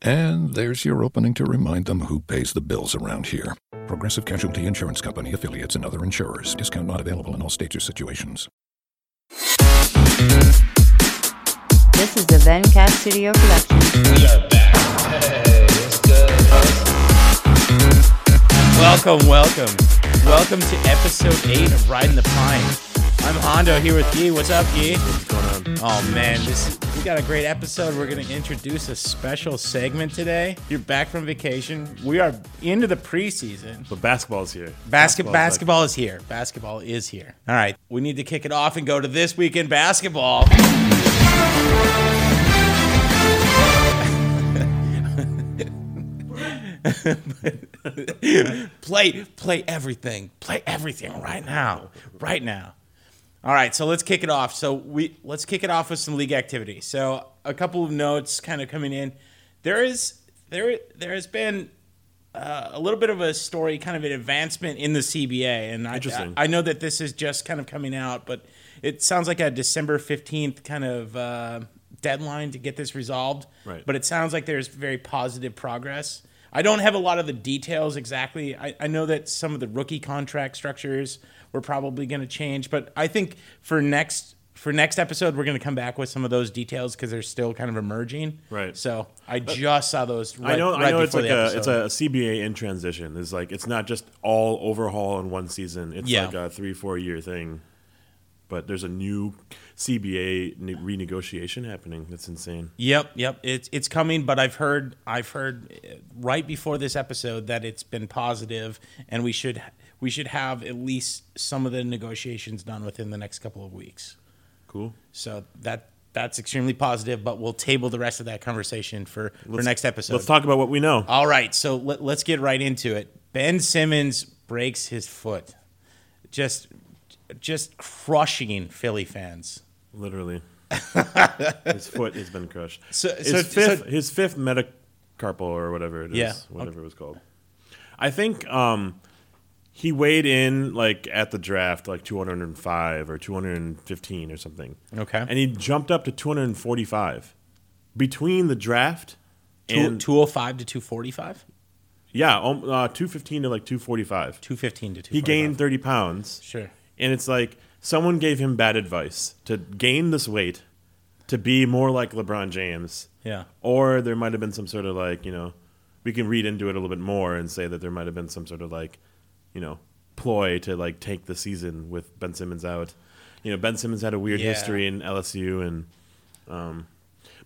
And there's your opening to remind them who pays the bills around here. Progressive Casualty Insurance Company affiliates and other insurers. Discount not available in all states or situations. This is the Vencast Studio production. We are back. Hey, what's good? Welcome, welcome. Welcome to episode 8 of Riding the Pine. I'm Hondo here with Guy. What's up, Guy? What's going on? Oh, man, this we got a great episode. We're going to introduce a special segment today. You're back from vacation. We are into the preseason. But basketball's here. Basket, Basketball's basketball is here. Basketball is here. All right, we need to kick it off and go to this weekend basketball. play, play everything. Play everything right now. Right now. All right, so let's kick it off. So we let's kick it off with some league activity. So a couple of notes kind of coming in. There is there there has been uh, a little bit of a story, kind of an advancement in the CBA, and I. I, I know that this is just kind of coming out, but it sounds like a December fifteenth kind of uh, deadline to get this resolved. Right. But it sounds like there's very positive progress. I don't have a lot of the details exactly. I, I know that some of the rookie contract structures were probably going to change, but I think for next for next episode we're going to come back with some of those details because they're still kind of emerging. Right. So I just saw those. Right, I know. Right I know. It's like a it's a CBA in transition. It's like it's not just all overhaul in one season. It's Yeah. like a three four year thing. But there's a new CBA ne- renegotiation happening. That's insane. Yep, yep. It's it's coming, but I've heard I've heard uh, right before this episode that it's been positive, and we should we should have at least some of the negotiations done within the next couple of weeks. Cool. So that that's extremely positive, but we'll table the rest of that conversation for for next episode. Let's talk about what we know. All right, so let, let's get right into it. Ben Simmons breaks his foot, just just crushing Philly fans. Literally, his foot has been crushed. So- his so- fifth, so- his fifth metacarpal or whatever it is, Yeah, whatever it was called. I think um, he weighed in like at the draft like 205 or 215 or something. Okay. and he jumped up to 245 between the draft Two, and 205 to 245? yeah, um, uh, 215 to like 245. 215 to 245. He gained 30 pounds. Sure. And it's like someone gave him bad advice to gain this weight to be more like LeBron James. Yeah. Or there might have been some sort of like, you know, we can read into it a little bit more and say that there might have been some sort of like, you know, ploy to like take the season with Ben Simmons out. You know, Ben Simmons had a weird Yeah. history in LSU and um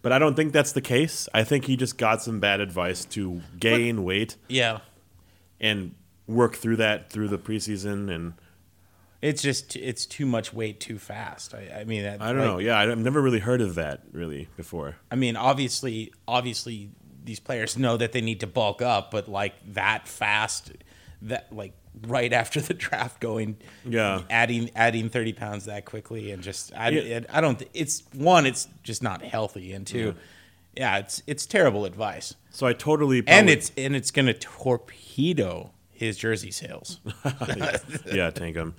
but I don't think that's the case. I think he just got some bad advice to gain weight Yeah. and work through that through the preseason and It's just it's too much weight too fast. I, I mean, that, I don't like, know. Yeah, I've never really heard of that really before. I mean, obviously, obviously, these players know that they need to bulk up, but like that fast, that like right after the draft, going, Yeah. adding adding thirty pounds that quickly, and just I, Yeah. I don't. It's one, it's just not healthy, and two, yeah, it's it's terrible advice, So I totally and it's and it's gonna torpedo his jersey sales. yeah, tank him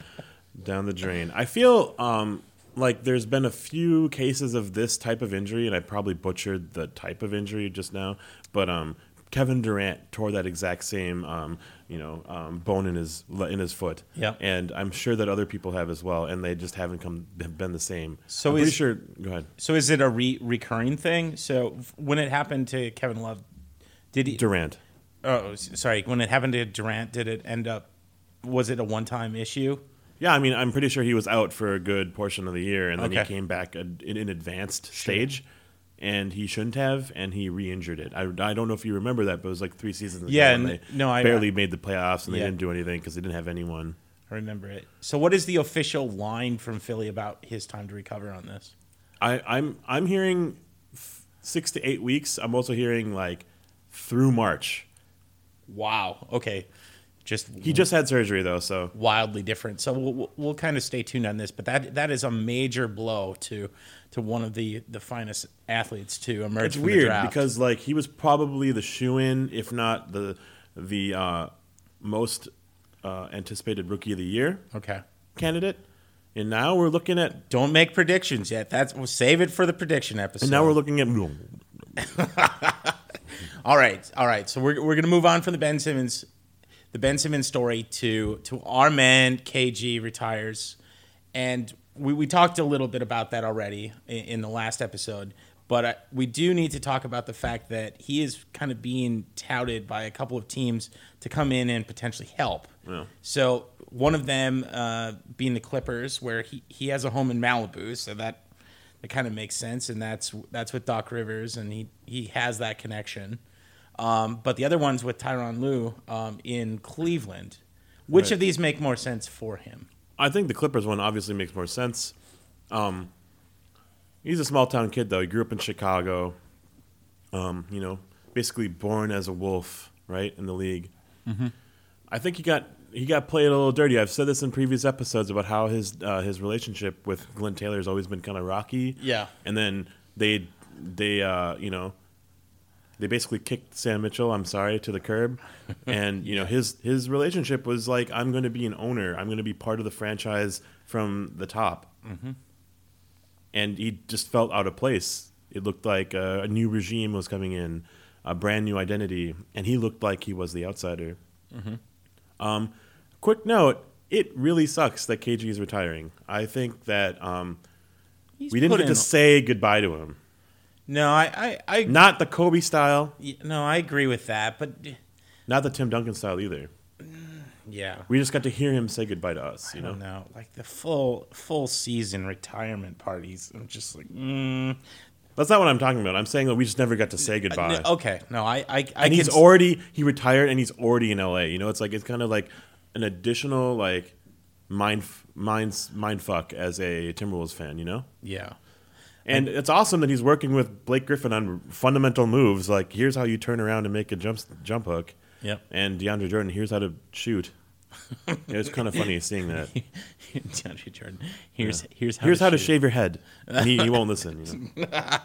down the drain. I feel um, like there's been a few cases of this type of injury, and I probably butchered the type of injury just now. But um, Kevin Durant tore that exact same, um, you know, um, bone in his in his foot. Yep. and I'm sure that other people have as well, and they just haven't come been the same. So I'm pretty is- sure. Go ahead. So is it a re- recurring thing? So when it happened to Kevin Love, did he? Durant. Oh, sorry. When it happened to Durant, did it end up? Was it a one-time issue? Yeah, I mean, I'm pretty sure he was out for a good portion of the year, and then Okay. he came back in an advanced stage, and he shouldn't have, and he re-injured it. I, I don't know if you remember that, but it was like three seasons ago. Yeah, n- they no, I- barely made the playoffs, and they Yeah. didn't do anything because they didn't have anyone. I remember it. So, what is the official line from Philly about his time to recover on this? I, I'm I'm hearing f- six to eight weeks. I'm also hearing like through March. Wow. Okay. Just He just had surgery though, so wildly different. So we'll, we'll, we'll kind of stay tuned on this, but that that is a major blow to to one of the the finest athletes to emerge. it's from the weird because like he was probably the shoe in, if not the the uh, most uh, anticipated rookie of the year okay. candidate. And now we're looking at Don't make predictions yet. That's we'll save it for the prediction episode. and now we're looking at All right, all right. So we're, we're gonna move on from the Ben Simmons, the Ben Simmons story to to our man KG retires, and we, we talked a little bit about that already in, in the last episode. But uh, we do need to talk about the fact that he is kind of being touted by a couple of teams to come in and potentially help. Yeah. So one of them uh, being the Clippers, where he, he has a home in Malibu, so that that kind of makes sense, and that's that's with Doc Rivers, and he he has that connection. Um, but the other one's with Tyronn Lue um, in Cleveland. Which Right. of these make more sense for him? I think the Clippers one obviously makes more sense. Um, he's a small town kid though. He grew up in Chicago. Um, you know, basically born as a wolf, right in the league. I think he got he got played a little dirty. I've said this in previous episodes about how his uh, his relationship with Glen Taylor has always been kind of rocky. Yeah. and then they they uh, you know they basically kicked Sam Mitchell. I'm sorry to the curb, and you know his his relationship was like I'm going to be an owner. I'm going to be part of the franchise from the top, and he just felt out of place. It looked like a, a new regime was coming in, a brand new identity, and he looked like he was the outsider. Um, quick note: It really sucks that KG is retiring. I think that um, we didn't get to say goodbye to him. No, I, I, I Not the Kobe style, no, I agree with that, but not the Tim Duncan style either. yeah, We just got to hear him say goodbye to us. You I know, know, like the full full season retirement parties. I'm just like, mm, that's not what I'm talking about. I'm saying that we just never got to say goodbye. no, okay, no, I, I, I and he's already he retired and he's already in LA. You know, it's like it's kind of like an additional like mind mind mind fuck as a Timberwolves fan. You know, yeah. And it's awesome that he's working with Blake Griffin on fundamental moves. Like here's how you turn around and make a jump jump hook. Yep. And DeAndre Jordan, here's how to shoot. it was kind of funny seeing that. DeAndre Jordan. Here's here's how Here's to how to shave your head. And he, he won't listen. You know?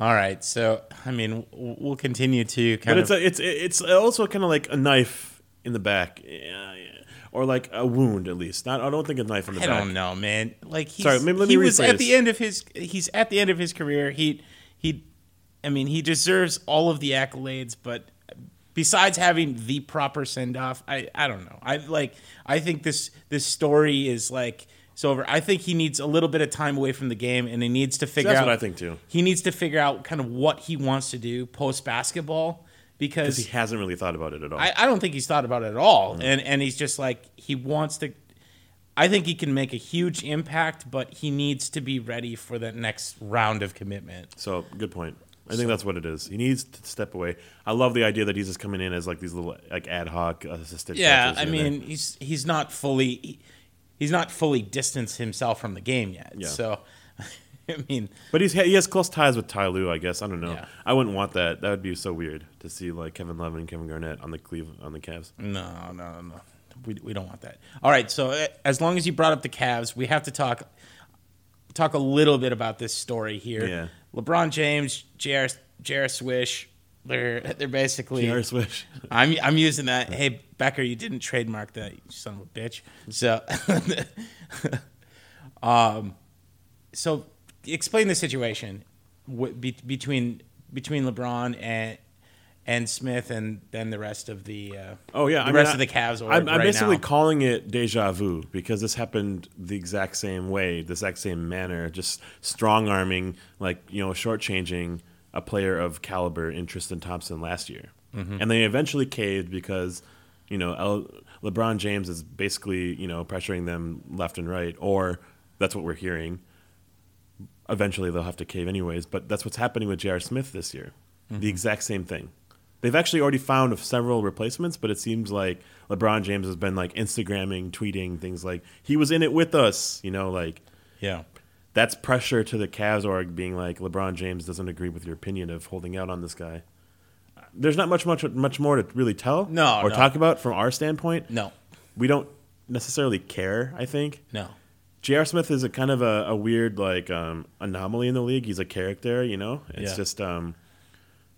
All right, so I mean, we'll continue to kind But it's of. a, it's it's also kind of like a knife in the back, yeah, yeah. Or like a wound at least. Not I don't think a knife in the I back. don't know, man. Like he's, Sorry, maybe let he me was at the end of his. He's at the end of his career. He he, I mean, he deserves all of the accolades, but besides having the proper send off, I I don't know. I like. I think this this story is like. It's over. I think he needs a little bit of time away from the game, and he needs to figure that's out. what I think too. He needs to figure out kind of what he wants to do post basketball because he hasn't really thought about it at all. I, I don't think he's thought about it at all. And and he's just like he wants to I think he can make a huge impact, but he needs to be ready for the next round of commitment. so good point. I think that's what it is. He needs to step away. I love the idea that he's just coming in as like these little like ad hoc assistant. Yeah, I mean, he's he's not fully he, he's not fully distanced himself from the game yet. Yeah. So I mean, but he's he has close ties with Ty Lue. I guess I don't know. Yeah. I wouldn't want that. That would be so weird to see like Kevin Love and Kevin Garnett on the Cleveland on the Cavs. No, no, no. We, we don't want that. All right. So uh, as long as you brought up the Cavs, we have to talk talk a little bit about this story here. Yeah. LeBron James, J.R. J.R. Swish, they're they're basically. J.R. Swish. I'm I'm using that. Hey Becker, you didn't trademark that, you son of a bitch. So, um, so explain the situation w- be, between between LeBron and and Smith, and then the rest of the uh, Oh yeah, the I rest mean, of the Cavs. Or I'm, I'm right basically now. calling it deja vu because this happened the exact same way, the exact same manner, just strong arming, like you know, shortchanging a player of caliber in Tristan Thompson last year, Mm-hmm. and they eventually caved because you know El- LeBron James is basically you know pressuring them left and right, or that's what we're hearing. Eventually, they'll have to cave anyways. But that's what's happening with J.R. Smith this year. The mm-hmm. exact same thing. They've actually already found several replacements, but it seems like LeBron James has been like Instagramming, tweeting things like he was in it with us. You know, like Yeah. that's pressure to the Cavs org being like LeBron James doesn't agree with your opinion of holding out on this guy. There's not much much much more to really tell No, or no. talk about from our standpoint. No. We don't necessarily care, I think. No. J.R. Smith is a kind of a, a weird like um, anomaly in the league. He's a character, you know. It's Yeah. just um,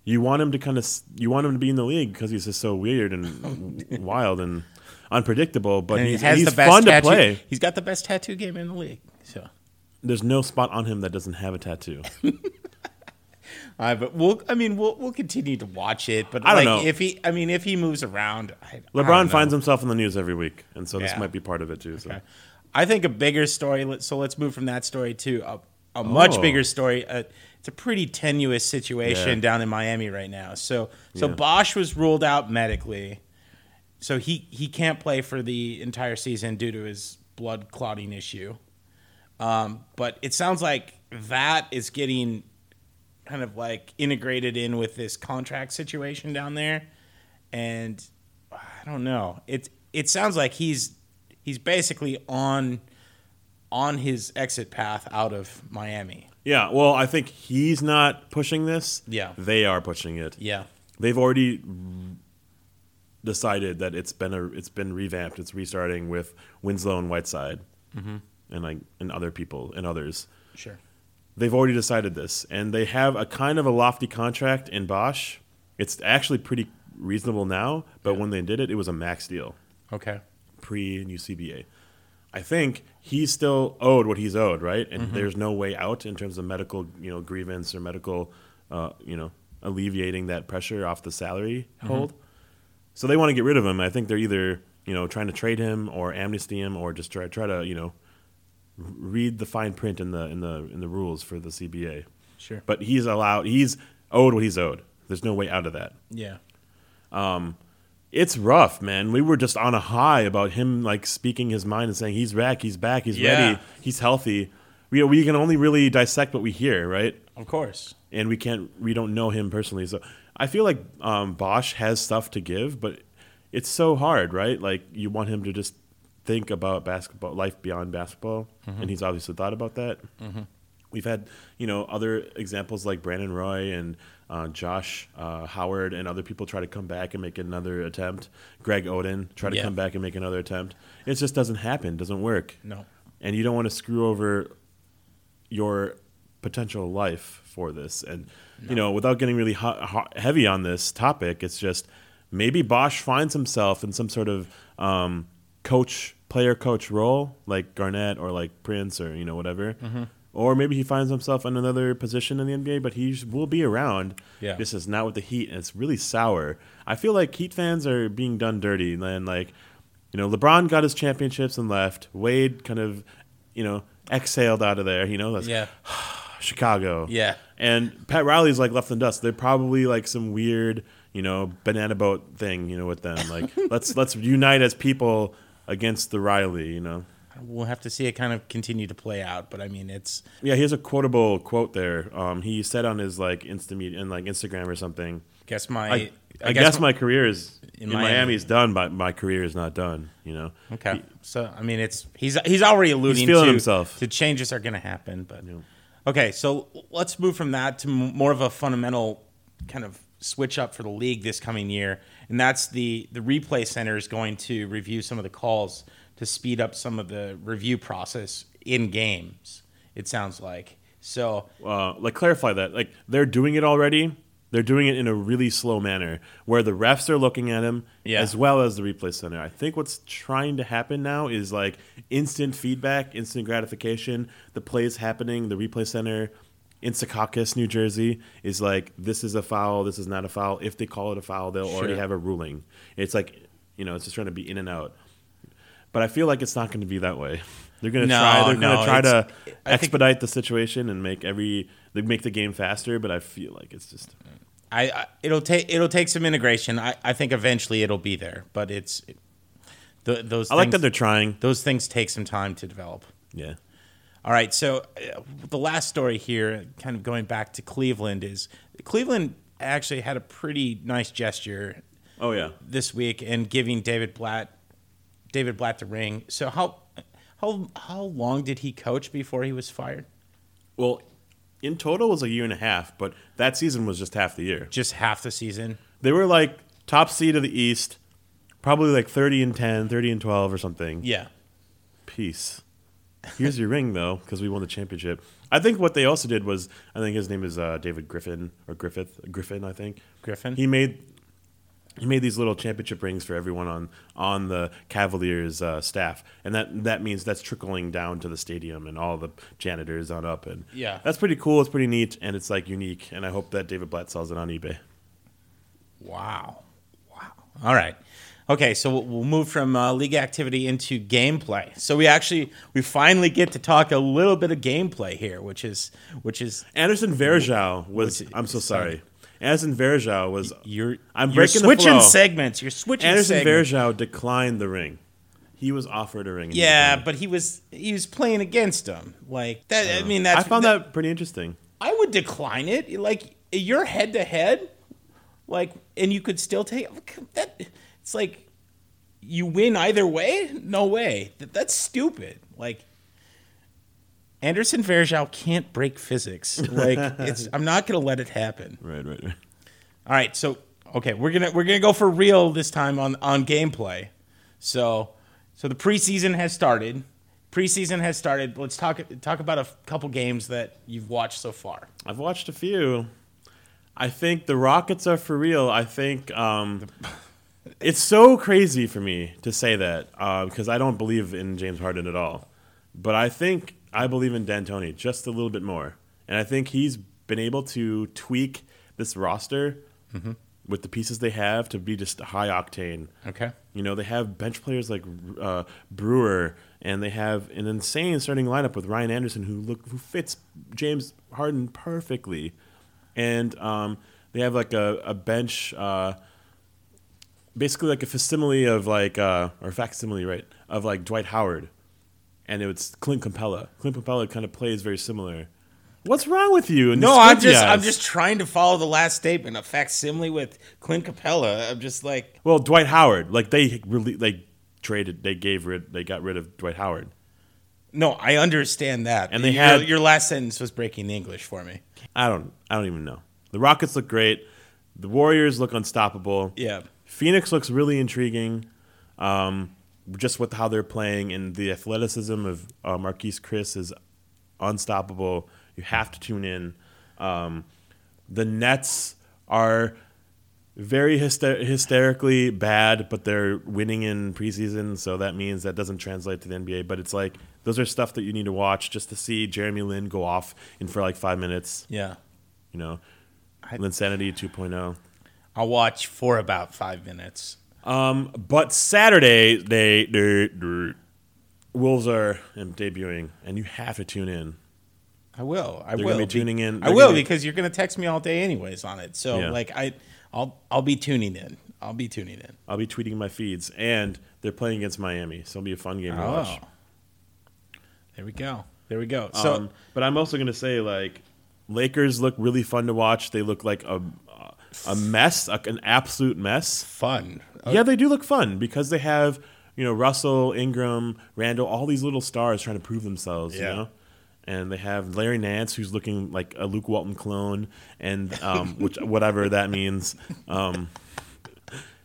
you want him to kind of you want him to be in the league because he's just so weird and wild and unpredictable. But And he's, he he's fun tattoo. to play. He's got the best tattoo game in the league. So, There's no spot on him that doesn't have a tattoo. uh, but we'll. I mean, we'll we'll continue to watch it. But I don't like, know. if he. I mean, if he moves around, I, I LeBron know. finds himself in the news every week, and so this might be part of it too. So. I think a bigger story. So let's move from that story to a, a much Oh. bigger story. Uh, it's a pretty tenuous situation Yeah. down in Miami right now. So so Yeah. Bosh was ruled out medically, so he he can't play for the entire season due to his blood clotting issue. Um, but it sounds like that is getting kind of like integrated in with this contract situation down there, and I don't know. It it sounds like he's he's basically on on his exit path out of Miami. Yeah, well, I think he's not pushing this. Yeah. they are pushing it. Yeah. They've already decided that it's been a it's been revamped. It's restarting with Winslow and Whiteside, Mm-hmm. and like and other people and others. Sure. They've already decided this, and they have a kind of a lofty contract in Bosh. It's actually pretty reasonable now, but when they did it, it was a max deal Okay. Pre UCBA. I think he's still owed what he's owed, right? And Mm-hmm. there's no way out in terms of medical, you know, grievance or medical, uh, you know, alleviating that pressure off the salary Mm-hmm. hold. So they want to get rid of him. I think they're either, you know, trying to trade him or amnesty him or just try try to, you know, read the fine print in the in the in the rules for the CBA. Sure. But he's allowed. He's owed what he's owed. There's no way out of that Yeah. It's rough, man. We were just on a high about him like speaking his mind and saying he's back, he's back, he's Yeah. ready, he's healthy. We we can only really dissect what we hear, right? Of course. And we can't we don't know him personally. So I feel like um, Bosh has stuff to give, but it's so hard, right? Like you want him to just think about basketball, life beyond basketball, and he's obviously thought about that. We've had, you know, other examples like Brandon Roy and uh, Josh uh, Howard and other people try to come back and make another attempt. Greg Oden try to Yeah. come back and make another attempt. It just doesn't happen. Doesn't work. No. And you don't want to screw over your potential life for this. And you know, without getting really hot, hot, heavy on this topic, it's just maybe Bosh finds himself in some sort of um, coach, player coach role, like Garnett or like Prince or you know whatever. Mm-hmm. Or maybe he finds himself in another position in the NBA, but he will be around. Yeah. This is not with the Heat, and it's really sour. I feel like Heat fans are being done dirty. And like, you know, LeBron got his championships and left. Wade kind of, you know, exhaled out of there. You know, that's Yeah. Chicago. Yeah. And Pat Riley's like left in dust. They're probably like some weird, you know, banana boat thing, you know, with them. Like let's let's unite as people against the Riley, you know. We'll have to see it kind of continue to play out, but I mean, it's Yeah, here's a quotable quote there. Um, he said on his like Insta in like Instagram or something. guess my I, I, guess, my career is In in, Miami. Miami is done, but my career is not done. You know. Okay. So I mean, it's he's he's already alluding feeling to himself. to changes are going to happen, but okay. So let's move from that to more of a fundamental kind of switch up for the league this coming year, and that's the the replay center is going to review some of the calls to speed up some of the review process in games. It sounds like. So. uh, like clarify that. Like they're doing it already. They're doing it in a really slow manner where the refs are looking at him Yeah. as well as the replay center. I think what's trying to happen now is like instant feedback instant gratification. The plays happening. The replay center in secaucus new jersey is like this is a foul this is not a foul. If they call it a foul they'll already have a ruling. It's like you know it's just trying to be in and out but i feel like it's not going to be that way they're going to No, try they're going to try to I think- expedite the situation and make every they make the game faster. But I feel like it's just I, I it'll take it'll take some integration. I, I think eventually it'll be there, but it's Th- those I like that they're trying. those things take some time to develop. Yeah. All right, so uh, the last story here, kind of going back to Cleveland, is Cleveland actually had a pretty nice gesture Oh yeah. this week in giving David Blatt David Blatt the ring. So how how how long did he coach before he was fired? Well, in total it was a year and a half, but that season was just half the year. Just half the season. They were like top seed of the East, probably like 30 and 10, 30 and 12 or something. Yeah. Peace. Here's your ring though, because we won the championship. I think what they also did was, I think his name is uh, David Griffin or Griffith Griffin. I think Griffin? He made he made these little championship rings for everyone on on the Cavaliers uh, staff, and that that means that's trickling down to the stadium and all the janitors on up, and Yeah. that's pretty cool. It's pretty neat, and it's like unique, and I hope that David Blatt sells it on eBay. Wow. Wow. All right. Okay, so we'll- move from uh, league activity into gameplay. So we actually we finally get to talk a little bit of gameplay here, which is which is Anderson Varejao was. I'm so sorry. Anderson Varejao was. you're I'm you're breaking the switching flow. segments. You're switching Anderson segments. Varejao declined the ring. He was offered a ring. Yeah, but he was he was playing against him. Like that. I oh. mean, that's I found that pretty interesting. I would decline it. Like you're head to head, like, and you could still take oh, that. It's like you win either way. No way. That, that's stupid. Like Anderson Varejao can't break physics. Like it's. I'm not gonna let it happen. Right, right, right. All right, so okay, we're gonna we're gonna go for real this time on on gameplay. So so the preseason has started. Preseason has started. Let's talk talk about a f- couple games that you've watched so far. I've watched a few. I think the Rockets are for real. I think um, it's so crazy for me to say that uh, because I don't believe in James Harden at all. But I think I believe in D'Antoni just a little bit more, and I think he's been able to tweak this roster with the pieces they have to be just high octane. Okay. You know, they have bench players like uh, Brewer, and they have an insane starting lineup with Ryan Anderson, who look who fits James Harden perfectly, and um, they have like a, a bench, uh, basically like a facsimile of like uh, or facsimile, right, of like Dwight Howard, and it was Clint Capela. Clint Capela kind of plays very similar. What's wrong with you? No, I'm just I'm just trying to follow the last statement. A facsimile with Clint Capella. I'm just like well, Dwight Howard. Like they really they traded, they gave rid, they got rid of Dwight Howard. no, I understand that. And they your, had- your last sentence was breaking the English for me. I don't I don't even know. The Rockets look great. The Warriors look unstoppable. Yeah. Phoenix looks really intriguing, um, just with how they're playing and the athleticism of uh, Marquese Chriss is unstoppable. You have to tune in. Um, the Nets are very hyster- hysterically bad, but they're winning in preseason, so that means that doesn't translate to the NBA. But it's like those are stuff that you need to watch just to see Jeremy Lin go off in for like five minutes. Yeah. You know, Linsanity 2.0. I'll watch for about five minutes. Um, but Saturday they, they, they Wolves are debuting, and you have to tune in. I will. I They're will be tuning in. I They're will gonna- because you're going to text me all day anyways on it. So Yeah. like I, I'll I'll be tuning in. I'll be tuning in. I'll be tweeting my feeds, and they're playing against Miami, so it'll be a fun game to watch. Oh. There we go. There we go. So um, but I'm also gonna say like Lakers look really fun to watch. They look like a a mess, like an absolute mess. fun. Yeah, they do look fun because they have you know Russell, Ingram, Randall, all these little stars trying to prove themselves. Yeah. You know. And they have Larry Nance, who's looking like a Luke Walton clone, and um, which whatever that means, um,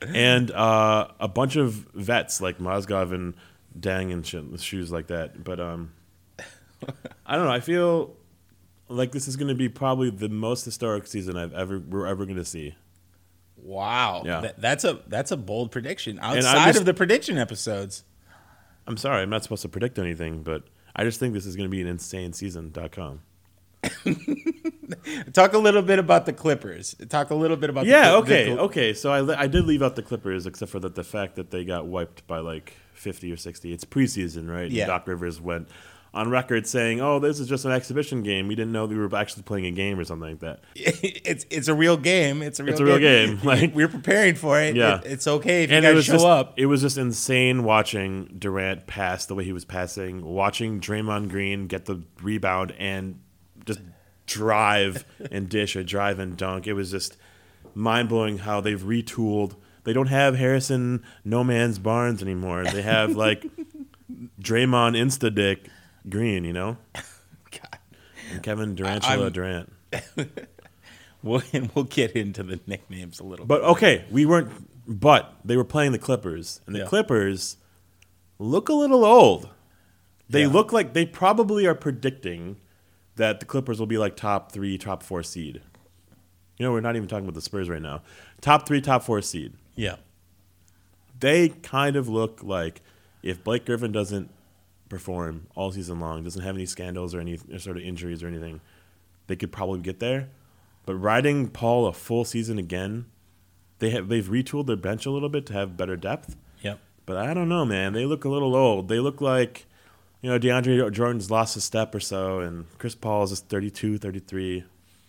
and uh, a bunch of vets like Mozgov and Deng and shit, shoes like that. But um, I don't know. I feel like this is going to be probably the most historic season I've ever we're ever going to see. Wow. Yeah. That- that's a that's a bold prediction outside just- of the prediction episodes. I'm sorry, I'm not supposed to predict anything, but I just think this is going to be an insane season.com. Talk a little bit about the Clippers. Talk a little bit about Yeah, the, okay, the- okay. So I, I did leave out the Clippers, except for that the fact that they got wiped by like 50 or 60. It's preseason, right? And Yeah. Doc Rivers went on record saying, "Oh, this is just an exhibition game. We didn't know we were actually playing a game or something like that." it's it's a real game. It's a real It's a real game, like- we're preparing for it. Yeah. It- it's okay if you and it guys was show just, up. It was just insane watching Durant pass the way he was passing, watching Draymond Green get the rebound and just drive and dish or drive and dunk. It was just mind blowing how they've retooled. They don't have Harrison No Man's Barnes anymore. They have like Draymond Insta Dick Green, you know, God. and Kevin Durantula I'm- Durant. We'll, and we'll get into the nicknames a little But okay, we weren't. But they were playing the Clippers, and the Yeah. Clippers look a little old. They Yeah. look like they probably are predicting that the Clippers will be like top three, top four seed. You know, we're not even talking about the Spurs right now. Top three, top four seed. Yeah. They kind of look like if Blake Griffin doesn't perform all season long, doesn't have any scandals or any sort of injuries or anything, they could probably get there. But riding Paul a full season again, they have they've retooled their bench a little bit to have better depth. Yep. But I don't know, man. They look a little old. They look like, you know, DeAndre Jordan's lost a step or so, and Chris Paul is just 32, 33.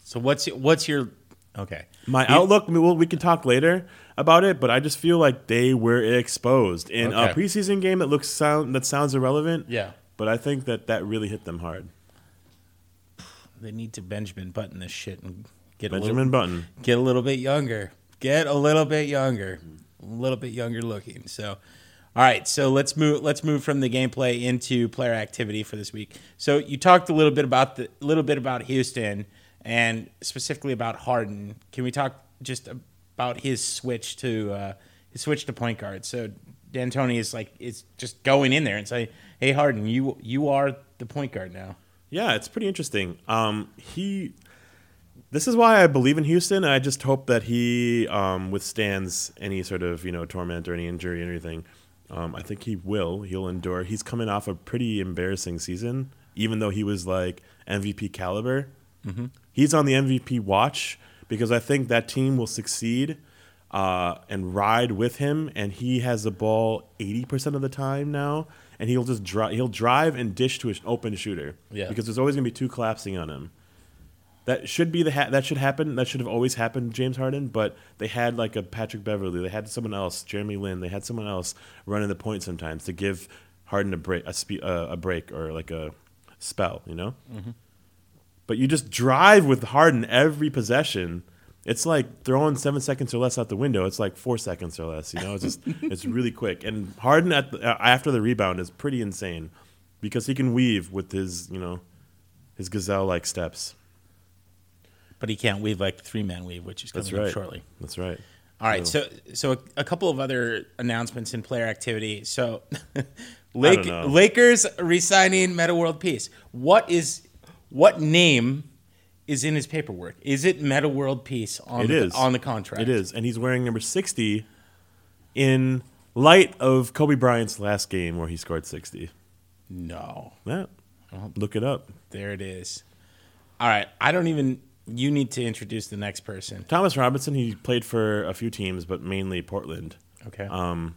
So what's what's your okay? My outlook, we, will, we can talk later about it, but I just feel like they were exposed in a preseason game that looks sound that sounds irrelevant. Yeah. But I think that that really hit them hard. They need to Benjamin Button this shit and get a Benjamin little, Button. get a little bit younger. Get a little bit younger. A little bit younger looking. So all right, so let's move let's move from the gameplay into player activity for this week. So you talked a little bit about the little bit about Houston and specifically about Harden. Can we talk just about his switch to uh, his switch to point guard? So D'Antoni is like is just going in there and say, "Hey Harden, you you are the point guard now." Yeah, it's pretty interesting. Um, he. This is why I believe in Houston. I just hope that he um, withstands any sort of you know torment or any injury or anything. Um, I think he will. He'll endure. He's coming off a pretty embarrassing season, even though he was like MVP caliber. He's on the MVP watch because I think that team will succeed uh, and ride with him. And he has the ball eighty percent of the time now, and he'll just drive. He'll drive and dish to an open shooter. Yeah. Because there's always gonna be two collapsing on him. That should be the ha- that should happen. That should have always happened, James Harden. But they had like a Patrick Beverley. They had someone else, Jeremy Lin. They had someone else running the point sometimes to give Harden a break, a, spe- uh, a break or like a spell. You know. But you just drive with Harden every possession. It's like throwing seven seconds or less out the window. It's like four seconds or less. You know, it's just it's really quick. And Harden at the, uh, after the rebound is pretty insane because he can weave with his you know his gazelle like steps. But he can't weave like three man weave, which is coming That's up shortly. That's right. All right, so so a, a couple of other announcements in player activity. So, Lake, know. Lakers resigning Metta World Peace. What is what name is in his paperwork? Is it Metta World Peace on It the, is on the contract? It is, and he's wearing number sixty in light of Kobe Bryant's last game where he scored sixty. No, Yeah, look it up. there it is. All right, I don't even. You need to introduce the next person. Thomas Robinson. He played for a few teams, but mainly Portland. Okay. Um,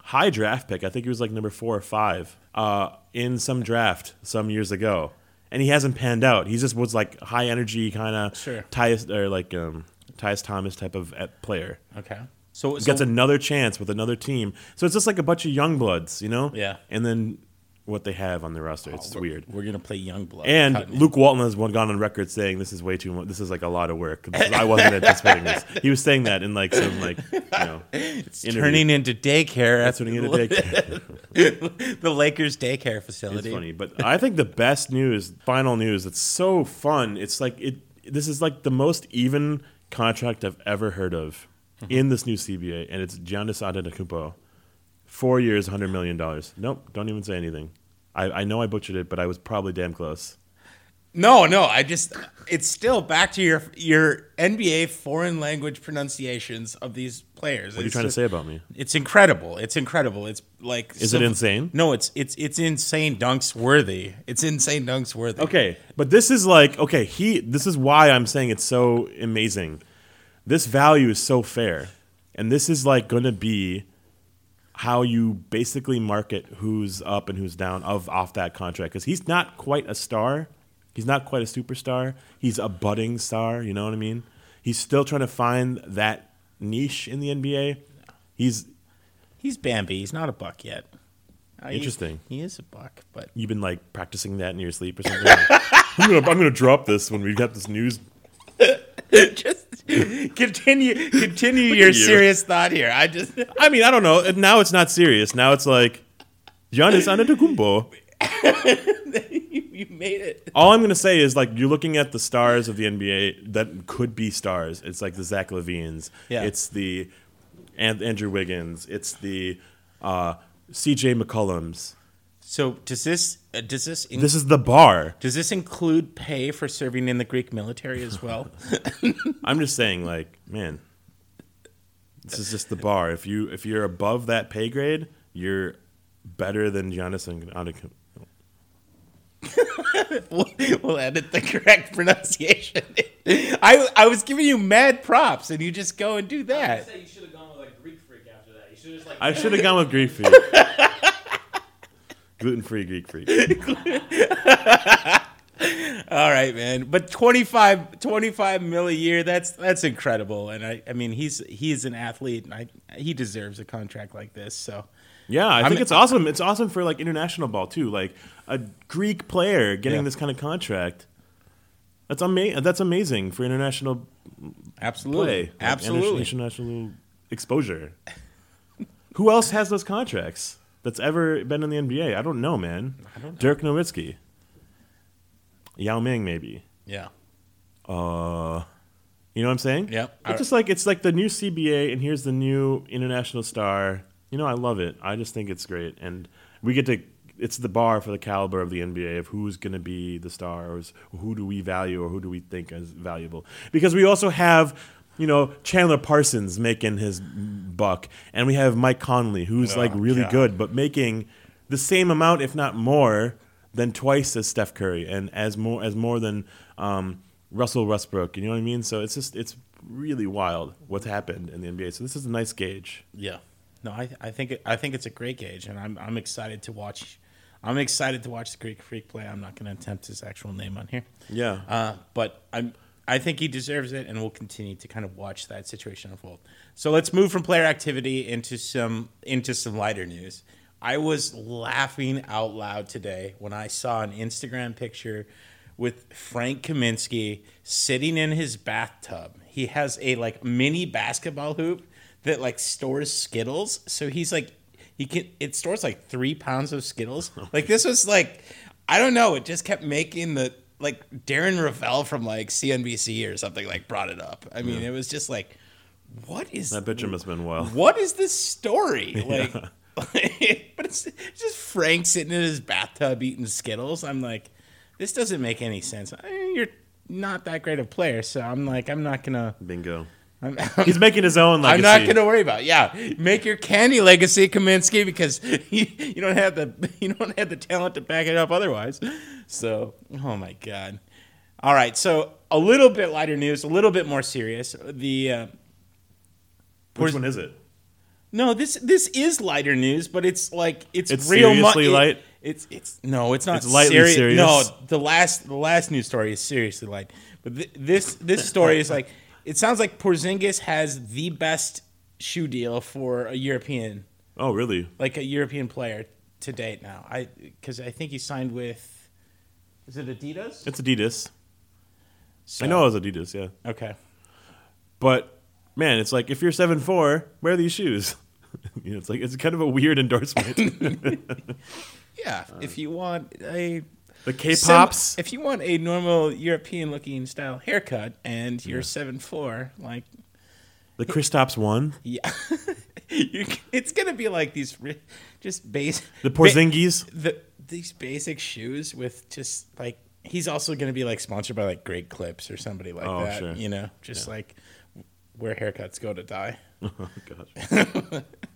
high draft pick. I think he was like number four or five uh, in some draft some years ago, and he hasn't panned out. He just was like high energy kind of Sure. Tyrus or like um, Tyrus Thomas type of uh, player. okay. So, so Gets another chance with another team, so it's just like a bunch of young bloods, you know. Yeah. And then what they have on the roster, it's oh, we're, weird. We're gonna play young blood. And Cutting. Luke Walton has one gone on record saying this is way too much. This is like a lot of work. I wasn't anticipating this. He was saying that in like some like you know it's interview. turning into daycare. That's at what he had the Lakers daycare facility. It's funny, but I think the best news, final news, it's so fun. It's like it. This is like the most even contract I've ever heard of in this new CBA, and it's Giannis Antetokounmpo, four years, hundred million dollars. Nope, don't even say anything. I, I know I butchered it, but I was probably damn close. No, no, I just it's still back to your your NBA foreign language pronunciations of these players. What are you trying to say about me? It's incredible. It's incredible. It's like Is it insane? No, it's it's it's insane dunks worthy. It's insane dunks worthy. Okay, but this is like okay. He. This is why I'm saying it's so amazing. This value is so fair, and this is like going to be how you basically market who's up and who's down of off that contract because he's not quite a star. He's not quite a superstar. He's a budding star. You know what I mean? He's still trying to find that niche in the NBA. He's He's Bambi. He's not a buck yet. Uh, he- Interesting. He, is a buck, but you've been like practicing that in your sleep or something. I'm gonna I'm gonna drop this when we got this news. continue continue your you. serious thought here. I just I mean, I don't know. Now it's not serious. Now it's like Giannis Antetokounmpo. you, you made it. All I'm gonna say is like you're looking at the stars of the NBA that could be stars. It's like the Zach LaVines. Yeah. It's the and Andrew Wiggins. It's the uh, C.J. McCollums. So does this uh, does this in- This is the bar. does this include pay for serving in the Greek military as well? I'm just saying, like, man, this is just the bar. If you if you're above that pay grade, you're better than Giannis Antetokounmpo. we'll, we'll edit the correct pronunciation. I I was giving you mad props, and you just go and do that. you should have gone with like Greek freak after that. You should just like I should have gone with Greek freak. Gluten free Greek freak. All right, man. But 25, 25 mil a year, that's that's incredible. And I, I mean, he's he's an athlete, and I, he deserves a contract like this. So Yeah, I think I'm- it's awesome. It's awesome for like international ball too. Like a Greek player getting Yeah. this kind of contract. That's amazing. That's amazing for international absolutely, play. Like, absolutely. international exposure. Who else has those contracts that's ever been in the NBA? I don't know, man. Dirk Nowitzki. Yao Ming, maybe. Yeah. Uh, you know what I'm saying? Yep. It's just like it's like the new CBA, and here's the new international star. You know, I love it. I just think it's great, and we get to. It's the bar for the caliber of the NBA of who's going to be the stars, who do we value, or who do we think is valuable. Because we also have, you know, Chandler Parsons making his buck, and we have Mike Conley, who's like really God. good, but making the same amount, if not more, than twice as Steph Curry, and as more as more than um, Russell Westbrook. You know what I mean? So it's just it's really wild what's happened in the NBA. So this is a nice gauge. Yeah. No, I I think it, I think it's a great gauge, and I'm I'm excited to watch. I'm excited to watch the Greek Freak play. I'm not going to attempt his actual name on here. Yeah. Uh, but I'm I think he deserves it, and we'll continue to kind of watch that situation unfold. So let's move from player activity into some into some lighter news. I was laughing out loud today when I saw an Instagram picture with Frank Kaminsky sitting in his bathtub. He has a like mini basketball hoop that like stores Skittles. So he's like he can it stores like three pounds of Skittles. Like this was like I don't know. It just kept making the like Darren Rovell from like CNBC or something like brought it up. I mean, it was just like, what is that must have been wild. what is this story? Like, but it's, it's just Frank sitting in his bathtub eating Skittles. I'm like, this doesn't make any sense. I mean, you're not that great a player, so I'm like, I'm not gonna. Bingo. I'm, He's making his own legacy. I'm not gonna worry about. It. Yeah, make your candy legacy, Kaminsky, because you, you don't have the you don't have the talent to back it up otherwise. So, oh my god. All right, so a little bit lighter news, a little bit more serious. The uh, Which one is it? no, this this is lighter news, but it's like it's, It's real mu- seriously it- light? It's it's no, it's not It's lightly seri- serious? No, the last the last news story is seriously light, but th- this this story is like it sounds like Porzingis has the best shoe deal for a European Oh, really? like a European player to date now. I because I think he signed with is it Adidas? It's Adidas. So- I know it was Adidas, yeah. Okay. But man, it's like if you're seven four, wear these shoes. you know, it's like it's kind of a weird endorsement. Yeah, if you want a the K-pops. if you want a normal European looking style haircut and you're seven four, like the Kristaps one. Yeah, you, it's gonna be like these just base The Porzingis. the these basic shoes with just like he's also gonna be like sponsored by like Great Clips or somebody like Oh, that. sure. You know, just like where haircuts go to die. Oh gosh.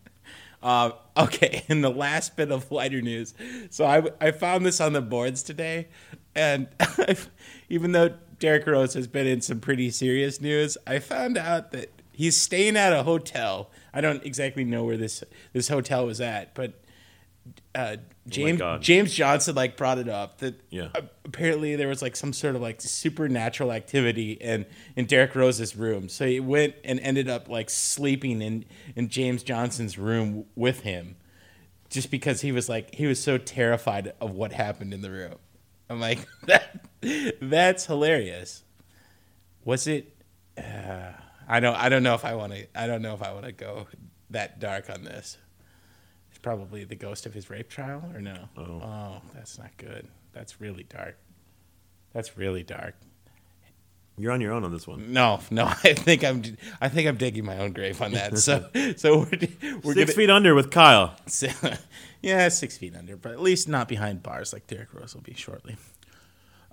Uh, okay, and the last bit of lighter news. So I, I found this on the boards today, and even though Derrick Rose has been in some pretty serious news, I found out that he's staying at a hotel. I don't exactly know where this this hotel was at, but uh, James God. James Johnson like brought it up that Yeah. apparently there was like some sort of like supernatural activity in in Derrick Rose's room. So he went and ended up like sleeping in in James Johnson's room with him, just because he was like he was so terrified of what happened in the room. I'm like that that's hilarious. Was it? Uh, I don't. I don't know if I want to. I don't know if I want to go that dark on this. Probably the ghost of his rape trial, or no? Oh. that's not good. That's really dark. That's really dark. You're on your own on this one. No, no. I think I'm. I think I'm digging my own grave on that. So, so we're we're 6 gonna, feet under with Kyle. So, yeah, six feet under, but at least not behind bars like Derrick Rose will be shortly.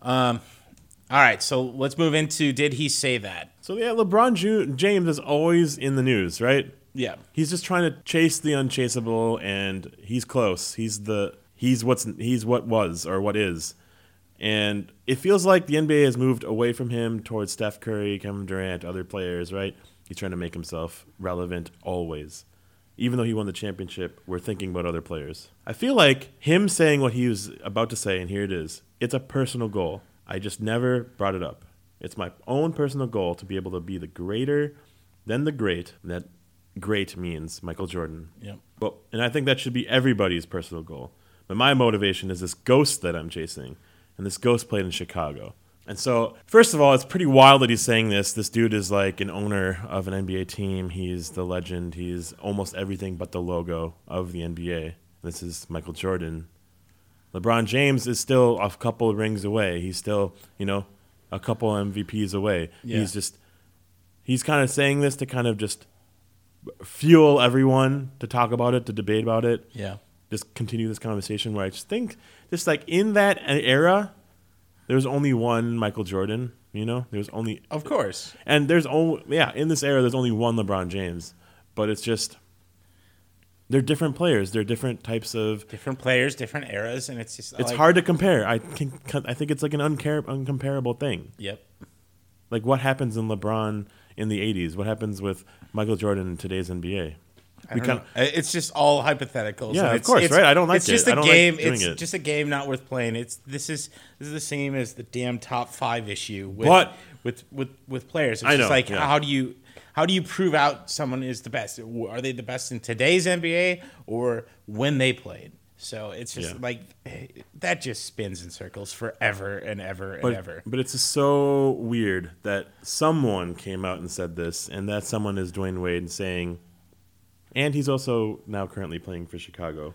Um, all right, so let's move into did he say that? So yeah, LeBron James is always in the news, right? Yeah, He's just trying to chase the unchaseable, and he's close. He's the he's what's he's what was or what is, and it feels like the NBA has moved away from him towards Steph Curry, Kevin Durant, other players. Right? He's trying to make himself relevant always. Even though he won the championship, we're thinking about other players. I feel like him saying what he was about to say, and here it is. It's a personal goal. I just never brought it up. It's my own personal goal to be able to be the greater than the great. That great means Michael Jordan. Yep. Well, and I think that should be everybody's personal goal. But my motivation is this ghost that I'm chasing, and this ghost played in Chicago. And so, first of all, it's pretty wild that he's saying this. This dude is like an owner of an NBA team. He's the legend. He's almost everything but the logo of the NBA. This is Michael Jordan. LeBron James is still a couple of rings away. He's still, you know, a couple MVPs away. Yeah. He's just, he's kind of saying this to kind of just fuel everyone to talk about it, to debate about it, yeah, just continue this conversation. Where I just think, just like in that era, there was only one Michael Jordan. You know, there's only of course. and there's only yeah in this era there's only one LeBron James, but it's just they're different players. They're different types of. Different players, different eras, and it's just It's like- hard to compare. I can I think it's like an uncar- uncomparable thing. Yep. Like what happens in LeBron in the '80s? What happens with Michael Jordan in today's NBA? We kind know. It's just all hypotheticals. Yeah, of it's- course, it's- right? I don't like It's it. just a like game. doing it's it. just a game not worth playing. It's this is this is the same as the damn top five issue with But- with with with players. It's I just know, like yeah. how do you how do you prove out someone is the best? Are they the best in today's NBA or when they played? So it's just Yeah. like eh, that just spins in circles forever and ever and but, ever. but it's so weird that someone came out and said this, and that someone is Dwyane Wade saying, and he's also now currently playing for Chicago,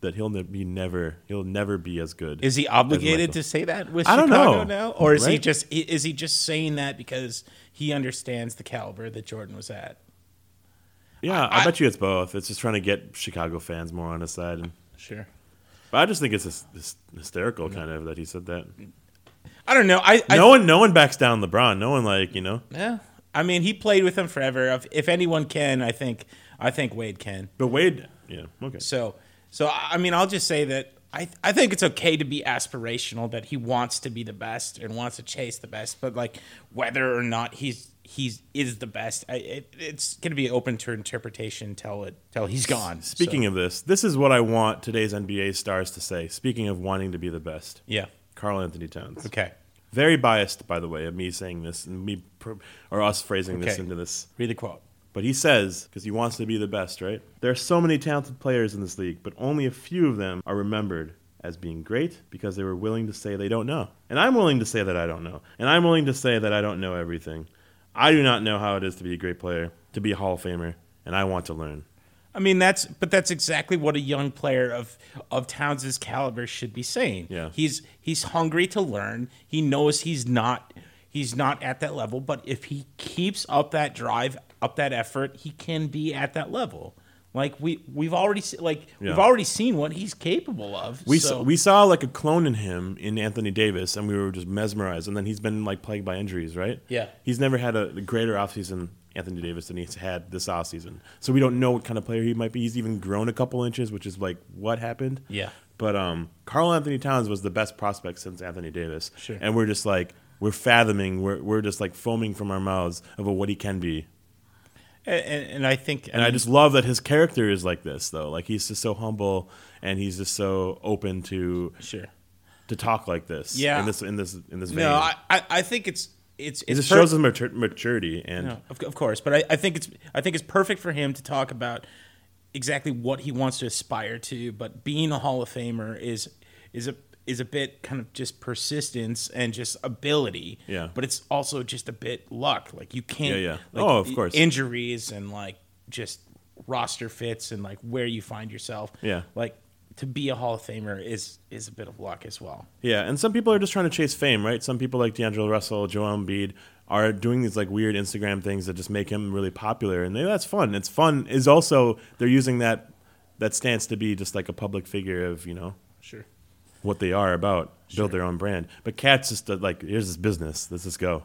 that he'll ne- be never he'll never be as good. Is he obligated to say that with I don't Chicago know, now, or is he just is he just saying that because he understands the caliber that Jordan was at? Yeah, I, I- bet you it's both. It's just trying to get Chicago fans more on his side. And, Sure. but I just think it's hys- hysterical, kind of, that he said that. I don't know. I, I no one, no one backs down LeBron. No one like you know. Yeah. I mean, he played with him forever. If, if anyone can, I think I think Wade can. But Wade, yeah, okay. So so I mean, I'll just say that I I think it's okay to be aspirational that he wants to be the best and wants to chase the best, but like whether or not he's he's is the best, I, it, it's going to be open to interpretation till it till he's gone. Speaking So, of this, this is what I want today's NBA stars to say. Speaking of wanting to be the best, yeah, Karl-Anthony Towns. okay, Very biased, by the way, of me saying this and me or us phrasing this into this. read the quote. But he says, because he wants to be the best, right? There are so many talented players in this league, but only a few of them are remembered as being great because they were willing to say they don't know. And I'm willing to say that I don't know. And I'm willing to say that I don't know everything. I do not know how it is to be a great player, to be a Hall of Famer, and I want to learn. I mean that's but that's exactly what a young player of of Towns' caliber should be saying. Yeah. He's he's hungry to learn. He knows he's not he's not at that level, but if he keeps up that drive, up that effort, he can be at that level. Like we we've already se- like we've already seen what he's capable of. We so, saw, we saw like a clone in him in Anthony Davis, and we were just mesmerized. And then he's been like plagued by injuries, right? Yeah. He's never had a, a greater offseason, Anthony Davis, than he's had this offseason. So we don't know what kind of player he might be. He's even grown a couple inches, which is like what happened. Yeah. But um, Karl-Anthony Towns was the best prospect since Anthony Davis. Sure. And we're just like we're fathoming, we're we're just like foaming from our mouths of what he can be. And, and, and I think, And I just love that his character is like this, though. Like he's just so humble, and he's just so open to sure. to talk like this. Yeah. In this in this in this vein. No, I, I, I think it's it's it just per- shows his matur- maturity and No, of, of course, but I, I think it's I think it's perfect for him to talk about exactly what he wants to aspire to. But being a Hall of Famer is is a is a bit kind of just persistence and just ability. Yeah. But it's also just a bit luck. Like you can't. Yeah, yeah. like, Oh, of course. Injuries and like just roster fits and like where you find yourself. Yeah. Like to be a Hall of Famer is is a bit of luck as well. Yeah, and some people are just trying to chase fame, right? Some people like D'Angelo Russell, Joel Embiid are doing these like weird Instagram things that just make him really popular, and they, that's fun. It's fun. Is also they're using that that stance to be just like a public figure of you know Sure. What they are about, build their own brand. But KAT's just like here's this business. Let's just go.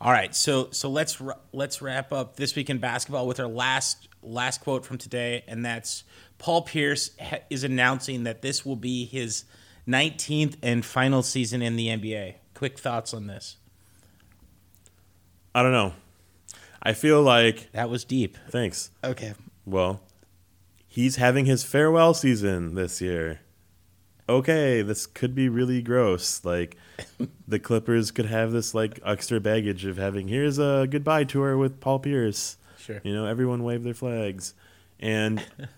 All right, so so let's let's wrap up this week in basketball with our last last quote from today, and that's Paul Pierce is announcing that this will be his 19th and final season in the NBA. Quick thoughts on this? I don't know. I feel like That was deep. thanks. Okay. Well, he's having his farewell season this year. Okay, this could be really gross. Like the Clippers could have this like extra baggage of having here's a goodbye tour with Paul Pierce. Sure. You know, everyone wave their flags. And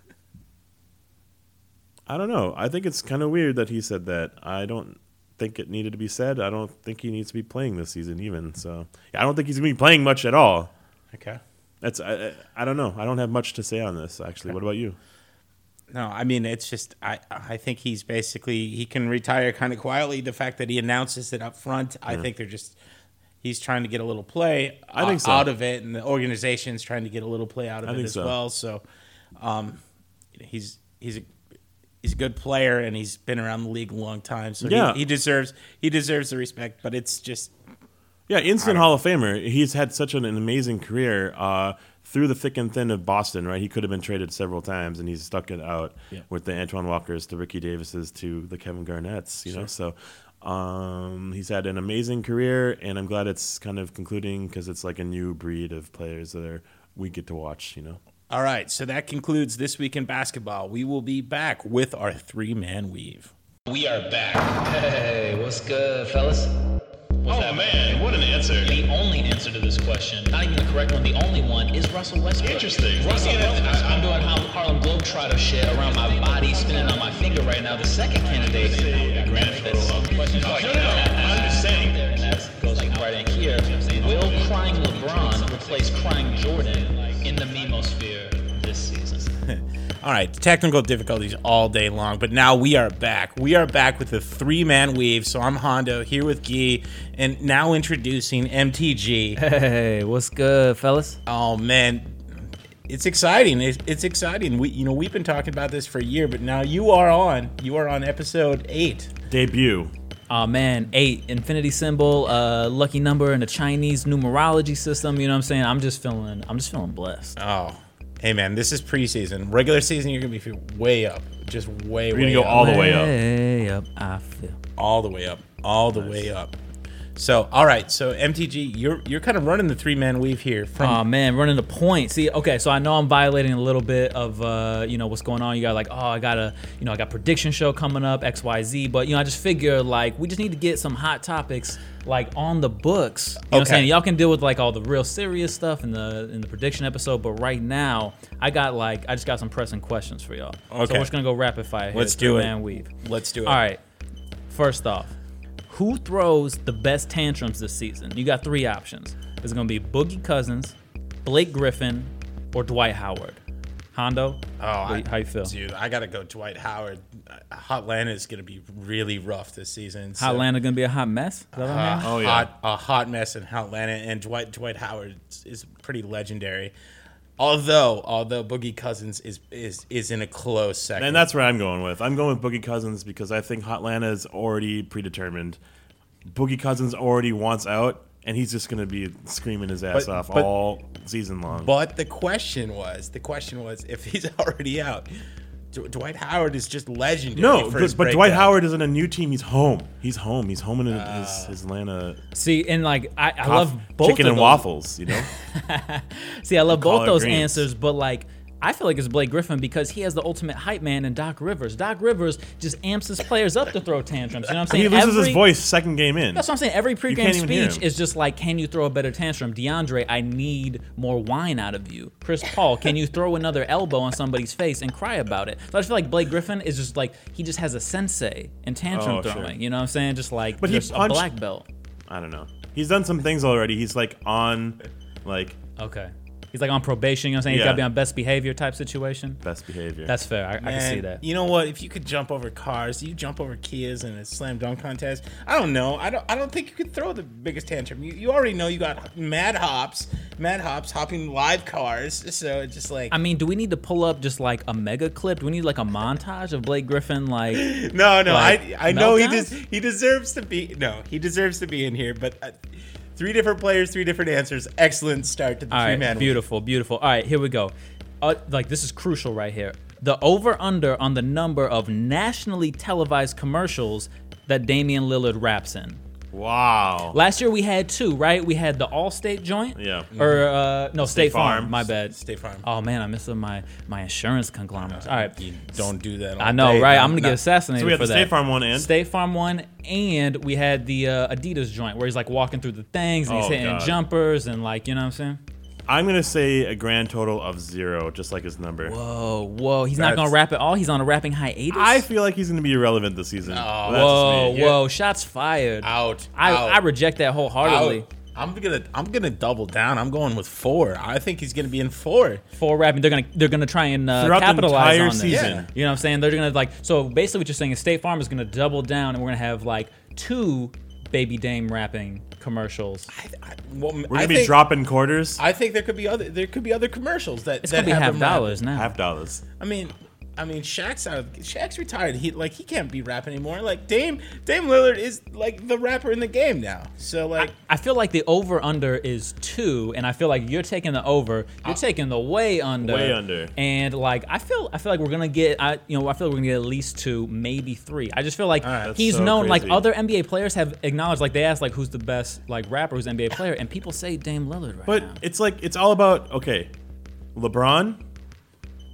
I don't know. I think it's kind of weird that he said that. I don't think it needed to be said. I don't think he needs to be playing this season even. So, yeah, I don't think he's going to be playing much at all. Okay. That's I, I I don't know. I don't have much to say on this actually. What about you? No, I mean it's just I I think he's basically he can retire kind of quietly. The fact that he announces it up front, I think they're just he's trying to get a little play I think so. out of it, and the organization's trying to get a little play out of I it as so. well. So, um, he's he's a he's a good player and he's been around the league a long time. So Yeah. he, he deserves he deserves the respect. But it's just Yeah, instant Hall of Famer. He's had such an, an amazing career uh, through the thick and thin of Boston. Right, he could have been traded several times, and he's stuck it out Yeah. with the Antoine Walkers, the Ricky Davises, to the Kevin Garnetts. You know, so um, he's had an amazing career, and I'm glad it's kind of concluding because it's like a new breed of players that are we get to watch. You know. all right. So that concludes this week in basketball. We will be back with our three man weave. We are back. Hey, what's good, fellas? What's Oh that, man, what an answer. Answer to this question, not even the correct one, the only one is Russell Westbrook. Interesting. Russell Westbrook. I- I'm doing Har- Harlem Globetrotter shit around my body, spinning on my finger right now. The second candidate, granted, that's questions like No, no, I'm just saying. there, and that goes like right in here. Will crying LeBron replace crying Jordan in the memosphere? All right, technical difficulties all day long, but now we are back. We are back with the three man weave. So I'm Hondo here with Guy, and now introducing MTG. Hey, what's good, fellas? Oh man, it's exciting. It's, it's exciting. We, you know, we've been talking about this for a year, but now you are on. You are on episode eight. Debut. Oh man, eight infinity symbol, uh, lucky number in the Chinese numerology system. You know what I'm saying? I'm just feeling, I'm just feeling blessed. Oh, hey man, this is preseason. Regular season, you're gonna be way up, just way, We're way gonna go up. all the way up. Way up, I feel. all the way up, all the way up. So, all right. So MTG, you're you're kind of running the three man weave here from Oh man, running the point. See, okay, so I know I'm violating a little bit of uh, you know what's going on. You got like, oh, I got a, you know, I got prediction show coming up X Y Z. But you know, I just figure like we just need to get some hot topics like on the books. You know what I'm saying? Y'all can deal with like all the real serious stuff in the in the prediction episode. But right now, I got like I just got some pressing questions for y'all. Okay. So Okay. we're just gonna go rapid fire. Here, Let's do it. Man weave. Let's do it. All right. First off, who throws the best tantrums this season? You got three options. It's going to be Boogie Cousins, Blake Griffin, or Dwight Howard. Hondo, Oh, I, how you feel? dude? I gotta go. Dwight Howard. Uh, Hotlanta is gonna be really rough this season. so- Hot Atlanta going to be a hot mess? Is that what I'm Uh. Oh, yeah. hot, a hot mess in Atlanta, and Dwight Dwight Howard is pretty legendary. Although, although Boogie Cousins is is is in a close second. And that's where I'm going with. I'm going with Boogie Cousins because I think Hotlanta is already predetermined. Boogie Cousins already wants out, and he's just going to be screaming his ass But- off but- all season long. But the question was, the question was, if he's already out, D- Dwight Howard is just legendary. No, for his but, but Dwight breakdown. Howard isn't a new team. He's home. He's home. He's home in his, Uh. his, his Atlanta See, and like I, I coff- love both chicken of and those. waffles. You know, See, I love both those greens. answers, but like I feel like it's Blake Griffin because he has the ultimate hype man in Doc Rivers. Doc Rivers just amps his players up to throw tantrums. You know what I'm saying? he loses Every- his voice second game in. That's what I'm saying. Every pregame can't even hear speech is just like, can you throw a better tantrum? DeAndre, I need more wine out of you. Chris Paul, can you throw another elbow on somebody's face and cry about it? So I just feel like Blake Griffin is just like, he just has a sensei in tantrum Oh, sure. throwing. You know what I'm saying? Just like, But a black belt. I don't know. He's done some things already. He's like on like Okay. He's like on probation, you know what I'm saying? He's got to be on best behavior type situation. best behavior. That's fair. I, I can see that. You know what? If you could jump over cars, you jump over Kias in a slam dunk contest. I don't know. I don't. I don't think you could throw the biggest tantrum. You, you already know you got mad hops, mad hops hopping live cars. So it's just like I mean, do we need to pull up just like a mega clip? Do we need like a montage of Blake Griffin like no, no. like, I I know he meltdowns? des- he deserves to be. No, he deserves to be in here. But uh, three different players, three different answers. Excellent start to the All three right, man. beautiful, beautiful. All right, here we go. Uh, like this is crucial right here. The over under on the number of nationally televised commercials that Damian Lillard raps in. Wow. Last year we had two, right? We had the Allstate joint. Yeah. Or uh, no, State, Farm. Farm. My bad. State Farm. Oh man, I missed my my insurance conglomerates. All right. You don't do that. I know, day, right? I'm gonna get Not- assassinated So we had for the that. State Farm one and State Farm one, and we had the uh, Adidas joint where he's like walking through the things and he's Oh, hitting God. jumpers and like you know what I'm saying. I'm gonna say a grand total of zero, just like his number. Whoa, whoa! He's not gonna rap at all. He's on a rapping hiatus. I feel like he's gonna be irrelevant this season. That's just whoa, me. whoa! Shots fired. Out. I, out. I reject that wholeheartedly. Out. I'm gonna I'm gonna double down. I'm going with four. I think he's gonna be in four. For rapping, they're gonna they're gonna try and uh, Throughout the capitalize entire on this. season. Yeah. You know what I'm saying? They're gonna like so basically what you're saying is State Farm is gonna double down and we're gonna have like two Baby Dame rapping commercials. I, I, well, We're gonna be think, dropping quarters, I think there could be other there could be other commercials that It's that gonna be have half them dollars now. half dollars. I mean, I mean, Shaq's out. Of, Shaq's retired. He like he can't be rapping anymore. Like Dame Dame Lillard is like the rapper in the game now. So like I feel like the over under is two, and I feel like you're taking the over. You're taking the way under. Way under. And like I feel, I feel like we're gonna get, I you know, I feel like we're gonna get at least two, maybe three. I just feel like That's he's so known. Like other NBA players have acknowledged, like they asked, like who's the best like rapper, who's an NBA player, and people say Dame Lillard right But now. it's like it's all about okay, LeBron.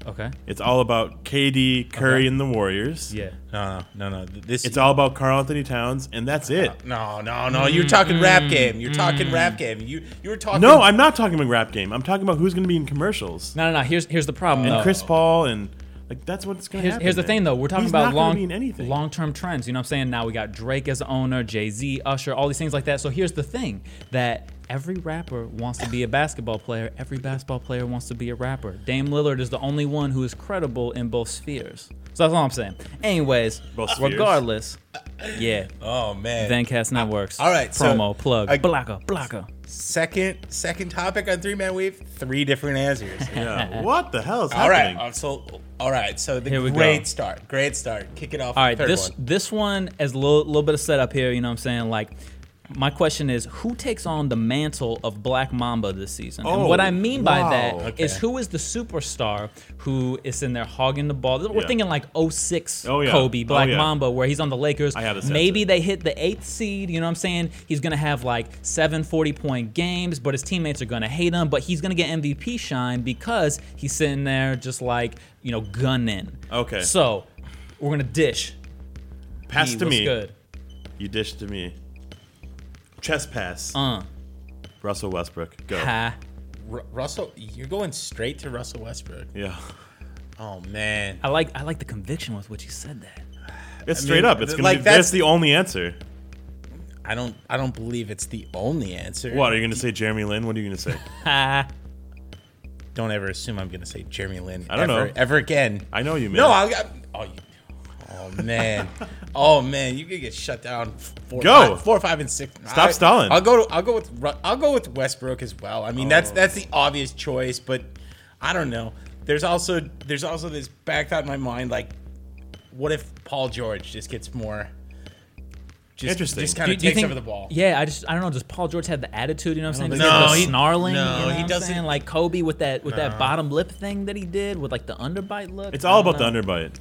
Okay. It's all about KD, Curry, and the Warriors. Yeah. no no no no. This It's all about Karl-Anthony Towns, and that's it. no no no. You're talking Mm, rap game. You're talking rap game. You you were talking. No, I'm not talking about rap game. I'm talking about who's going to be in commercials. No, no, no. Here's here's the problem. and though. Chris Paul and like that's what's going to Here's, happen. here's the man. thing, though. We're talking He's about not gonna long, be in anything. long-term trends. You know what I'm saying? Now we got Drake as owner, Jay Z, Usher, all these things like that. So here's the thing: that every rapper wants to be a basketball player. Every basketball player wants to be a rapper. Dame Lillard is the only one who is credible in both spheres. So that's all I'm saying. Anyways, Both spheres? regardless, yeah. Oh man. Vancast Networks. all right, so, Promo plug. I- Blacka. Blacka. second second topic on three man wave. Three different answers. Yeah. what the hell is all right. happening? uh, So all right. So the Here we great go. start. Great start. Kick it off. All with right, the third this one. this one is a little, little bit of setup here. You know what I'm saying? Like, my question is, who takes on the mantle of Black Mamba this season? and Oh, what I oh, mean by wow. that is, Okay. who is the superstar who is in there hogging the ball? We're Yeah. thinking like 06 Oh, yeah. Kobe, Oh, Black yeah. Mamba, where he's on the Lakers. I have a Maybe they hit the eighth seed. You know what I'm saying? He's gonna have like seven 40 point games, but his teammates are gonna hate him. But he's gonna get MVP shine because he's sitting there just like you know gunning. Okay. So we're gonna dish. Pass E, to me. good? You dish to me. Chest pass. Uh, Russell Westbrook. Go. ha. Ru- Russell, you're going straight to Russell Westbrook. Yeah. Oh man. I like I like the conviction with which you said that. It's I straight mean, up. It's gonna like, be that's- that's the only answer. I don't I don't believe it's the only answer. What are you gonna say, Jeremy Lin? What are you gonna say? Don't ever assume I'm gonna say Jeremy Lin. I don't ever, know. ever again. I know you, man. No, I'll. I, oh, you, oh man, oh man, you could get shut down. Four, Go. five, four, five, and six. Stop I- stalling. I'll go. I'll go with. I'll go with Westbrook as well. I mean, that's Oh. that's the obvious choice, but I don't know. There's also there's also this back thought in my mind, like, what if Paul George just gets more just, Interesting. just kind Do, of you takes think? over the ball. Yeah, I just I don't know. Does Paul George have the attitude? You know what I'm saying? don't he have the so. No, he- snarling. no, you know he what I'm doesn't- saying? Like Kobe with that with that bottom lip thing that he did with like the underbite look. It's all I don't about the underbite.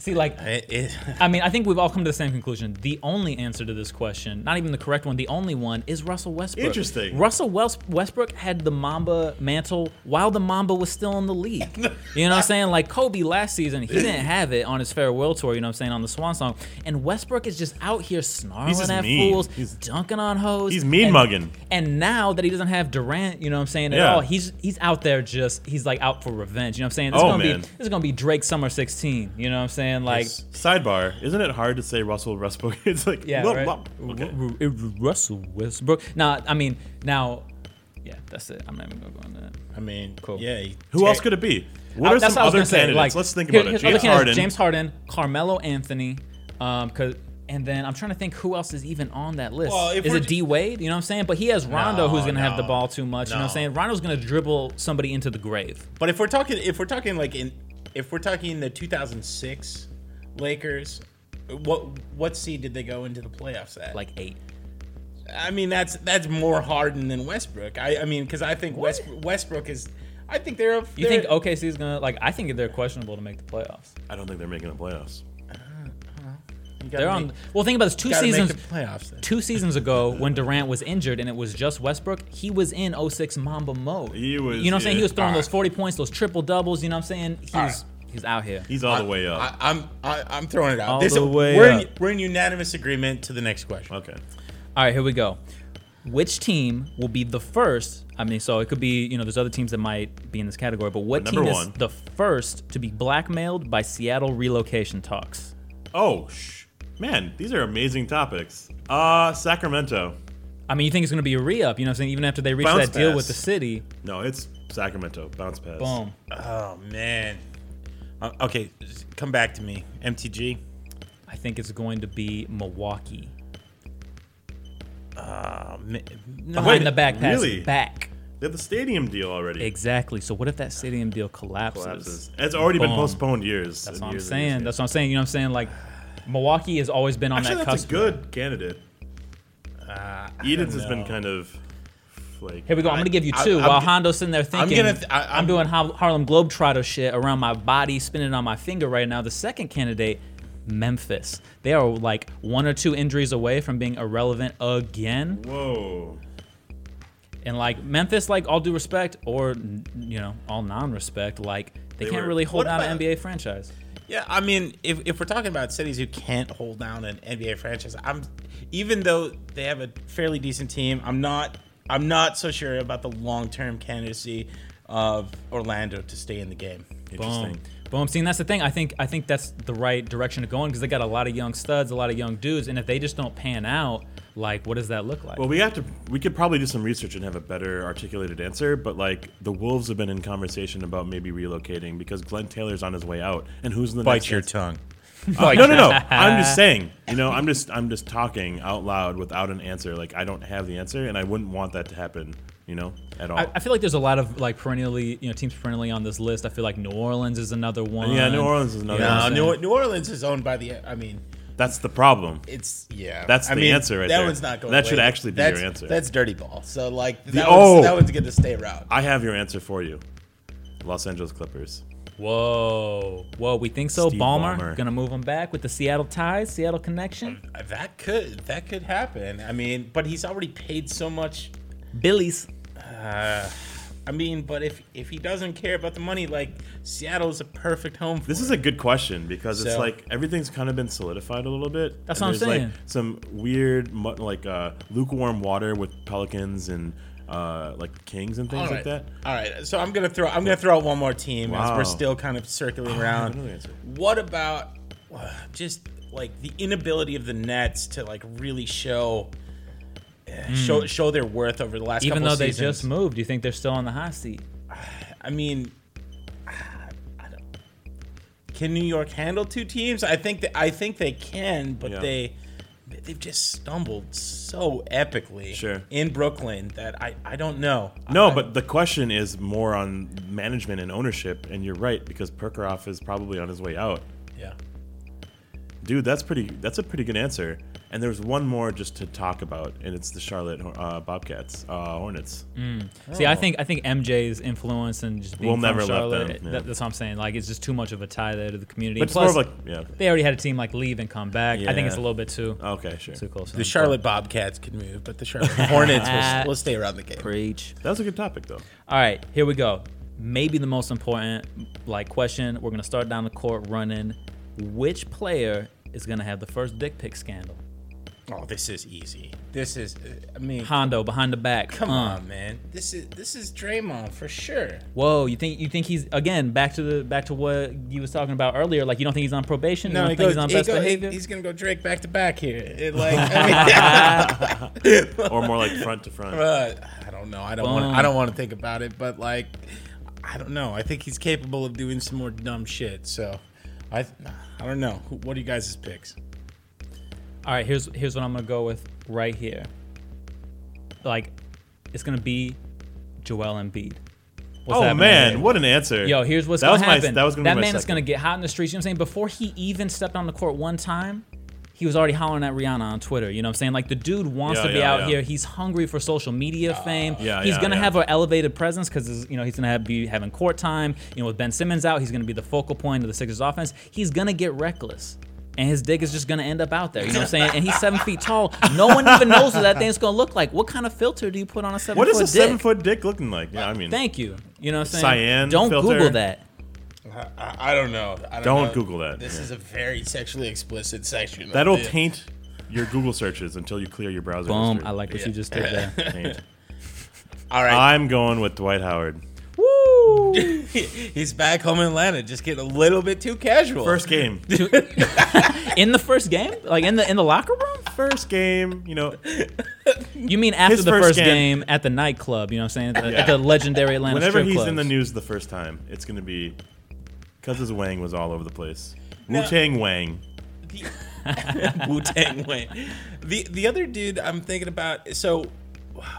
See, like It- it- I mean, I think we've all come to the same conclusion. The only answer to this question, not even the correct one, the only one is Russell Westbrook. Interesting. Russell Wes- Westbrook had the Mamba mantle while the Mamba was still in the league. You know what I'm saying? Like Kobe last season, he didn't have it on his farewell tour, you know what I'm saying, on the Swan Song. And Westbrook is just out here snarling at mean. fools, He's- dunking on hoes. he's mean and- mugging. And now that he doesn't have Durant, you know what I'm saying, at Yeah. all, he's he's out there just he's like out for revenge. You know what I'm saying? This Oh, is gonna man. be this is gonna be Drake Summer 16. You know what I'm saying? Like Sidebar: Isn't it hard to say Russell Westbrook? It's like Yeah, blah, right. blah. Okay. R- R- Russell Westbrook. Now, I mean, now, yeah, that's it. I'm not even gonna go on that. I mean, Cool. Yeah. he- Who else could it be? What Uh, are that's some what I was other gonna say, candidates? like, Let's think here- about it. here's other James candidates, Harden. James Harden, Carmelo Anthony, um, 'cause- and then I'm trying to think who else is even on that list. Well, if is we're it D Wade? You know what I'm saying? But he has Rondo, who's gonna have the no, ball too much. You know what I'm no. saying? Rondo's gonna dribble somebody into the grave. But if we're talking, if we're talking like in, if we're talking the 2006 Lakers, what what seed did they go into the playoffs at? Like eight. I mean, that's that's more Harden than Westbrook. I, I mean, because I think West, Westbrook is. I think they're. You they're- think OKC is gonna like? I think they're questionable to make the playoffs. I don't think they're making the playoffs. You gotta They're on. Well, think about this. Two gotta make seasons. the playoffs. Then. two seasons ago when Durant was injured and it was just Westbrook, he was in 06 Mamba mode. He was- You know what I'm saying? He was throwing Alright. those 40 points, those triple doubles, you know what I'm saying? He's Alright. he's out here. He's all the way up. I, I'm I, I'm throwing it out. All This- the way we're in, we're in unanimous agreement to the next question. okay. All right, here we go. Which team will be the first? I mean, so it could be, you know, there's other teams that might be in this category, but what But team number is the first to be blackmailed by Seattle relocation talks? Oh, sh- man, these are amazing topics. Uh, Sacramento. I mean, you think it's going to be a re-up, you know what I'm saying? Even after they reach Bounce that deal with the city, No, it's Sacramento. Bounce pass. boom. Oh man. Uh, okay, come back to me. MTG. I think it's going to be Milwaukee. Uh, mi- no, Behind the back pass, really? back. They have the stadium deal already. Exactly. So what if that stadium deal collapses? Collapses. It's already been Boom. postponed years. That's and what I'm years and saying. years. That's what I'm saying. You know what I'm saying? Like Milwaukee has always been on Actually, that that's cusp. a good candidate. uh, Edens has been kind of like. Here we go. I'm gonna give you I- 2 I'm while g- Hondo's sitting there thinking. gonna th- I- I'm, I'm- doing Har- Harlem Globetrotter shit around my body, spinning on my finger right now. The second candidate, Memphis. They are like one or two injuries away from being irrelevant again. Whoa. And like Memphis, like all due respect, or you know, all non-respect, like they, They can't were- really hold What down about- an NBA franchise. Yeah, I mean, if, if we're talking about cities who can't hold down an NBA franchise, I'm even though they have a fairly decent team, I'm not I'm not so sure about the long term candidacy of Orlando to stay in the game. Boom. Boom. See, and that's the thing. I think I think that's the right direction to go in because they got a lot of young studs, a lot of young dudes, and if they just don't pan out, like, what does that look like? Well, we have to. We could probably do some research and have a better articulated answer. But like, the Wolves have been in conversation about maybe relocating because Glen Taylor's on his way out, and who's the Bite next your answer? tongue. Uh, no, no, no. I'm just saying. You know, I'm just I'm just talking out loud without an answer. Like I don't have the answer, and I wouldn't want that to happen. You know, at all. I, I feel like there's a lot of like perennially, you know, teams perennially on this list. I feel like New Orleans is another one. yeah, New Orleans is another. You No, one. New, New Orleans is owned by the. I mean, That's the problem. it's yeah. That's I the mean, answer right that there. That one's not going. That should actually be your answer. That's dirty ball. So like that, The- one's, oh! that one's going to stay around. I have your answer for you. Los Angeles Clippers. Whoa, whoa, we think so. Steve Ballmer, Ballmer. gonna move him back with the Seattle ties, Seattle connection. That could that could happen. I mean, but he's already paid so much Billy's. Uh, I mean, but if if he doesn't care about the money, like Seattle is a perfect home for This is a good question because it's So- like everything's kind of been solidified a little bit. That's and what I'm there's, saying. Like some weird, mu- like uh, lukewarm water with Pelicans and uh, like Kings and things like that. All right, so I'm gonna throw I'm gonna throw out one more team as Wow. we're still kind of circling around. another answer. What about uh, just like the inability of the Nets to like really show uh, show show their worth over the last. Even couple though they seasons? just moved, do you think they're still on the hot seat? I mean, Can New York handle two teams? I think that I think they can, but Yeah. they they've just stumbled so epically Sure. in Brooklyn that I I don't know. No, I- but the question is more on management and ownership, and you're right because Prokhorov is probably on his way out. yeah. Dude, that's pretty. That's a pretty good answer. And there's one more just to talk about, and it's the Charlotte uh, Bobcats, uh, Hornets. See, I think I think MJ's influence and just being We'll from never let Charlotte. them, yeah. that- that's what I'm saying. Like, it's just too much of a tie there to the community. But it's Plus, more of like, yeah. they already had a team like leave and come back. I think it's a little bit too Okay, sure. too close. to The them. Charlotte Bobcats can move, but the Charlotte Hornets will, will stay around the game. preach. That was a good topic, though. All right, here we go. Maybe the most important like question. We're gonna start down the court running. Which player is gonna have the first dick pic scandal? Oh, this is easy. This is, I mean, Hondo behind the back. come Uh. on, man. This is this is Draymond for sure. Whoa, you think you think he's again back to the back to what you was talking about earlier? Like you don't think he's on probation? No, you don't think goes, he's on he best go- he- behavior? he's gonna go Drake back to back here. It, like, I mean, Or more like front to front. uh, I don't know. I don't want. I don't want to think about it, but like, I don't know. I think he's capable of doing some more dumb shit. So, I, I don't know. What are you guys' picks? All right, here's here's what I'm gonna go with right here. Like, it's gonna be Joel Embiid. What's oh man, what an answer! Yo, here's what's that gonna was my, happen. That was gonna that be my is gonna get hot in the streets. You know what I'm saying? Before he even stepped on the court one time, he was already hollering at Rihanna on Twitter. You know what I'm saying? Like the dude wants Yeah, to be yeah, out yeah. here. He's hungry for social media ah. fame. Yeah, he's yeah, gonna yeah. have an elevated presence because you know he's gonna have, be having court time. You know, with Ben Simmons out, he's gonna be the focal point of the Sixers offense. He's gonna get reckless. And his dick is just gonna end up out there. You know what I'm saying? And he's seven feet tall. No one even knows what that thing's gonna look like. What kind of filter do you put on a seven What foot is a dick? seven foot dick looking like? Yeah, I mean, Thank you. You know what I'm saying? Cyan Don't filter? Google that. I, I don't know. I don't, Don't know. Google that. This Yeah. is a very sexually explicit section. of that'll it. taint your Google searches until you clear your browser. Boom. history. I like what you just did there. Taint. All right. I'm going with Dwight Howard. Woo! He's back home in Atlanta, just getting a little bit too casual. First game. in the first game, like in the in the locker room. First game. You know, You mean after His the first first game- game at the nightclub? You know what I'm saying? At the, Yeah. at the legendary Atlanta whenever strip he's clubs. in the news the first time, it's gonna be because his wang was all over the place. Wu Tang Wang. Wu Tang Wayne. The the other dude I'm thinking about. So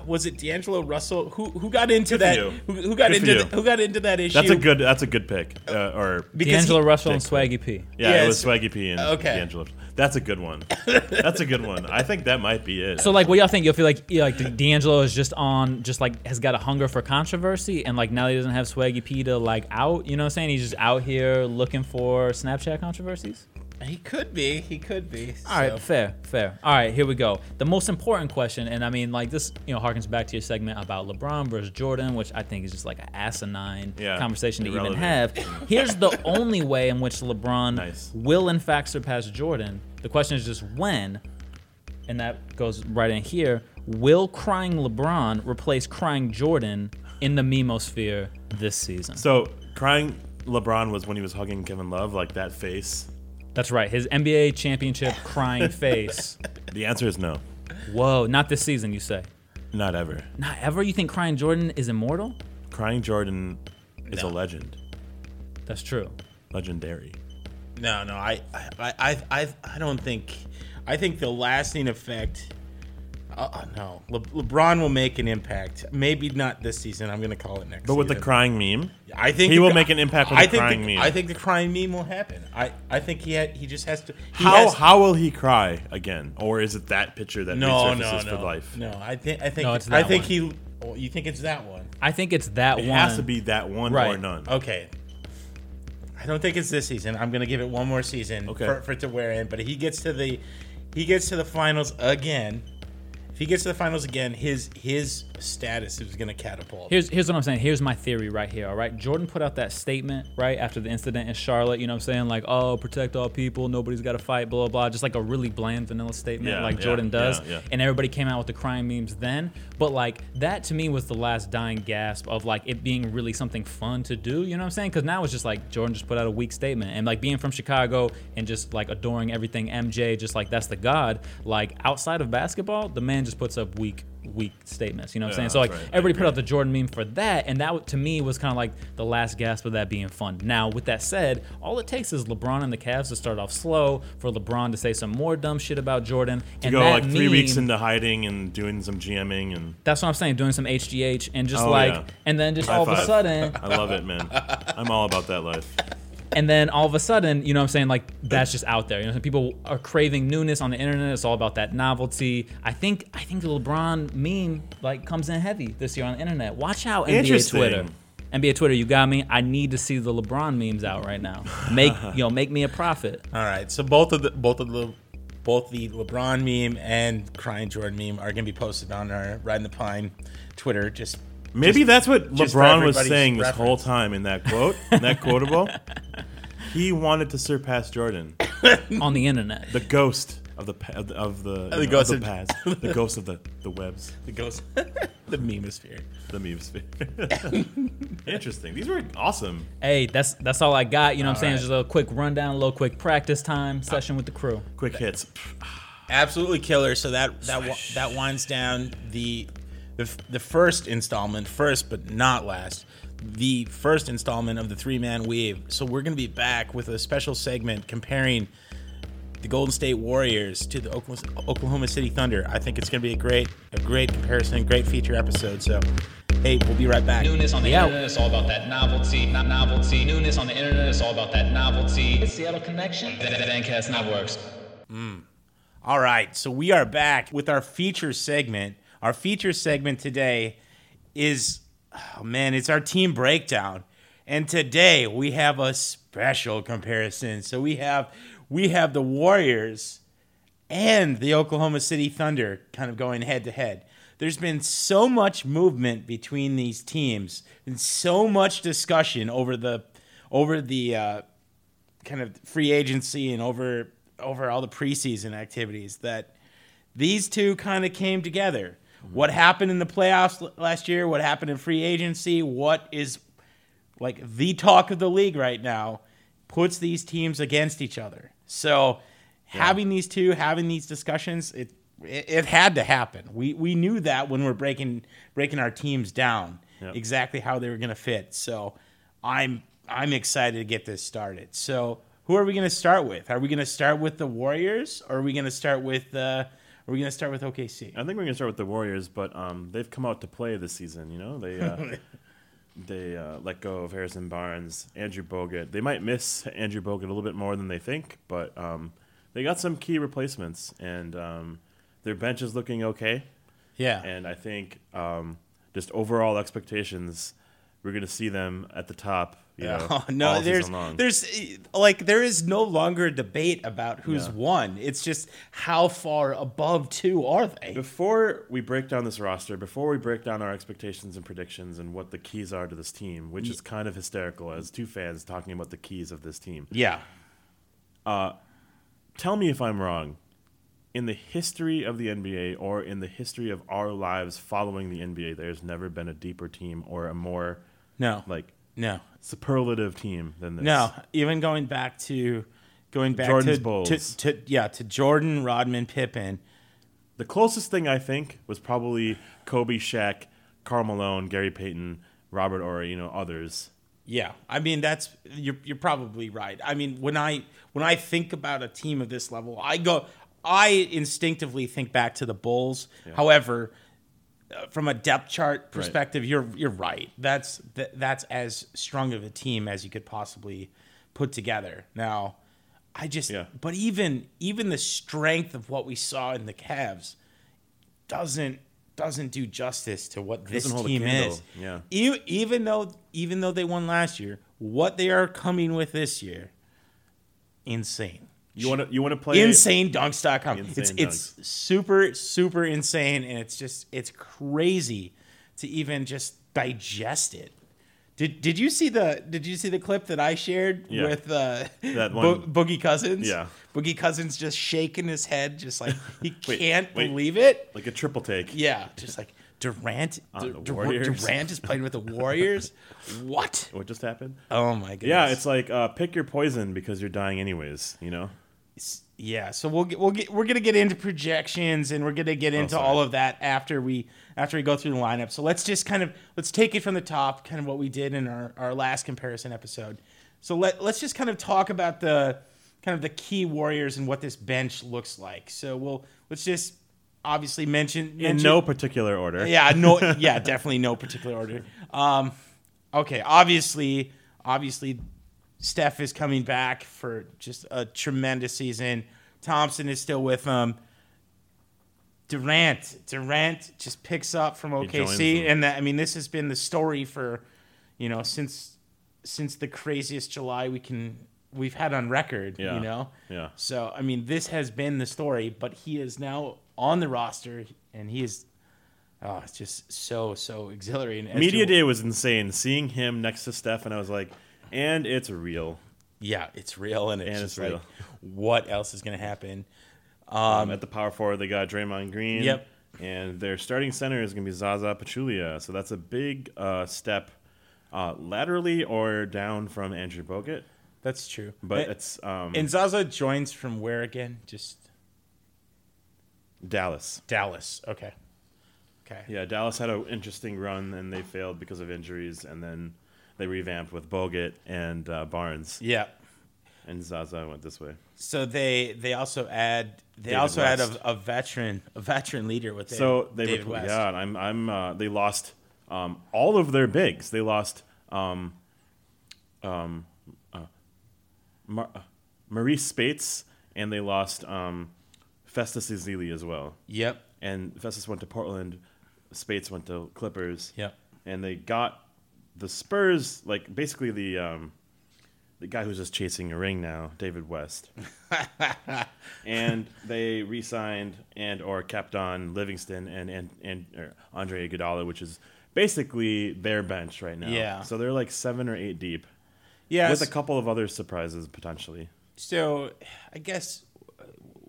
was it D'Angelo Russell who who got into Good that? Who, who got Good into the, who got into that issue? That's a good. That's a good pick. Uh, or because D'Angelo he- Russell and Dick. Swaggy P. yeah, Yeah, it was it's- Swaggy P and Okay. D'Angelo. That's a good one. That's a good one. I think that might be it. So like, what y'all think? You'll feel like yeah, like D'Angelo is just on, just like has got a hunger for controversy, and like now he doesn't have Swaggy P to like out. You know what I'm saying? He's just out here looking for Snapchat controversies. He could be. He could be. All right, so. fair, fair. All right, here we go. The most important question, and I mean, like this, you know, harkens back to your segment about LeBron versus Jordan, which I think is just like an asinine Yeah, conversation to even have. Here's the only way in which LeBron Nice. will, in fact, surpass Jordan. The question is just when, and that goes right in here. Will crying LeBron replace crying Jordan in the memosphere this season? So crying LeBron was when he was hugging Kevin Love, like that face. That's right. His NBA championship crying face. The answer is no, Whoa, not this season, you say? not ever. Not ever. You think Crying Jordan is immortal? Crying Jordan is No. a legend, That's true. legendary. No, no, I, I, I, I, I don't think. I think the lasting effect. Uh, no, Le- LeBron will make an impact. Maybe not this season. I'm going to call it next. But with the crying meme, I think he the- will make an impact with I the think crying the, meme. I think the crying meme will happen. I, I think he had, he just has to. he how has- how will he cry again, or is it that picture that No, no, resurfaces no, for life? no. I think I think No, it's I think one. he. Oh, you think it's that one? I think it's that It one. It has to be that one or none. Okay. I don't think it's this season. I'm gonna give it one more season Okay. for, for it to wear in. But he gets to the he gets to the finals again. If he gets to the finals again, his his status is gonna catapult. Here's here's what I'm saying. Here's my theory right here. All right, Jordan put out that statement right after the incident in Charlotte. You know what I'm saying? Like, oh, protect all people. Nobody's got to fight. Blah blah blah. Just like a really bland vanilla statement, Yeah, like yeah, Jordan does. yeah, yeah. And everybody came out with the crime memes then. But like that to me was the last dying gasp of like it being really something fun to do. You know what I'm saying? Because now it's just like Jordan just put out a weak statement and like being from Chicago and just like adoring everything MJ, just like that's the god. Like outside of basketball, the man just puts up weak weak statements. You know what I'm saying? So like right. Everybody put out the Jordan meme for that, and that to me was kind of like the last gasp of that being fun. Now, with that said, all it takes is LeBron and the Cavs to start off slow, for LeBron to say some more dumb shit about Jordan, To and go that like three weeks into hiding and doing some GMing and That's what I'm saying, doing some HGH, and just Oh, like, yeah. and then just High all of a sudden, I love it, man. I'm all about that life. And then all of a sudden, you know what I'm saying, like that's just out there. You know, people are craving newness on the internet. It's all about that novelty. I think I think the LeBron meme like comes in heavy this year on the internet. Watch out, NBA. Twitter. NBA Twitter, you got me. I need to see the LeBron memes out right now. Make you know, make me a profit. All right, so both of the both of the both the LeBron meme and crying Jordan meme are gonna be posted on our Riding the Pine Twitter. Just Maybe just- that's what LeBron was everybody's saying this whole time in that quote, in that quotable. He wanted to surpass Jordan, on the internet. the ghost of the pa- of the of the, The know, ghost of of- the past, the ghost of the the webs, the ghost, the memosphere. the memesphere. Interesting. These were awesome. Hey, that's that's all I got. You know what I'm saying? right. Just a little quick rundown, a little quick practice time session with the crew. Quick hits. absolutely killer. So that that that winds down the the f- the first installment, first but not last, the first installment of the three man weave. So we're gonna be back with a special segment comparing the Golden State Warriors to the Oklahoma, Oklahoma City Thunder. I think it's gonna be a great a great comparison, great feature episode. So hey, we'll be right back. Newness on the Yeah. internet, it's all about that novelty. Not novelty. Newness on the internet, it's all about that novelty. Seattle Connection. Vancast Networks. Mm. All right, so we are back with our feature segment. Our feature segment today is, oh man, it's our team breakdown. And today we have a special comparison. So we have we have the Warriors and the Oklahoma City Thunder kind of going head to head. There's been so much movement between these teams and so much discussion over the over the uh, kind of free agency and over over all the preseason activities that these two kind of came together. What happened in the playoffs l- last year? What happened in free agency? What is like the talk of the league right now? Puts these teams against each other. So having these two, having these discussions, it, it it had to happen. We we knew that when we're breaking breaking our teams down, Yep. exactly how they were going to fit. So I'm I'm excited to get this started. So who are we going to start with? Are we going to start with the Warriors, or are we going to start with uh, are we going to start with OKC? I think we're gonna start with the Warriors, but um, they've come out to play this season. You know, they uh, they uh, let go of Harrison Barnes, Andrew Bogut. They might miss Andrew Bogut a little bit more than they think, but um, they got some key replacements, and um, their bench is looking okay. Yeah, And I think um, just overall expectations, we're gonna see them at the top. Know, Oh, no, there's there's like there is no longer a debate about who's Yeah. won. It's just how far above two are they? Before we break down this roster, before we break down our expectations and predictions and what the keys are to this team, which is kind of hysterical as two fans talking about the keys of this team, Yeah, Uh, tell me if I'm wrong. In the history of the NBA or in the history of our lives following the NBA, there's never been a deeper team or a more no, like no, superlative team than this. no. Even going back to going back Jordan's to, Bulls. to to yeah to Jordan, Rodman, Pippen. The closest thing I think was probably Kobe, Shaq, Karl Malone, Gary Payton, Robert Horry, you know, others. Yeah, I mean that's you're you're probably right. I mean when I when I think about a team of this level, I go I instinctively think back to the Bulls. However, uh, Uh, from a depth chart perspective, you're you're right. That's th- that's as strong of a team as you could possibly put together. Now, I just Yeah. but even even the strength of what we saw in the Cavs doesn't doesn't do justice to what this Doesn't hold a team is. yeah. E- even though even though they won last year, what they are coming with this year, insane. You want to you want to play InsaneDunks.com. It's Insane it's super super insane, and it's just it's crazy to even just digest it. Did, did you see the Did you see the clip that I shared Yeah. with uh, That Bo- Boogie Cousins? Yeah. Boogie Cousins just shaking his head, just like he Wait, can't wait. believe it. like a triple take. Yeah, just like Durant. Dur- Durant is playing with the Warriors. what? What just happened? Oh my goodness. Yeah, it's like uh, pick your poison because you're dying anyways. You know. Yeah. So we'll get, we'll get we're gonna get into projections and we're gonna get into sorry. all of that after we after we go through the lineup. So let's just kind of let's take it from the top, kind of what we did in our, our last comparison episode. So let let's just kind of talk about the kind of the key warriors and what this bench looks like. So we'll let's just obviously mention, In mention no particular order. yeah, no, yeah, definitely no particular order. Um, okay, obviously, obviously, Steph is coming back for just a tremendous season. Thompson is still with them. Durant, Durant just picks up from OKC, and that, I mean, this has been the story for, you know, since since the craziest July we can we've had on record. Yeah. You know, Yeah. so I mean, this has been the story, but he is now on the roster, and he is, oh, it's just so so exhilarating. Media to- day was insane. Seeing him next to Steph, and I was like, and it's real. yeah, it's real, and it's And it's real. like, what else is gonna happen? Um, at the power forward, they got Draymond Green. Yep. And their starting center is going to be Zaza Pachulia. So that's a big uh, step uh, laterally or down from Andrew Bogut. That's true, But and, it's um, and Zaza joins from where again? Just Dallas. Dallas. Okay, okay. Yeah, Dallas had an interesting run and they failed because of injuries. And then they revamped with Bogut and uh, Barnes. Yeah. And Zaza went this way. So they they also add they David also West. add a, a veteran a veteran leader with So they David West. yeah, I'm I'm uh, they lost um, all of their bigs. They lost um, um, uh, Mar- uh, Marreese Speights and they lost um, Festus Ezeli as well. Yep. And Festus went to Portland, Speights went to Clippers. Yep. And they got the Spurs like basically the um, the guy who's just chasing a ring now, David West. and they re-signed and or kept on Livingston and and and Andre Iguodala, which is basically their bench right now. Yeah. So they're like seven or eight deep, Yeah. with a couple of other surprises potentially. So, I guess, uh,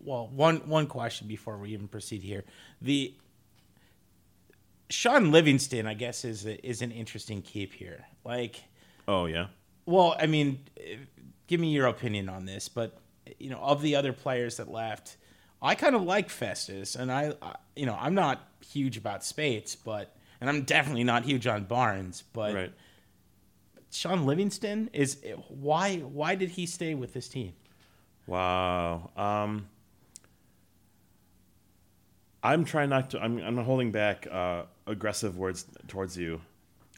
well, one one question before we even proceed here. The Shaun Livingston, I guess, is a, is an interesting keep here. Like, Oh yeah. well, I mean, give me your opinion on this, but you know, of the other players that left, I kind of like Festus, and I, I, you know, I'm not huge about Speights, but and I'm definitely not huge on Barnes, but Right. Shaun Livingston is why why did he stay with this team? Wow. Um, I'm trying not to. I'm, I'm holding back uh, aggressive words towards you.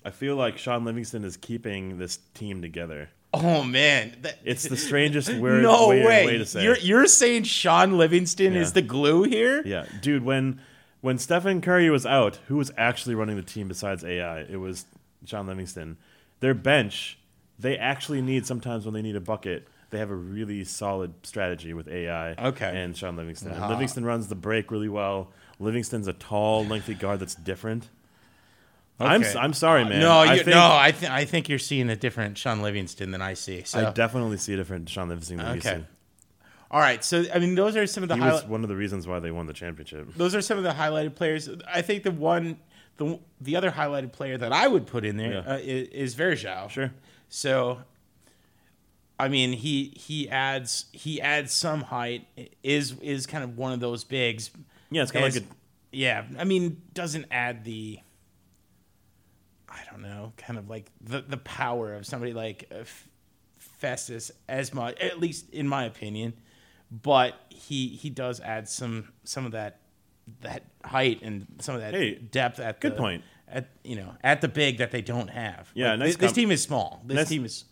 I feel like Shaun Livingston is keeping this team together. Oh man, that, It's the strangest word, no way, way. way to say. You're you're saying Shaun Livingston is the glue here? Yeah, dude. When when Stephen Curry was out, who was actually running the team besides AI? It was Shaun Livingston. Their bench, they actually need sometimes when they need a bucket. They have a really solid strategy with AI. Okay. And Shaun Livingston. Ah. Livingston runs the break really well. Livingston's a tall, lengthy guard that's different. I'm Okay. I'm sorry, man. No, I think, no, I think I think you're seeing a different Shaun Livingston than I see. So I definitely see a different Shaun Livingston than you okay, see. all right. So I mean, those are some of the He highlight. was one of the reasons why they won the championship. those are some of the highlighted players. I think the one, the the other highlighted player that I would put in there Yeah. uh, is, is Varejao. Sure. So, I mean, he he adds he adds some height. Is is kind of one of those bigs. Yeah, it's kind of like a yeah. I mean, doesn't add the. I don't know, kind of like the the power of somebody like uh, Festus as much, at least in my opinion. But he he does add some some of that that height and some of that Hey, depth at good the, point. at you know at the big that they don't have. Yeah, Like, nice this, this team is small. This nice- team is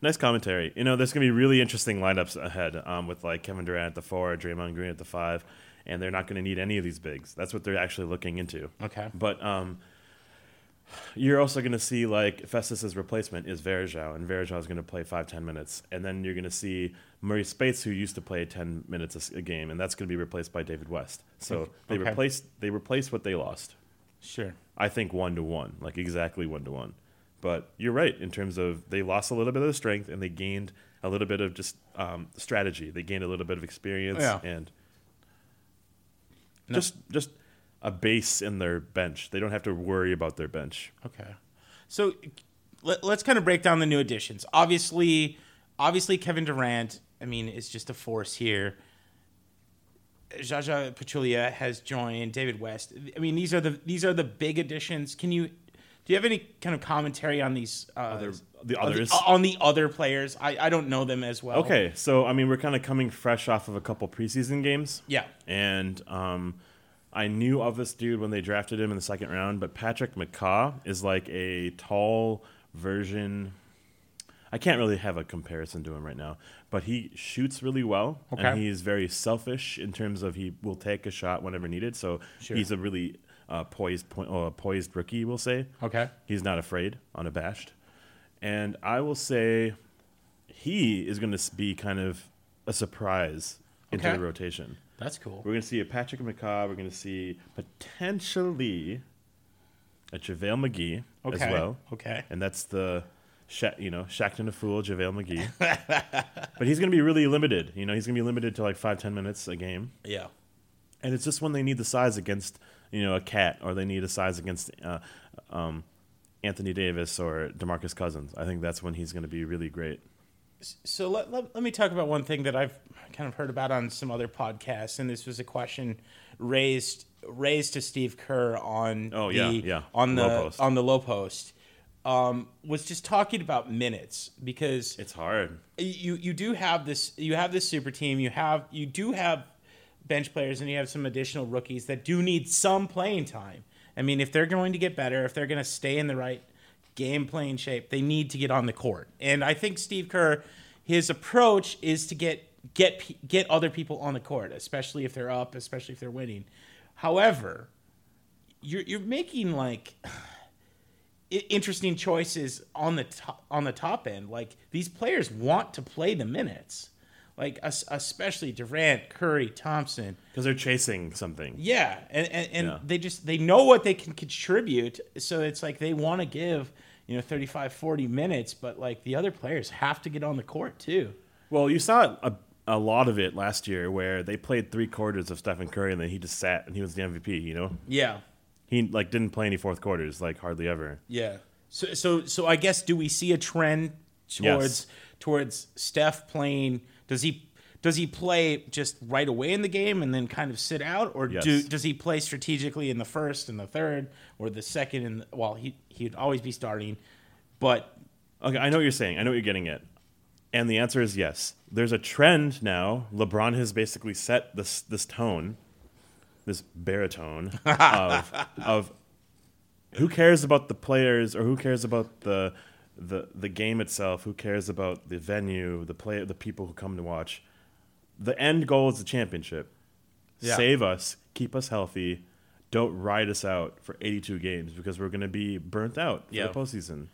Nice commentary. You know, there's gonna be really interesting lineups ahead um, with like Kevin Durant at the four, Draymond Green at the five, and they're not gonna need any of these bigs. That's what they're actually looking into. Okay. But um, you're also gonna see like Festus's replacement is Varejao, and Varejao is gonna play five ten minutes, and then you're gonna see Murray Speights, who used to play ten minutes a, game, and that's gonna be replaced by David West. So they Okay. replaced they replaced what they lost. sure. I think one to one, like exactly one to one. But you're right in terms of they lost a little bit of strength and they gained a little bit of just um, strategy. They gained a little bit of experience Yeah. and just just a base in their bench. They don't have to worry about their bench. Okay. So let, us kind of break down the new additions. Obviously, obviously Kevin Durant, I mean, is just a force here. Zaza Pachulia has joined David West. I mean, these are the these are the big additions. Can you do you have any kind of commentary on these uh, Other- the on others? on the other players? I, I don't know them as well. Okay, so I mean we're kind of coming fresh off of a couple preseason games. Yeah. And um, I knew of this dude when they drafted him in the second round, but Patrick McCaw is like a tall version. I can't really have a comparison to him right now, but he shoots really well, Okay. and he's very selfish in terms of he will take a shot whenever needed. So he's a really uh, poised, po- uh, poised rookie, we'll say. Okay. He's not afraid, unabashed, and I will say he is going to be kind of a surprise into Okay. the rotation. That's cool. We're going to see a Patrick McCaw. We're going to see potentially a JaVale McGee as well. okay. And that's the, Sha- you know, Shaqtin' a Fool, JaVale McGee. but he's going to be really limited. You know, he's going to be limited to like five, ten minutes a game. Yeah. And it's just when they need the size against, you know, a KAT or they need a size against uh, um, Anthony Davis or DeMarcus Cousins. I think that's when he's going to be really great. So let, let, let me talk about one thing that I've kind of heard about on some other podcasts, and this was a question raised raised to Steve Kerr on Oh, the, yeah, yeah. on the Lowe Post. on the Lowe Post. Um, was just talking about minutes because It's hard. you you do have this you have this super team you have you do have bench players and you have some additional rookies that do need some playing time. I mean if they're going to get better if they're going to stay in the right game playing shape they need to get on the court. And i think steve kerr his approach is to get get get other people on the court especially if they're up especially if they're winning. However you're you're making like interesting choices on the top, on the top end. Like these players want to play the minutes, like especially Durant, Curry, Thompson. Because they're chasing something. Yeah, and and, and Yeah. they just they know what they can contribute. So it's like they want to give you know 35, 40 minutes, but like the other players have to get on the court too. Well, you saw a, a lot of it last year where they played three quarters of Stephen Curry and then he just sat and he was the MVP. You know, Yeah, he like didn't play any fourth quarters, like hardly ever. Yeah. So so so I guess do we see a trend towards Yes. towards Steph playing does he does he play just right away in the game and then kind of sit out or do does he play strategically in the first and the third or the second and well he he'd always be starting but Okay, I know what you're saying. I know what you're getting at. And the answer is yes. There's a trend now. LeBron has basically set this this tone, this baritone of of who cares about the players or who cares about the the the game itself? Who cares about the venue, the play, the people who come to watch? The end goal is the championship. Yeah. Save us, keep us healthy. Don't ride us out for 82 games because we're going to be burnt out for Yeah. the postseason.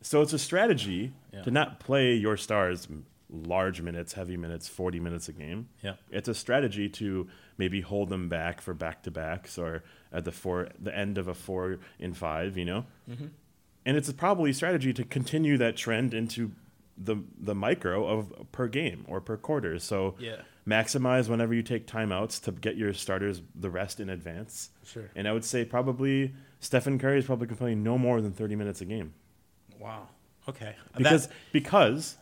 So it's a strategy to not play your stars large minutes, heavy minutes, 40 minutes a game. Yeah. It's a strategy to maybe hold them back for back to backs or at the four the end of a four in five, you know? Mm-hmm. And it's probably a strategy to continue that trend into the the micro of per game or per quarter. So Yeah. maximize whenever you take timeouts to get your starters the rest in advance. Sure. And I would say probably Stephen Curry is probably playing no more than 30 minutes a game wow okay because That- because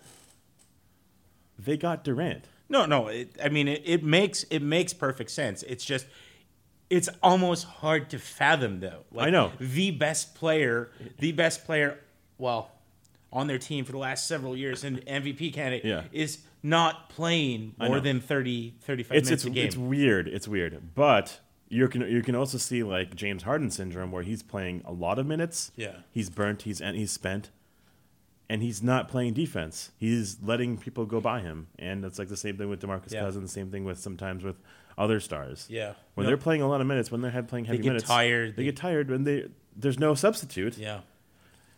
they got Durant. No, no. It, I mean, it, it makes it makes perfect sense. It's just it's almost hard to fathom, though. Like, I know. the best player, the best player, well, on their team for the last several years, and MVP candidate Yeah. is not playing more than 30, 35 It's minutes it's a game. it's weird. It's weird, but you can you can also see like James Harden syndrome where he's playing a lot of minutes. Yeah. he's burnt. He's and he's spent, and he's not playing defense. He's letting people go by him, and it's like the same thing with Demarcus Yeah. Cousins. Same thing with sometimes with other stars. Yeah. when No. they're playing a lot of minutes, when they're head playing heavy they get minutes, tired. They get tired when they there's no substitute. yeah.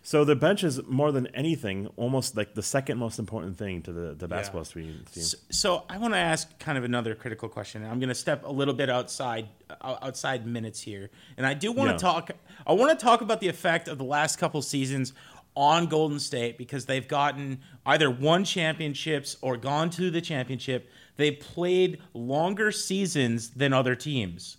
So the bench is more than anything, almost like the second most important thing to the, the basketball team. So, so I want to ask kind of another critical question. I'm going to step a little bit outside uh, outside minutes here, and I do want to Yeah. talk. I want to talk about the effect of the last couple seasons on Golden State because they've gotten either won championships or gone to the championship. They've played longer seasons than other teams.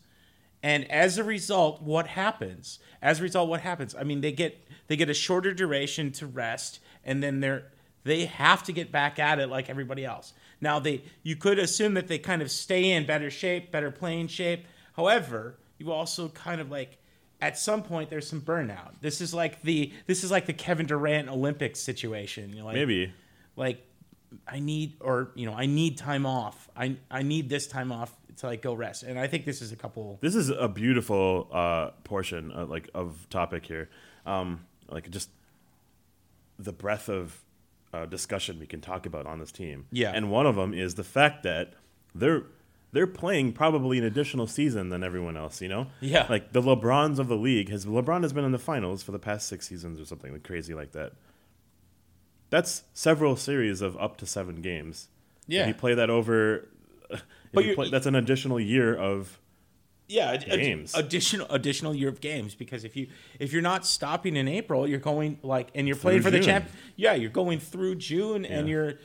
And as a result, what happens? As a result, what happens? I mean, they get they get a shorter duration to rest, and then they're they have to get back at it like everybody else. Now they you could assume that they kind of stay in better shape, better playing shape. However, you also kind of like at some point there's some burnout. This is like the this is like the Kevin Durant Olympics situation. Like, Maybe like I need or you know I need time off. I I need this time off to like go rest. And I think this is a couple. This is a beautiful uh, portion, uh, like of topic here, um, like just the breadth of uh, discussion we can talk about on this team. Yeah. and one of them is the fact that they're they're playing probably an additional season than everyone else. You know, Yeah. like the LeBrons of the league has LeBron has been in the finals for the past six seasons or something like crazy like that. That's several series of up to seven games. Yeah. If you play that over, But you play, that's an additional year of yeah ad- ad- Games. additional additional year of games because if you if you're not stopping in April you're going like and you're playing for the June. champ yeah you're going through June and you're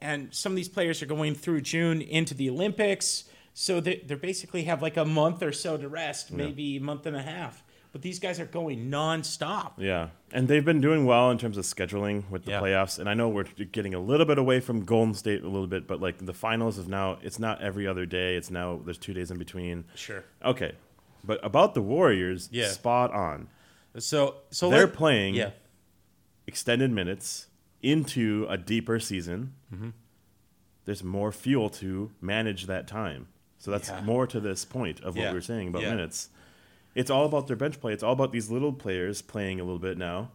and some of these players are going through June into the Olympics so they they basically have like a month or so to rest maybe a month and a half but these guys are going nonstop Yeah, and they've been doing well in terms of scheduling with the Yeah. playoffs. And I know we're getting a little bit away from Golden State a little bit, but like the finals is now it's not every other day. It's now there's two days in between. Sure. Okay, but about the Warriors, Yeah. spot on. so so They're let- playing yeah extended minutes into a deeper season. Mm-hmm. There's more fuel to manage that time. So that's Yeah. more to this point of what we were saying about Yeah. minutes. It's all about their bench play. It's all about these little players playing a little bit now.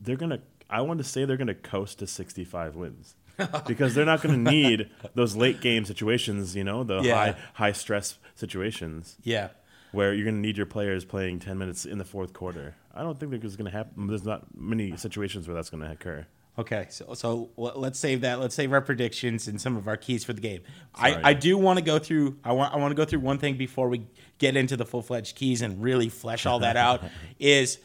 They're gonna. I want to say they're gonna coast to 65 wins because they're not gonna need those late game situations. You know, the Yeah. high high stress situations yeah where you're going to need your players playing 10 minutes in the fourth quarter. I don't think there's going to happen. There's not many situations where that's going to occur. Okay, so so let's save that. Let's save our predictions and some of our keys for the game. I, Sorry. I do want to go through. I want I want to go through one thing before we get into the full fledged keys and really flesh all that out. is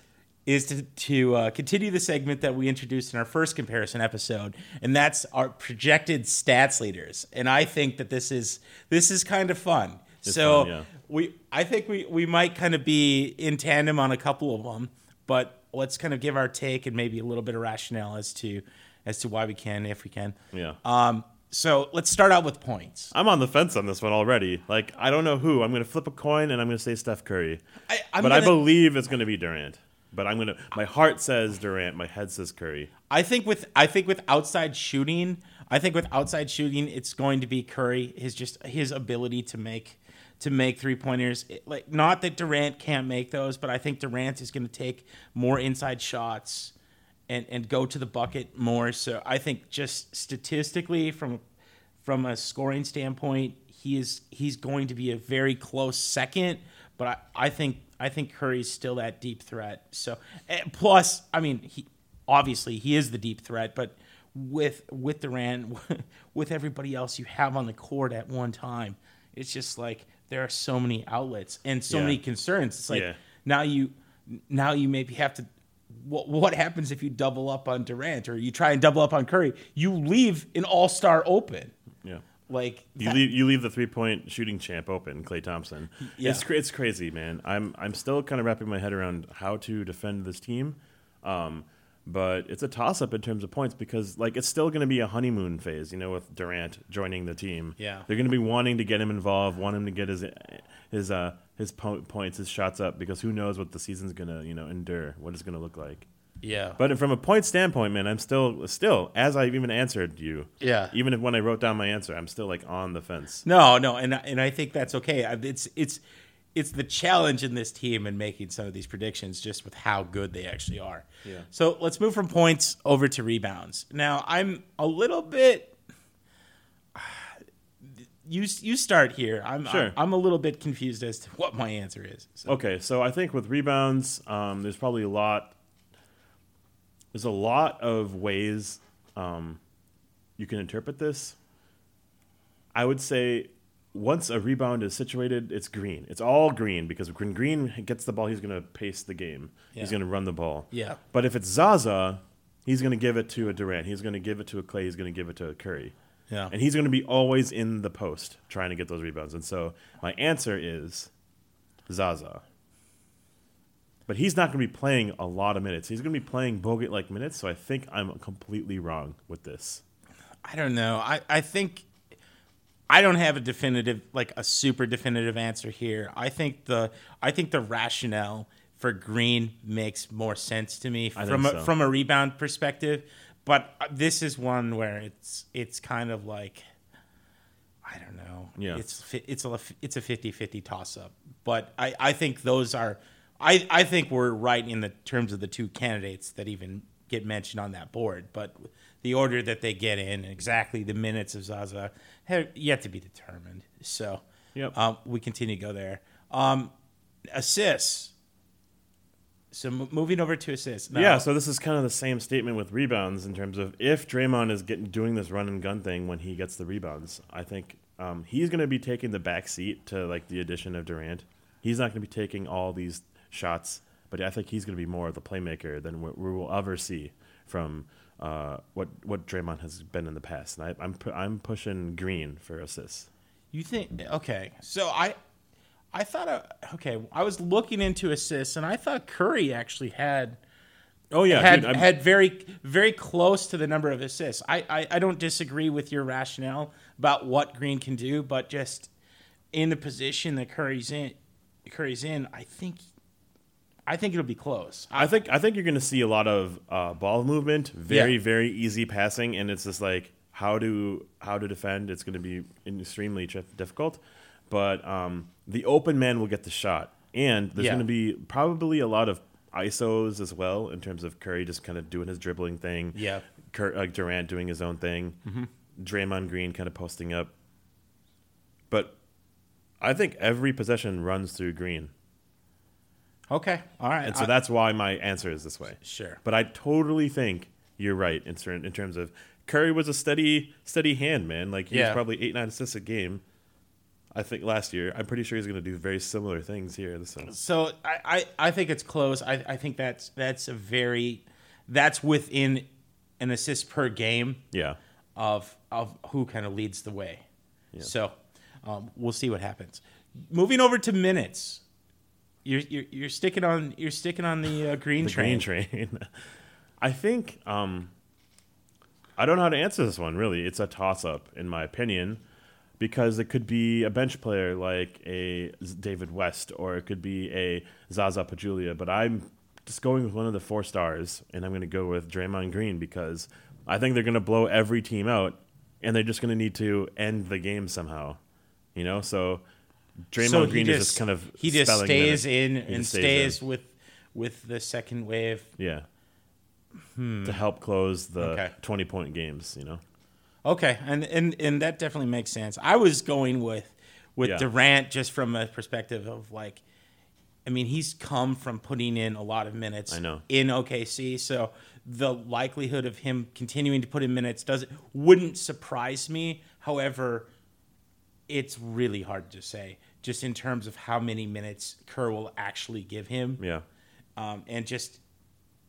is to to uh, continue the segment that we introduced in our first comparison episode, and that's our projected stats leaders. And I think that this is this is kind of fun. so fun, yeah. we I think we we might kind of be in tandem on a couple of them, but let's kind of give our take and maybe a little bit of rationale as to as to why we can if we can. Yeah. Um. So let's start out with points. I'm on the fence on this one already. Like, I don't know who. I'm going to flip a coin and I'm going to say Steph Curry. I, but I gonna- believe it's going to be Durant. But I'm going to, my heart says Durant, my head says Curry. I think with I think with outside shooting, I think with outside shooting, it's going to be Curry. His just his ability to make to make three pointers. Like not that Durant can't make those, but I think Durant is going to take more inside shots and and go to the bucket more. So I think just statistically from from a scoring standpoint, he is he's going to be a very close second. But I, I think I think Curry's still that deep threat. So eh, plus, I mean, he obviously he is the deep threat, but with with Durant, with everybody else you have on the court at one time, it's just like there are so many outlets and so Yeah. many concerns. It's like Yeah. now you now you maybe have to. What, what happens if you double up on Durant or you try and double up on Curry? You leave an All Star open. Yeah. Like You that- leave, you leave the three point shooting champ open, Klay Thompson. Yeah. It's, it's crazy, man. I'm, I'm still kind of wrapping my head around how to defend this team. Um, but it's a toss up in terms of points because like it's still going to be a honeymoon phase, you know, with Durant joining the team. Yeah. they're going to be wanting to get him involved, want him to get his his uh his po- points, his shots up because who knows what the season's going to you know endure, what it's going to look like. yeah. But from a point standpoint, man, I'm still still as I've even answered you. Yeah. Even if when I wrote down my answer, I'm still like on the fence. No, no, and and I think that's okay. It's it's it's the challenge in this team in making some of these predictions, just with how good they actually are. Yeah. So let's move from points over to rebounds. Now I'm a little bit. You you start here. I'm Sure. I'm, I'm a little bit confused as to what my answer is. So, Okay, so I think with rebounds, um, there's probably a lot. There's a lot of ways um, you can interpret this. I would say once a rebound is situated, it's green. It's all green because when Green gets the ball, he's going to pace the game. He's going to run the ball. Yeah. But if it's Zaza, he's going to give it to a Durant. He's going to give it to a Klay. He's going to give it to a Curry. Yeah. And he's going to be always in the post trying to get those rebounds. And so my answer is Zaza. But he's not going to be playing a lot of minutes. He's going to be playing Bogut like minutes. So I think I'm completely wrong with this. I don't know. I, I think I don't have a definitive like a super definitive answer here. I think the I think the rationale for Green makes more sense to me I from think a, from a rebound perspective, but uh, this is one where it's it's kind of like I don't know. Yeah. It's it's a it's a 50-50 toss up. But I I think those are I I think we're right in the terms of the two candidates that even get mentioned on that board. But the order that they get in, exactly the minutes of Zaza, have yet to be determined. So Yep. um, we continue to go there. Um, assists. So m- moving over to assists. Now- yeah, so this is kind of the same statement with rebounds in terms of if Draymond is getting doing this run and gun thing when he gets the rebounds, I think um, he's going to be taking the back seat to like the addition of Durant. He's not going to be taking all these shots, but I think he's going to be more of the playmaker than we will ever see from uh, what what Draymond has been in the past. And I, I'm pu- I'm pushing Green for assists. You think okay? So I, I thought uh, okay. I was looking into assists, and I thought Curry actually had Oh yeah, had dude, had very very close to the number of assists. I, I I don't disagree with your rationale about what Green can do, but just in the position that Curry's in, Curry's in, I think. I think it'll be close. I think I think you're going to see a lot of uh, ball movement, very Yeah. very easy passing, and it's just like how to how to defend. It's going to be extremely difficult, but um, the open man will get the shot, and there's Yeah. going to be probably a lot of isos as well in terms of Curry just kind of doing his dribbling thing. Yeah. Cur- like Durant doing his own thing, Draymond Green kind of posting up, but I think every possession runs through Green. Okay, all right. And so I- that's why my answer is this way. Sure. But I totally think you're right in, certain, in terms of Curry was a steady steady hand, man. Like he Yeah. was probably eight nine assists a game. I think last year. I'm pretty sure he's going to do very similar things here this. So I, I, I think it's close. I, I think that's that's a very that's within an assist per game Yeah. of of who kind of leads the way. Yeah. So um, we'll see what happens. Moving over to minutes, you're you're, you're sticking on you're sticking on the uh, green The train. green train. I think um, I don't know how to answer this one. Really, it's a toss up in my opinion, because it could be a bench player like a David West, or it could be a Zaza Pachulia. But I'm just going with one of the four stars, and I'm going to go with Draymond Green because I think they're going to blow every team out, and they're just going to need to end the game somehow. You know, so Draymond so Green just, is just kind of he just stays in He and stays stays in. with with the second wave. Yeah. To help close the Hmm. Okay. 20 point games, you know? Okay, and and and that definitely makes sense. I was going with with Yeah. Durant just from a perspective of like, I mean, he's come from putting in a lot of minutes. I know. in OKC, so the likelihood of him continuing to put in minutes doesn't wouldn't surprise me. However, it's really hard to say just in terms of how many minutes Kerr will actually give him Yeah. um, and just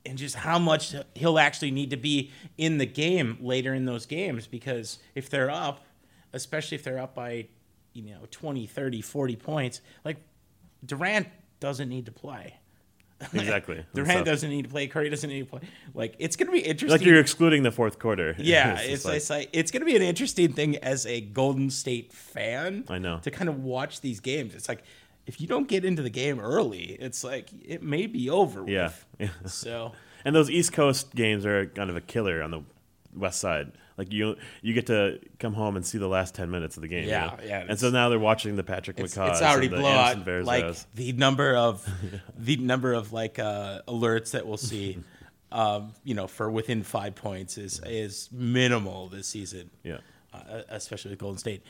and just how much he'll actually need to be in the game later in those games because if they're up especially if they're up by you know 20 30 40 points like durant doesn't need to play Exactly. durant So- doesn't need to play curry doesn't need to play like it's gonna be interesting Like you're excluding the fourth quarter. yeah, just it's like- it's like it's gonna be an interesting thing as a Golden State fan. I know. to kind of watch these games. It's like if you don't get into the game early, it's like it may be over. yeah. With. So and those East Coast games are kind of a killer on the West Side. Like you, you get to come home and see the last ten minutes of the game. you Yeah, know? yeah, And so now they're watching the Patrick it's, McCaws. it's already blowout. Like the number of the number of like uh, alerts that we'll see. Um, you know, for within five points is is minimal this season. yeah. uh, especially with Golden State.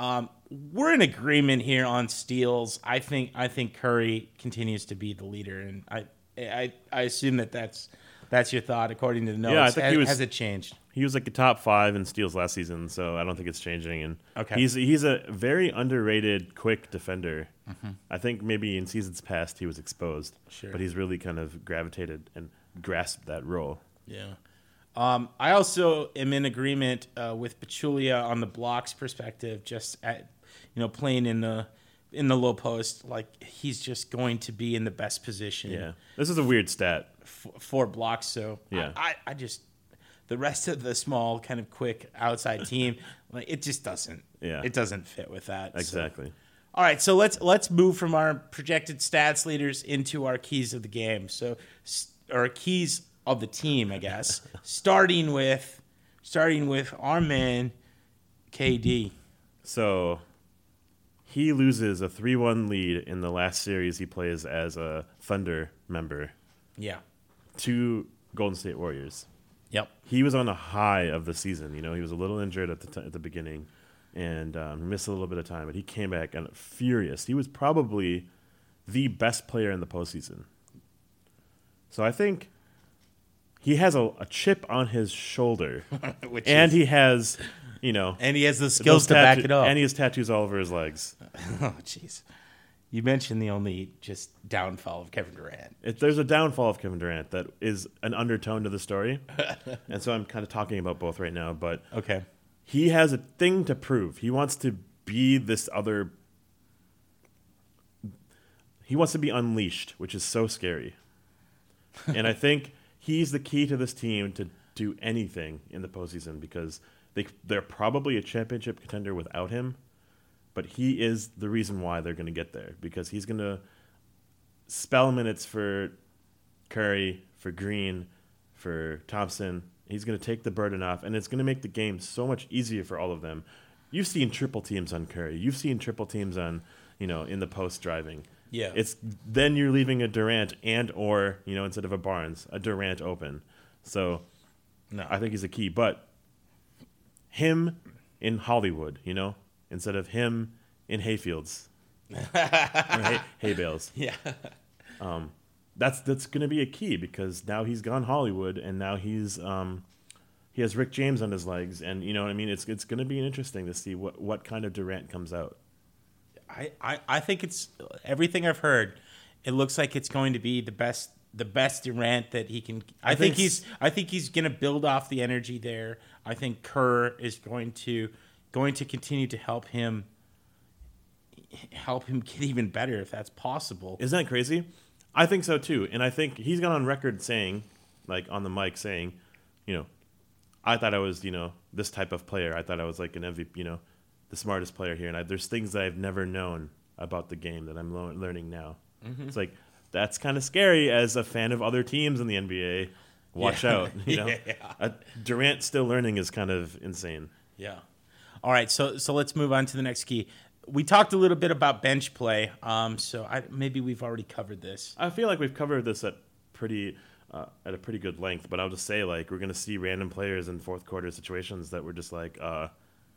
Um, we're in agreement here on steals. I think I think Curry continues to be the leader, and I I, I assume that that's that's your thought according to the notes. Yeah, I think has, he was- has it changed? He was like a top five in steals last season, so I don't think it's changing. And Okay. he's he's a very underrated quick defender. I think maybe in seasons past he was exposed, Sure. but he's really kind of gravitated and grasped that role. Yeah. Um, I also am in agreement uh, with Pachulia on the blocks perspective. Just at you know playing in the in the low post, like he's just going to be in the best position. Yeah, this is a weird stat. f- four blocks. So Yeah. I, I, I just the rest of the small kind of quick outside team, like it just doesn't. Yeah. it doesn't fit with that. so. Exactly. All right, so let's let's move from our projected stats leaders into our keys of the game. So, or keys of the team, I guess. starting with starting with our man KD. So he loses a three-one lead in the last series he plays as a Thunder member Yeah. to Golden State Warriors. Yep. He was on a high of the season. You know, he was a little injured at the t- at the beginning, and um, missed a little bit of time. But he came back and furious. He was probably the best player in the postseason. So I think he has a, a chip on his shoulder, Which and is- he has, you know, and he has the skills to back it up. and he has tattoos all over his legs. oh, jeez. You mentioned the only just downfall of Kevin Durant. It, there's a downfall of Kevin Durant that is an undertone to the story, and so I'm kind of talking about both right now. But Okay. he has a thing to prove. He wants to be this other. He wants to be unleashed, which is so scary. and I think he's the key to this team to do anything in the postseason because they they're probably a championship contender without him, but he is the reason why they're going to get there because he's going to spell minutes for Curry, for Green, for Thompson. He's going to take the burden off, and it's going to make the game so much easier for all of them. You've seen triple teams on Curry. You've seen triple teams on, you know, in the post driving. Yeah. It's then you're leaving a Durant and or you know instead of a Barnes a Durant open. So, No. I think he's a key. But him in Hollywood, you know, instead of him in hayfields, hay, hay bales. Yeah. that's that's going to be a key because now he's gone Hollywood and now he's um, he has Rick James on his legs and you know what I mean it's it's going to be interesting to see what what kind of Durant comes out. I, I, I think it's everything I've heard. It looks like it's going to be the best the best Durant that he can. I, think, think he's I think he's going to build off the energy there. I think Kerr is going to going to continue to help him help him get even better if that's possible. Isn't that crazy? I think so too, and I think he's gone on record saying, like on the mic, saying, you know, I thought I was you know this type of player. I thought I was like an MVP, you know, the smartest player here, and I, there's things that I've never known about the game that I'm lo- learning now. It's like that's kind of scary as a fan of other teams in the NBA. Watch Yeah. out, you know. Yeah. Uh, Durant still learning is kind of insane. Yeah. All right, so so let's move on to the next key. We talked a little bit about bench play, um, so I, maybe we've already covered this. I feel like we've covered this at pretty uh, at a pretty good length, but I'll just say like we're gonna see random players in fourth quarter situations that we're just like, uh,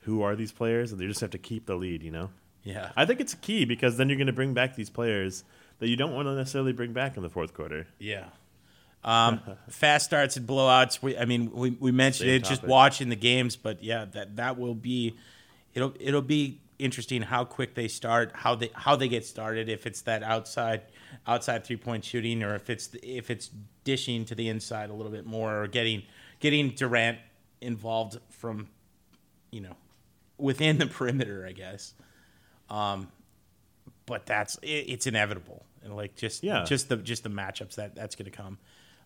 who are these players? And they just have to keep the lead, you know. Yeah. I think it's key because then you're gonna bring back these players that you don't want to necessarily bring back in the fourth quarter. Yeah. Um, fast starts and blowouts. We, I mean, we, we mentioned Same it just watching the games, but yeah, that that will be, it'll it'll be interesting how quick they start, how they how they get started. If it's that outside outside three point shooting, or if it's if it's dishing to the inside a little bit more, or getting getting Durant involved from, you know, within the perimeter, I guess. Um, but that's it, it's inevitable, and like just Yeah. just the just the matchups that that's going to come.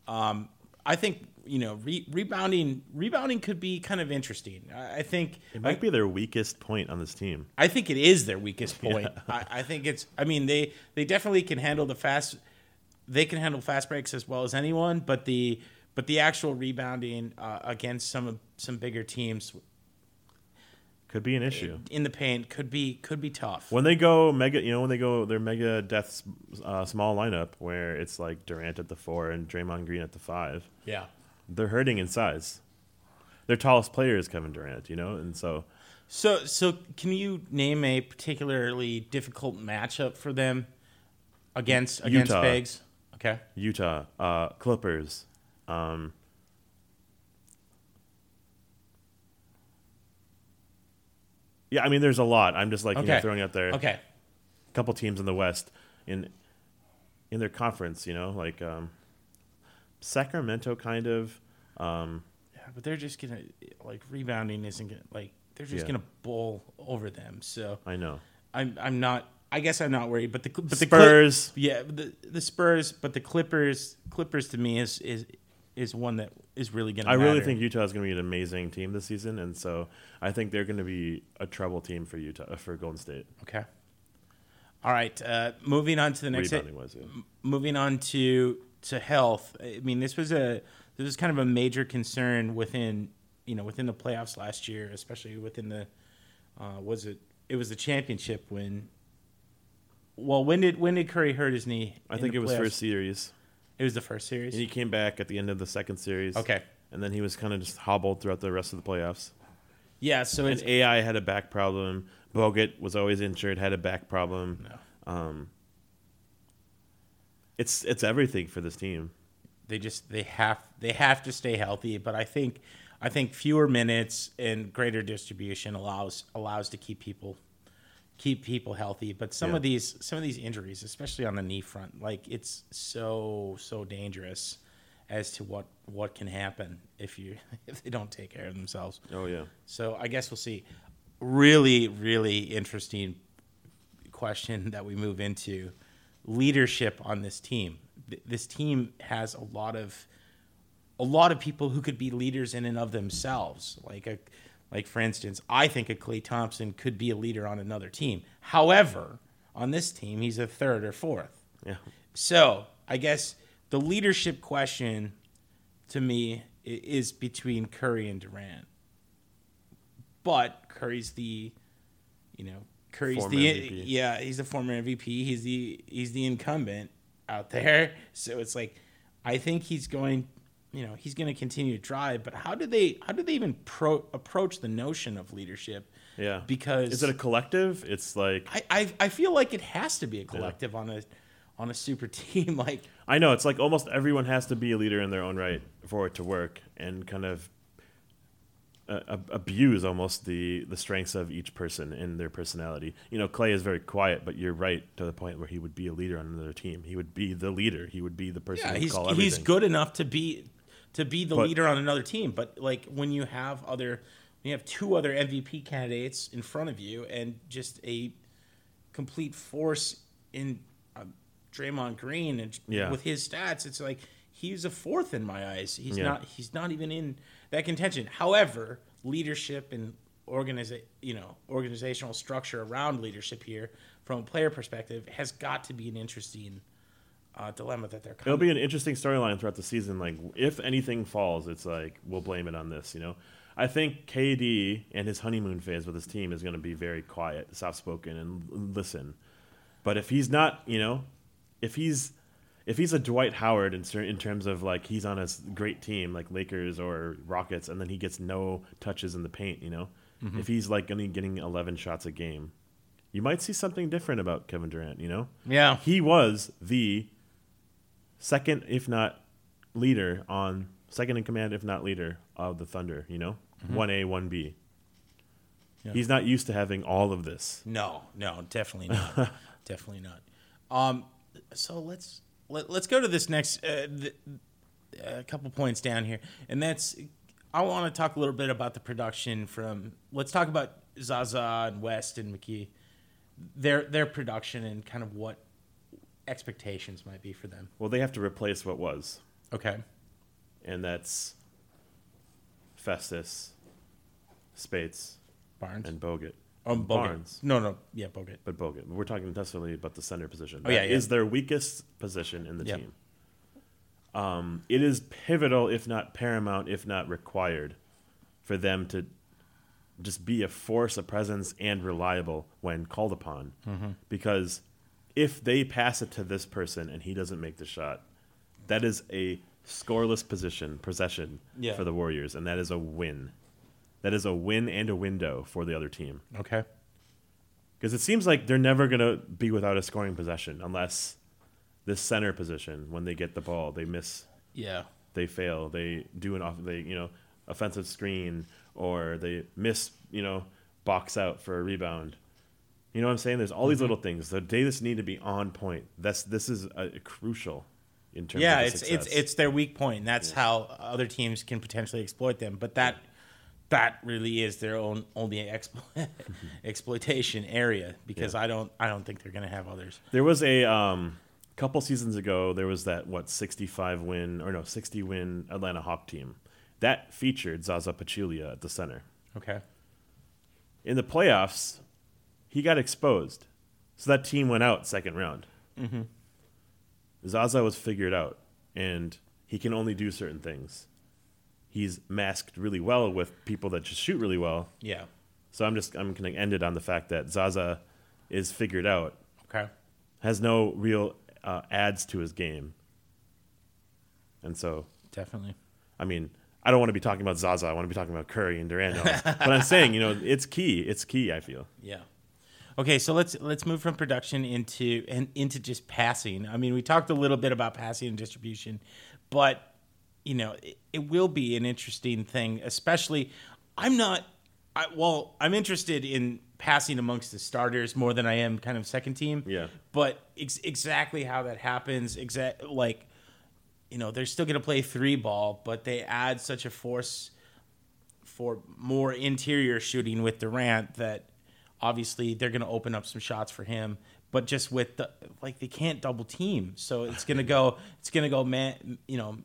Um, I think you know re- rebounding rebounding could be kind of interesting. I, I think It might be their weakest point on this team. I think it is their weakest point. I, I think it's. I mean, they they definitely can handle the fast. They can handle fast breaks as well as anyone, but the but the actual rebounding uh, against some of some bigger teams Could be an issue. in the paint could be could be tough. When they go mega, you know, when they go their mega death uh, small lineup where it's like Durant at the four and Draymond Green at the five, Yeah. they're hurting in size. Their tallest player is Kevin Durant, you know, and so So, so can you name a particularly difficult matchup for them against against Utah. Bigs? Okay. Utah, uh, Clippers, um, yeah, I mean, there's a lot. I'm just like you know, Okay. throwing out there Okay. a couple teams in the West in in their conference, you know, like um, Sacramento, kind of. Um, Yeah, but they're just gonna like rebounding isn't gonna like they're just Yeah. gonna bowl over them. So I know. I'm I'm not. I guess I'm not worried. But the but the Spurs. Yeah, the the Spurs, but the Clippers Clippers to me is is is one that is really gonna. I really think Utah is going to be an amazing team this season, and so I think they're going to be a trouble team for Utah uh, for Golden State. Okay. All right. Uh, moving on to the next. Rebounding was, yeah. moving on to to health. I mean, this was a this was kind of a major concern within you know within the playoffs last year, especially within the uh, was it it was the championship when. Well, when did when did Curry hurt his knee? I in think it was first series. It was the first series. And he came back at the end of the second series. Okay. And then he was kind of just hobbled throughout the rest of the playoffs. yeah, so And AI had a back problem. Bogut was always injured, had a back problem. Um, it's it's everything for this team. they just they have they have to stay healthy. But I think I think fewer minutes and greater distribution allows allows to keep people keep people healthy. But some Yeah. of these some of these injuries, especially on the knee front, like it's so so dangerous as to what what can happen if you if they don't take care of themselves. Oh yeah. So I guess we'll see. Really, really interesting question that we move into leadership on this team. This team has a lot of a lot of people who could be leaders in and of themselves. Like a like for instance, I think a Klay Thompson could be a leader on another team. However, on this team, he's a third or fourth. Yeah. So I guess the leadership question to me is between Curry and Durant. But Curry's the, you know, Curry's Former the MVP. yeah he's the former MVP. He's the he's the incumbent out there. So it's like, I think he's going, you know, he's going to continue to drive. But how do they how do they even pro- approach the notion of leadership? Yeah. Because Is it a collective? It's like I, I I feel like it has to be a collective on a on a super team like I know it's like almost everyone has to be a leader in their own right for it to work, and kind of uh, abuse almost the the strengths of each person and their personality. You know, Klay is very quiet, but you're right to the point where he would be a leader on another team. He would be the leader. He would be the person Yeah, he's call he's good enough to be to be the But- leader on another team. But like when you have other, when you have two other MVP candidates in front of you, and just a complete force in uh, Draymond Green, and Yeah. with his stats, it's like he's a fourth in my eyes. He's Yeah. not he's not even in that contention. However, leadership and organiza- you know organizational structure around leadership here from a player perspective has got to be an interesting uh, dilemma that they're coming It'll be an interesting storyline throughout the season. Like, if anything falls, it's like we'll blame it on this. You know, I think KD and his honeymoon phase with his team is going to be very quiet, soft spoken, and listen. But if he's not, you know, if he's if he's a Dwight Howard in, cer- in terms of like he's on a great team like Lakers or Rockets, and then he gets no touches in the paint, you know, if he's like only getting eleven shots a game, you might see something different about Kevin Durant. You know, Yeah. he was the second, if not leader, on second in command, if not leader of the Thunder. You know, one A, one B. He's not used to having all of this. No, no, definitely not. definitely not. Um, so let's let, let's go to this next uh, th- a couple points down here, and that's I want to talk a little bit about the production from. Let's talk about Zaza and West and McGee, their their production and kind of what expectations might be for them. Well, they have to replace what was, Okay. and that's Festus, Speights, Barnes. and Bogut. um, Bogut. Barnes. No, no, yeah, Bogut. But Bogut. We're talking necessarily about the center position. Oh, yeah, That yeah. is their weakest position in the Yep. team. Um, it is pivotal, if not paramount, if not required, for them to just be a force, a presence, and reliable when called upon. Mm-hmm. Because if they pass it to this person and he doesn't make the shot, that is a scoreless position possession Yeah. for the Warriors, and that is a win. That is a win and a window for the other team. Okay. Because it seems like they're never going to be without a scoring possession unless this center position, when they get the ball, they miss, Yeah. they fail, they do an off, they you know, offensive screen or they miss, you know, box out for a rebound. You know what I'm saying? There's all these little things. The Davis need to be on point. That's this is uh crucial in terms yeah, of the it's success. it's it's their weak point. And that's how other teams can potentially exploit them. But that that really is their own only explo- exploitation area because I don't I don't think they're going to have others. There was a um, couple seasons ago. There was that what 65 win or no 60 win Atlanta Hawk team that featured Zaza Pachulia at the center. Okay. In the playoffs, he got exposed, so that team went out second round. Mm-hmm. Zaza was figured out, and he can only do certain things. He's masked really well with people that just shoot really well. Yeah. So I'm just I'm going to end it on the fact that Zaza is figured out Okay. has no real uh, adds to his game. And so, Definitely. I mean, I don't want to be talking about Zaza. I want to be talking about Curry and Durant. but I'm saying, you know, it's key. It's key. I feel. Yeah. Okay, so let's let's move from production into and into just passing. I mean, we talked a little bit about passing and distribution, but you know, it, it will be an interesting thing. Especially, I'm not. I, well, I'm interested in passing amongst the starters more than I am kind of second team. Yeah. But ex- exactly how that happens, exact like, you know, they're still going to play three ball, but they add such a force for more interior shooting with Durant that obviously they're going to open up some shots for him but just with the like they can't double team. So it's going to go it's going to go man you know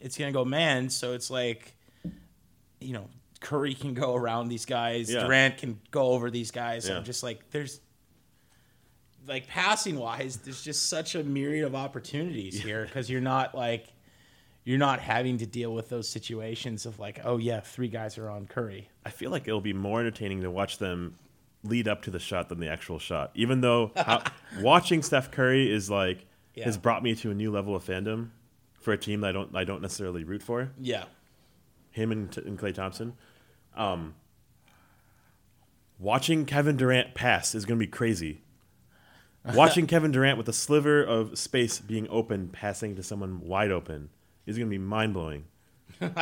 it's going to go man. So it's like you know Curry can go around these guys. Yeah. Durant can go over these guys. Yeah. I'm just like there's like passing wise there's just such a myriad of opportunities here because you're not like you're not having to deal with those situations of like oh yeah three guys are on Curry. I feel like it'll be more entertaining to watch them lead up to the shot than the actual shot. Even though how, watching Steph Curry is like Yeah. has brought me to a new level of fandom for a team that I don't I don't necessarily root for. yeah Him and, and Klay Thompson. Um, watching Kevin Durant pass is going to be crazy. Watching Kevin Durant with a sliver of space being open, passing to someone wide open, is going to be mind blowing. you know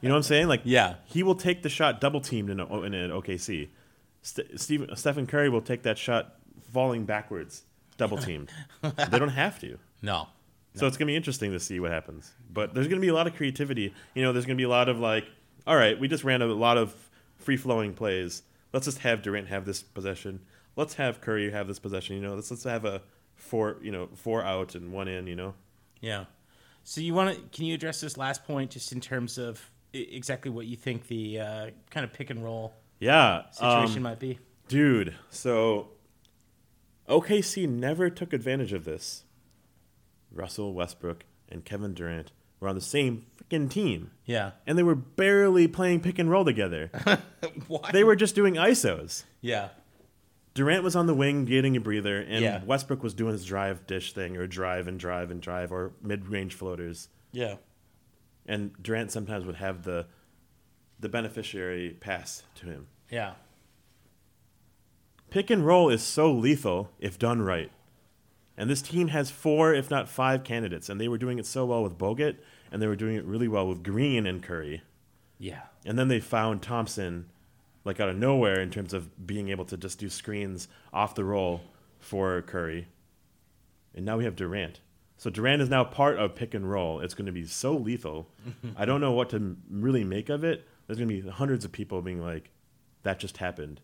what I'm saying? Like, Yeah. he will take the shot double teamed in, a, in an OKC. St- Stephen, Stephen Curry will take that shot falling backwards, double teamed. they don't have to. no So it's going to be interesting to see what happens. But there's going to be a lot of creativity. You know, there's going to be a lot of like, all right, we just ran a lot of free flowing plays. Let's just have Durant have this possession. Let's have Curry have this possession. You know, let's let's have a four, you know, four out and one in. You know, Yeah. So you want to? Can you address this last point just in terms of exactly what you think the uh, kind of pick and roll yeah, situation um, might be? dude. So OKC never took advantage of this. Russell Westbrook and Kevin Durant were on the same freaking team. Yeah. And they were barely playing pick and roll together. Why? they were just doing ISOs. Yeah. Durant was on the wing getting a breather, and Yeah. Westbrook was doing his drive dish thing, or drive and drive and drive, or mid range floaters. Yeah. And Durant sometimes would have the the beneficiary pass to him. Yeah. Pick and roll is so lethal if done right. And this team has four, if not five, candidates, and they were doing it so well with Bogut, and they were doing it really well with Green and Curry. Yeah. And then they found Thompson, like out of nowhere, in terms of being able to just do screens off the roll for Curry. And now we have Durant. So Durant is now part of pick and roll. It's going to be so lethal. I don't know what to really make of it. There's going to be hundreds of people being like, "That just happened,"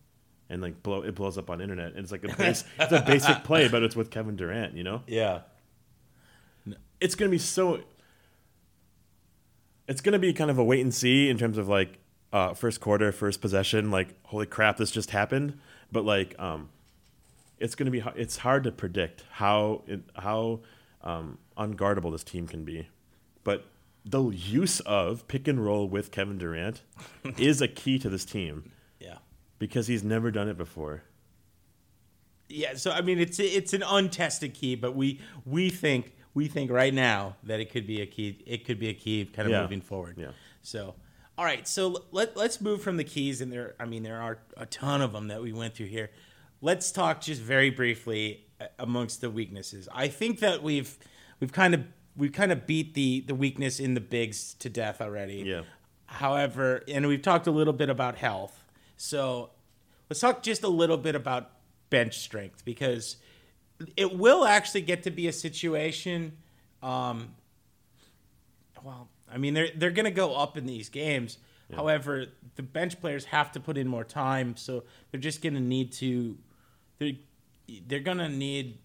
and like blow it blows up on internet. And it's like a base, it's a basic play, but it's with Kevin Durant. You know, Yeah. it's going to be so. It's going to be kind of a wait and see in terms of like uh, first quarter, first possession. Like, holy crap, this just happened. But like, um, it's going to be. har- It's hard to predict how it, how um, unguardable this team can be. But the use of pick and roll with Kevin Durant is a key to this team Yeah. because he's never done it before. Yeah. So I mean, it's it's an untested key, but we we think we think right now that it could be a key. It could be a key kind of Yeah. moving forward. Yeah. So. All right, so let, let's move from the keys, and there, I mean, there are a ton of them that we went through here. Let's talk just very briefly uh, amongst the weaknesses. I think that we've we've kind of we've kind of beat the the weakness in the bigs to death already. Yeah. However, and we've talked a little bit about health. So let's talk just a little bit about bench strength because it will actually get to be a situation. Um, well, I mean, they're they're going to go up in these games. However, the bench players have to put in more time, so they're just going to need to. They're they're going to need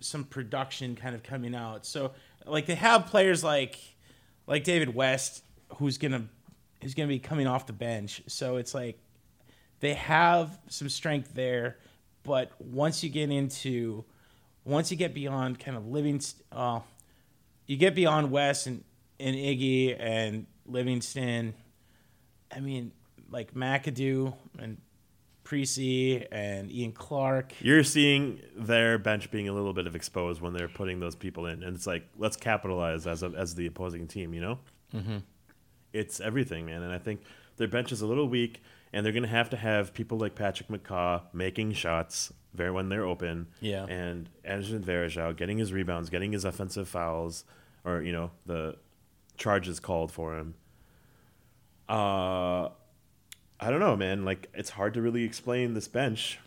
some production kind of coming out. So, like they have players like like David West, who's gonna who's gonna be coming off the bench. So it's like they have some strength there, but once you get into once you get beyond kind of Livingston, uh, you get beyond West and, and Iggy and Livingston. I mean, like McAdoo and Precy and Ian Clark. You're seeing their bench being a little bit of exposed when they're putting those people in, and it's like let's capitalize as a, as the opposing team. You know, mm-hmm. it's everything, man. And I think their bench is a little weak, and they're gonna have to have people like Patrick McCaw making shots very when they're open. Yeah. and Anderson Varejao getting his rebounds, getting his offensive fouls, or you know the charges called for him. Uh, I don't know, man. Like it's hard to really explain this bench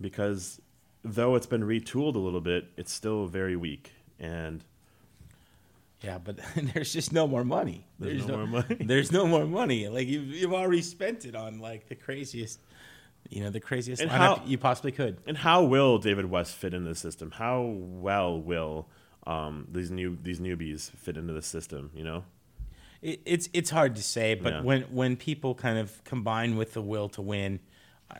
because though it's been retooled a little bit, it's still very weak. And Yeah, but there's just no more money. There's no more money. There's no more money. Like you've you've already spent it on like the craziest, you know, the craziest And lineup how- you possibly could. and how will David West fit in the system? How well will um, these new these newbies fit into the system? You know, It, it's it's hard to say, but Yeah. when when people kind of combine with the will to win,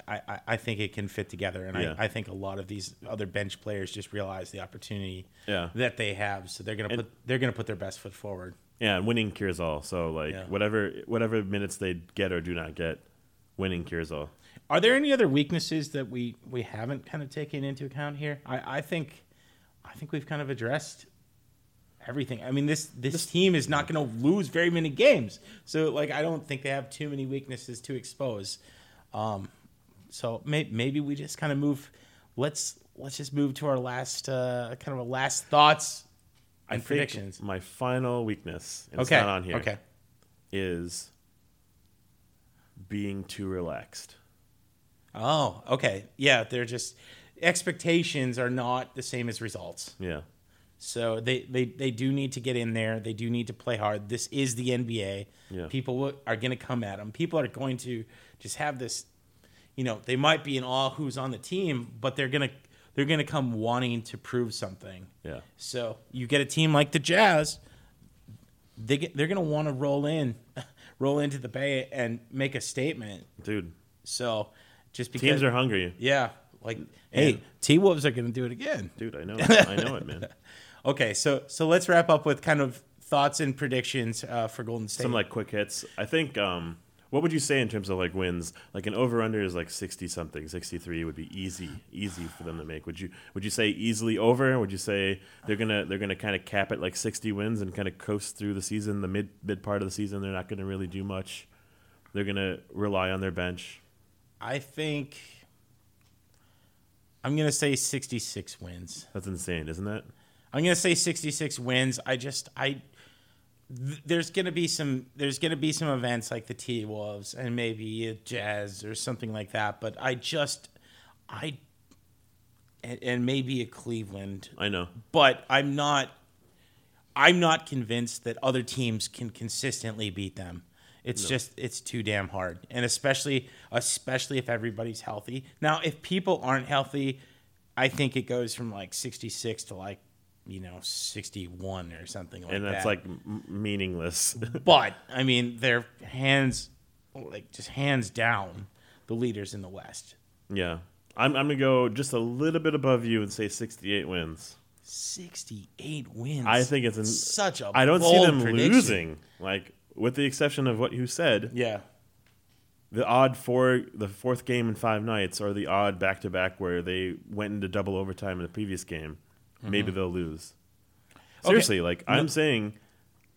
I, I, I think it can fit together, and Yeah. I, I think a lot of these other bench players just realize the opportunity Yeah. that they have, so they're gonna And- put they're gonna put their best foot forward. yeah, and winning cures all. So like Yeah. whatever whatever minutes they get or do not get, winning cures all. Are there any other weaknesses that we we haven't kind of taken into account here? I, I think I think we've kind of addressed everything. I mean this this team is not going to lose very many games, so like I don't think they have too many weaknesses to expose. Um, so may, maybe we just kind of move. Let's let's just move to our last uh, kind of a last thoughts I and think predictions. My final weakness, and Okay, it's not on here, okay. is being too relaxed. Oh, okay. Yeah, they're just expectations are not the same as results. Yeah. So they, they, they do need to get in there. They do need to play hard. This is the NBA. Yeah. People are going to come at them. People are going to just have this, you know, they might be in awe who's on the team, but they're going to they're going to come wanting to prove something. Yeah. So you get a team like the Jazz, they get, they're going to want to roll in, roll into the Bay and make a statement. Dude, So just because teams are hungry. yeah, like hey, T Wolves are going to do it again. Dude, I know. I know it, man. Okay, so so let's wrap up with kind of thoughts and predictions uh, for Golden State. Some like quick hits. I think um what would you say in terms of like wins? Like an over under is like 60 something. 63 would be easy, easy for them to make. Would you would you say easily over? Would you say they're going to they're to kind of cap it like 60 wins and kind of coast through the season, the mid mid part of the season they're not going to really do much. They're going to rely on their bench. I think I'm gonna say 66 wins. That's insane, isn't that? I'm gonna say 66 wins. I just I th- there's gonna be some there's gonna be some events like the T Wolves and maybe a Jazz or something like that. But I just I and, and maybe a Cleveland. I know. but I'm not I'm not convinced that other teams can consistently beat them. It's just it's too damn hard. And especially especially if everybody's healthy. Now, if people aren't healthy, I think it goes from like 66 to like, you know, 61 or something like that. And that's that. like m- meaningless. but I mean, they're hands like just hands down the leaders in the West. yeah. I'm I'm going to go just a little bit above you and say 68 wins. 68 wins. I think it's an, such a I don't see them prediction. losing. Like with the exception of what you said, Yeah. the odd four, the fourth game in five nights, or the odd back to back where they went into double overtime in the previous game, maybe mm-hmm. they'll lose. Seriously, like I'm saying,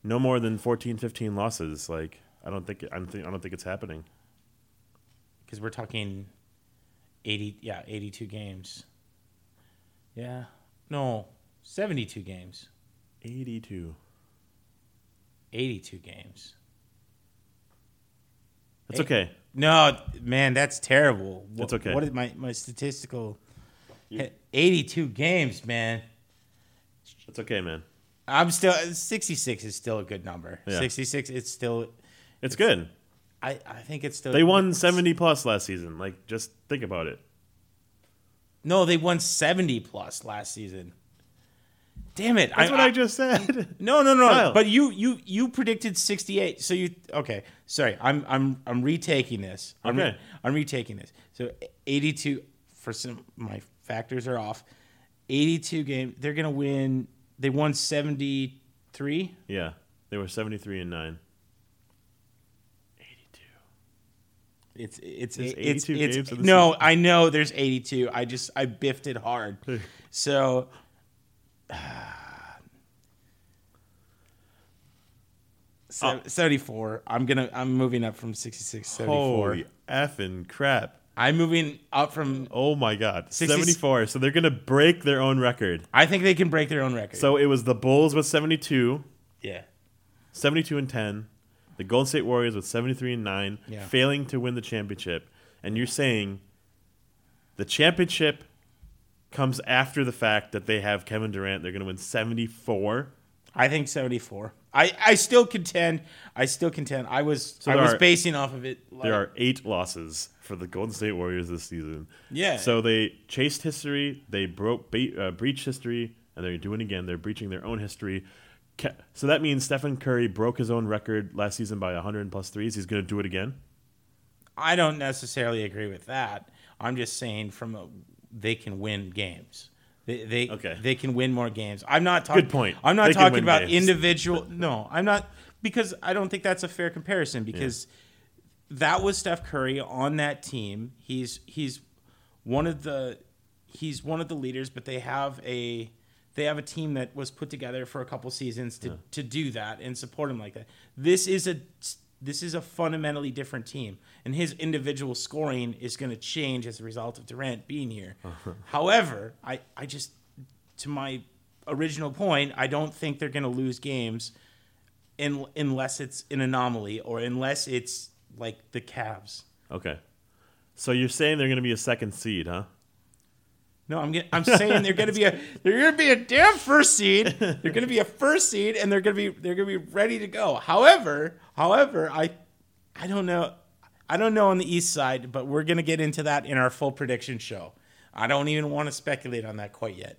no more than 14, 15 losses. Like I don't think I'm think, I don't think it's happening. because we're talking 80 yeah 82 games yeah no 72 games 82. 82 games That's okay. no man that's terrible It's okay. what is my, my statistical 82 games man It's okay, man. i'm still 66 is still a good number Yeah. 66 it's still It's good. I, I think it's still They won 70 plus last season. Like just think about it. no they won 70 plus last season damn it That's what I just said. No, no, no. Kyle. But you, you, you predicted sixty-eight. So you okay? Sorry, I'm, I'm, I'm retaking this. I'm re- I'm retaking this. So eighty-two. For some, my factors are off. Eighty-two game. They're gonna win. They won seventy-three. yeah, they were 73 and nine. 82. It's it's There's it's, 82 it's games in the no. season. I know there's 82. I just I biffed it hard. so Oh. Se- 74. I'm gonna. I'm moving up from 66 to 74. Holy effing crap! I'm moving up from. Oh my god, 60 74. So they're gonna break their own record. I think they can break their own record. So it was the Bulls with 72, yeah, 72 and 10, the Golden State Warriors with 73 and 9, Yeah. failing to win the championship. And you're saying the championship comes after the fact that they have Kevin Durant. They're going to win 74. I think 74. I I still contend. I still contend. I was I was are- basing off of it. Like, There are eight losses for the Golden State Warriors this season. Yeah. So they chased history, they broke, ba- uh, breached history, and they're doing it again. They're breaching their own history. So that means Stephen Curry broke his own record last season by 100 plus threes. He's going to do it again. I don't necessarily agree with that. I'm just saying from a, they can win games. They they, Okay. they can win more games. I'm not talking. Good point. I'm not They talking about games. individual. No, I'm not because I don't think that's a fair comparison because that was Steph Curry on that team. He's he's one of the he's one of the leaders, but they have a they have a team that was put together for a couple seasons to, to do that and support him like that. This is a this is a fundamentally different team, and his individual scoring is going to change as a result of Durant being here. However, I I just to my original point, I don't think they're going to lose games in, unless it's an anomaly or unless it's like the Cavs. Okay. So you're saying they're going to be a second seed, huh? No, I'm get, I'm saying they're going to be a they're going to be a damn first seed. They're going to be a first seed, and they're going to be they're going to be ready to go. However, however, I I don't know I don't know on the East side, but we're going to get into that in our full prediction show. I don't even want to speculate on that quite yet.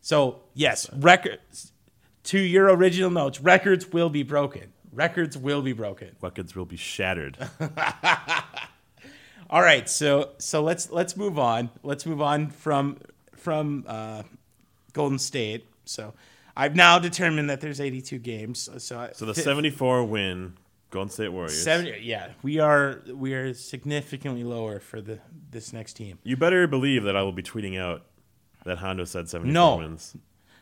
So yes, records to your original notes. Records will be broken. Records will be broken. Records will be shattered. All right, so so let's let's move on. Let's move on from from uh, Golden State. So I've now determined that there's 82 games. So So the fi- 74 win Golden State Warriors. 70 yeah, we are we are significantly lower for the this next team. You better believe that I will be tweeting out that Hondo said 74 No. wins.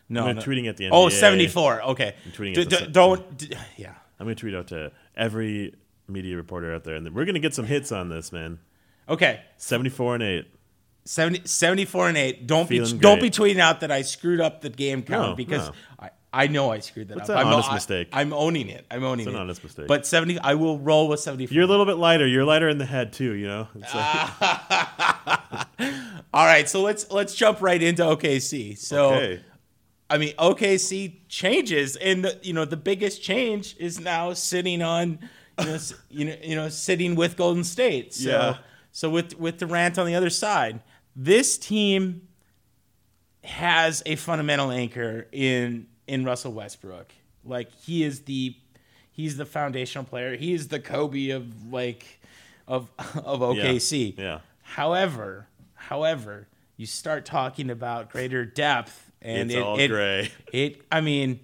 No, I'm no. tweeting at the end. Oh, 74. Okay. tweeting D- d- don't d- yeah. I'm going to tweet out to every media reporter out there, and we're going to get some hits on this, man. Okay. 74 and 8. 70, 74 and 8. Don't be Feeling don't be tweeting out that I screwed up the game count No, because no. I, I know I screwed that It's up. an I'm, honest I- mistake. I'm owning it. I'm owning It's an it. honest mistake. But 70 I will roll with 74. You're a little bit lighter. You're lighter in the head, too, you know? It's like, All right, so let's let's jump right into OKC. So okay. I mean OKC changes and the, you know the biggest change is now sitting on you know s- you know you know sitting with Golden State. So Yeah. so with with Durant on the other side, this team has a fundamental anchor in in Russell Westbrook. Like he is the he's the foundational player. He is the Kobe of like of of OKC. Yeah. However, however, you start talking about greater depth and It's it, all it, gray. It I mean,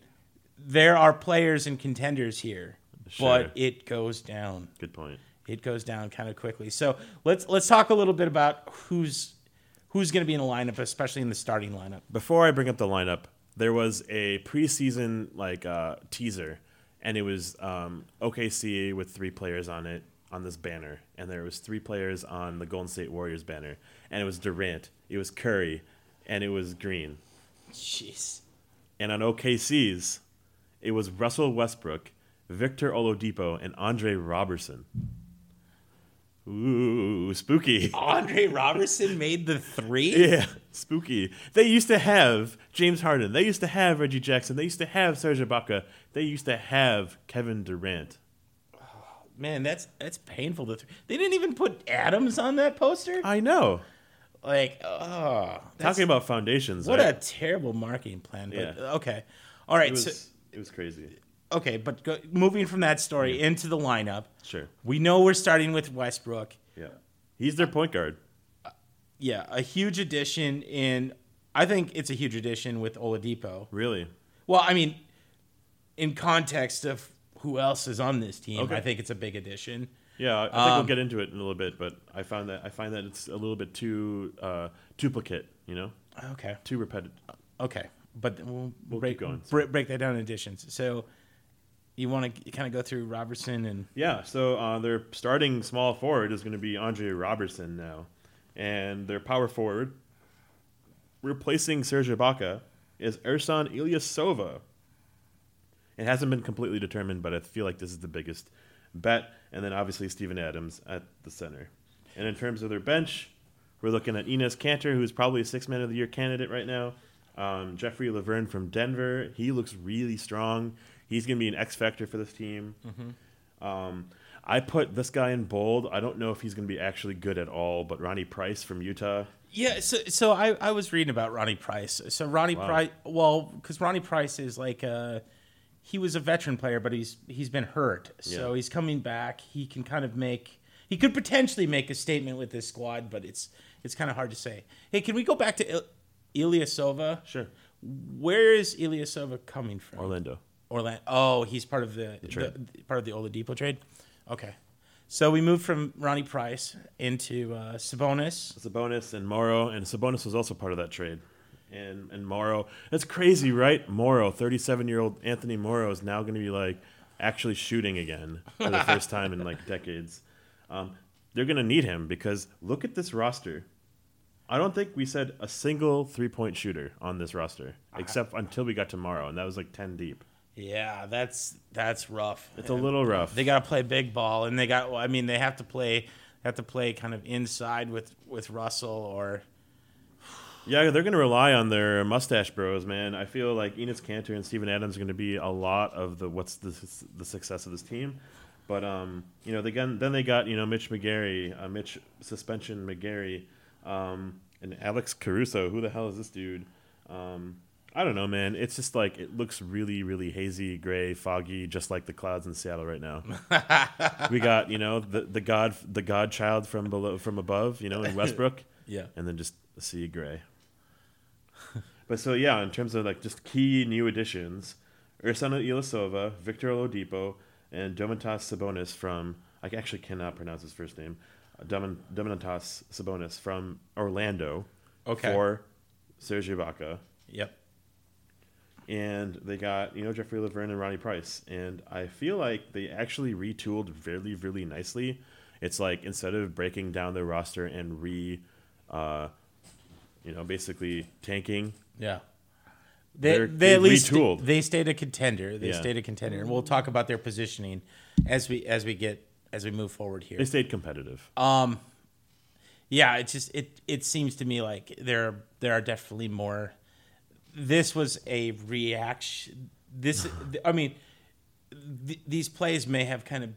there are players and contenders here, Sure. but it goes down Good point. it goes down kind of quickly. So let's let's talk a little bit about who's who's going to be in the lineup, especially in the starting lineup. Before I bring up the lineup, there was a preseason like uh, teaser, and it was um, OKC with three players on it on this banner, and there was three players on the Golden State Warriors banner, and it was Durant, it was Curry, and it was Green, Jeez. and on OKC's, it was Russell Westbrook, Victor Oladipo, and Andre Roberson. Ooh, spooky. Andre Roberson made the three. Yeah, spooky. They used to have James Harden. They used to have Reggie Jackson. They used to have Serge Ibaka. They used to have Kevin Durant. Man, that's that's painful to. Th- they didn't even put Adams on that poster. I know. Like, oh, Talking about foundations. what right? a terrible marketing plan. But Yeah. okay, all right. it was. so, it was crazy. Okay, but go, moving from that story into the lineup, Sure. we know we're starting with Westbrook. Yeah. He's their point guard. Yeah, a huge addition in. I think it's a huge addition with Oladipo. Really. Well, I mean, in context of who else is on this team, Okay. I think it's a big addition. Yeah, I think Um, we'll get into it in a little bit, but I found that I find that it's a little bit too uh, duplicate. You know, Okay. too repetitive. Okay. But we'll, We'll break, keep going. Break, break that down in additions. So you want to kind of go through Roberson and Yeah, so uh, their starting small forward is going to be Andre Roberson now, and their power forward, replacing Serge Ibaka, is Ersan Ilyasova. It hasn't been completely determined, but I feel like this is the biggest bet, and then obviously Steven Adams at the center. And in terms of their bench, we're looking at Enes Kanter, who's probably a six man of the year candidate right now. Um, Jeffrey Lauvergne from Denver, he looks really strong. He's going to be an X factor for this team. Um, I put this guy in bold. I don't know if he's going to be actually good at all, but Ronnie Price from Utah. Yeah, so so I, I was reading about Ronnie Price. So Ronnie Wow. Price, well, because Ronnie Price is like uh he was a veteran player, but he's he's been hurt, so Yeah. he's coming back. He can kind of make he could potentially make a statement with this squad, but it's it's kind of hard to say. Hey, can we go back to Il- Ilyasova? Sure. Where is Ilyasova coming from? Orlando. Orlando. Oh, he's part of the, the, trade. part of the Oladipo trade. Okay, so we moved from Ronnie Price into uh, Sabonis. Sabonis and Morrow, and Sabonis was also part of that trade. And and Morrow, that's crazy, right? Morrow, 37 year old Anthony Morrow is now going to be like actually shooting again for the first time in like decades. Um, they're going to need him because look at this roster. I don't think we said a single three point shooter on this roster, except until we got to Morrow, and that was like 10 deep. Yeah, that's that's rough. It's a little rough. They got to play big ball, and they got. I mean, they have to play have to play kind of inside with with Russell or Yeah, they're going to rely on their mustache bros, man. I feel like Enes Kanter and Steven Adams are going to be a lot of the what's the the success of this team. But um, you know, they got, then they got you know Mitch McGary, uh, Mitch suspension McGary, um, and Alex Caruso. Who the hell is this dude? Um, I don't know, man. It's just like it looks really, really hazy, gray, foggy, just like the clouds in Seattle right now. we got you know the the god the godchild from below from above, you know, in Westbrook yeah. and then just a sea gray. but so yeah, in terms of like just key new additions, Ersan Ilyasova, Victor Oladipo, and Domantas Sabonis from I actually cannot pronounce his first name, Doman- Domantas Sabonis from Orlando Okay. for Serge Ibaka. Yep. And they got, you know, Jeffrey Lauvergne and Ronnie Price. And I feel like they actually retooled really, really nicely. It's like instead of breaking down their roster and re, uh, you know, basically tanking, Yeah. They, they they at least retooled. they stayed a contender. They Yeah. stayed a contender, and we'll talk about their positioning as we as we get as we move forward here. they stayed competitive. Um, yeah, it just it it seems to me like there there are definitely more. This was a reaction. This I mean, th- these plays may have kind of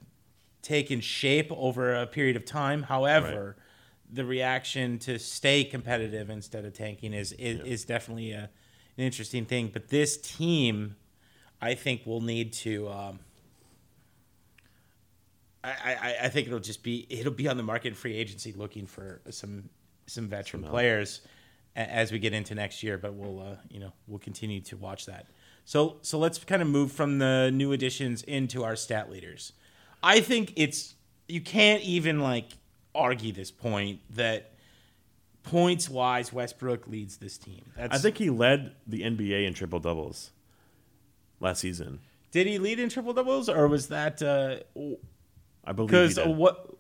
taken shape over a period of time. However, the reaction to stay competitive instead of tanking is is, is definitely a, an interesting thing. But this team, I think, will need to. Um, I, I, I think it'll just be it'll be on the market in free agency looking for some some veteran players as we get into next year. But we'll uh, you know we'll continue to watch that. So so let's kind of move from the new additions into our stat leaders. I think it's you can't even like argue this point that points wise Westbrook leads this team. That's, I think he led the NBA in triple doubles last season. did he lead in triple doubles or was that uh, I believe because what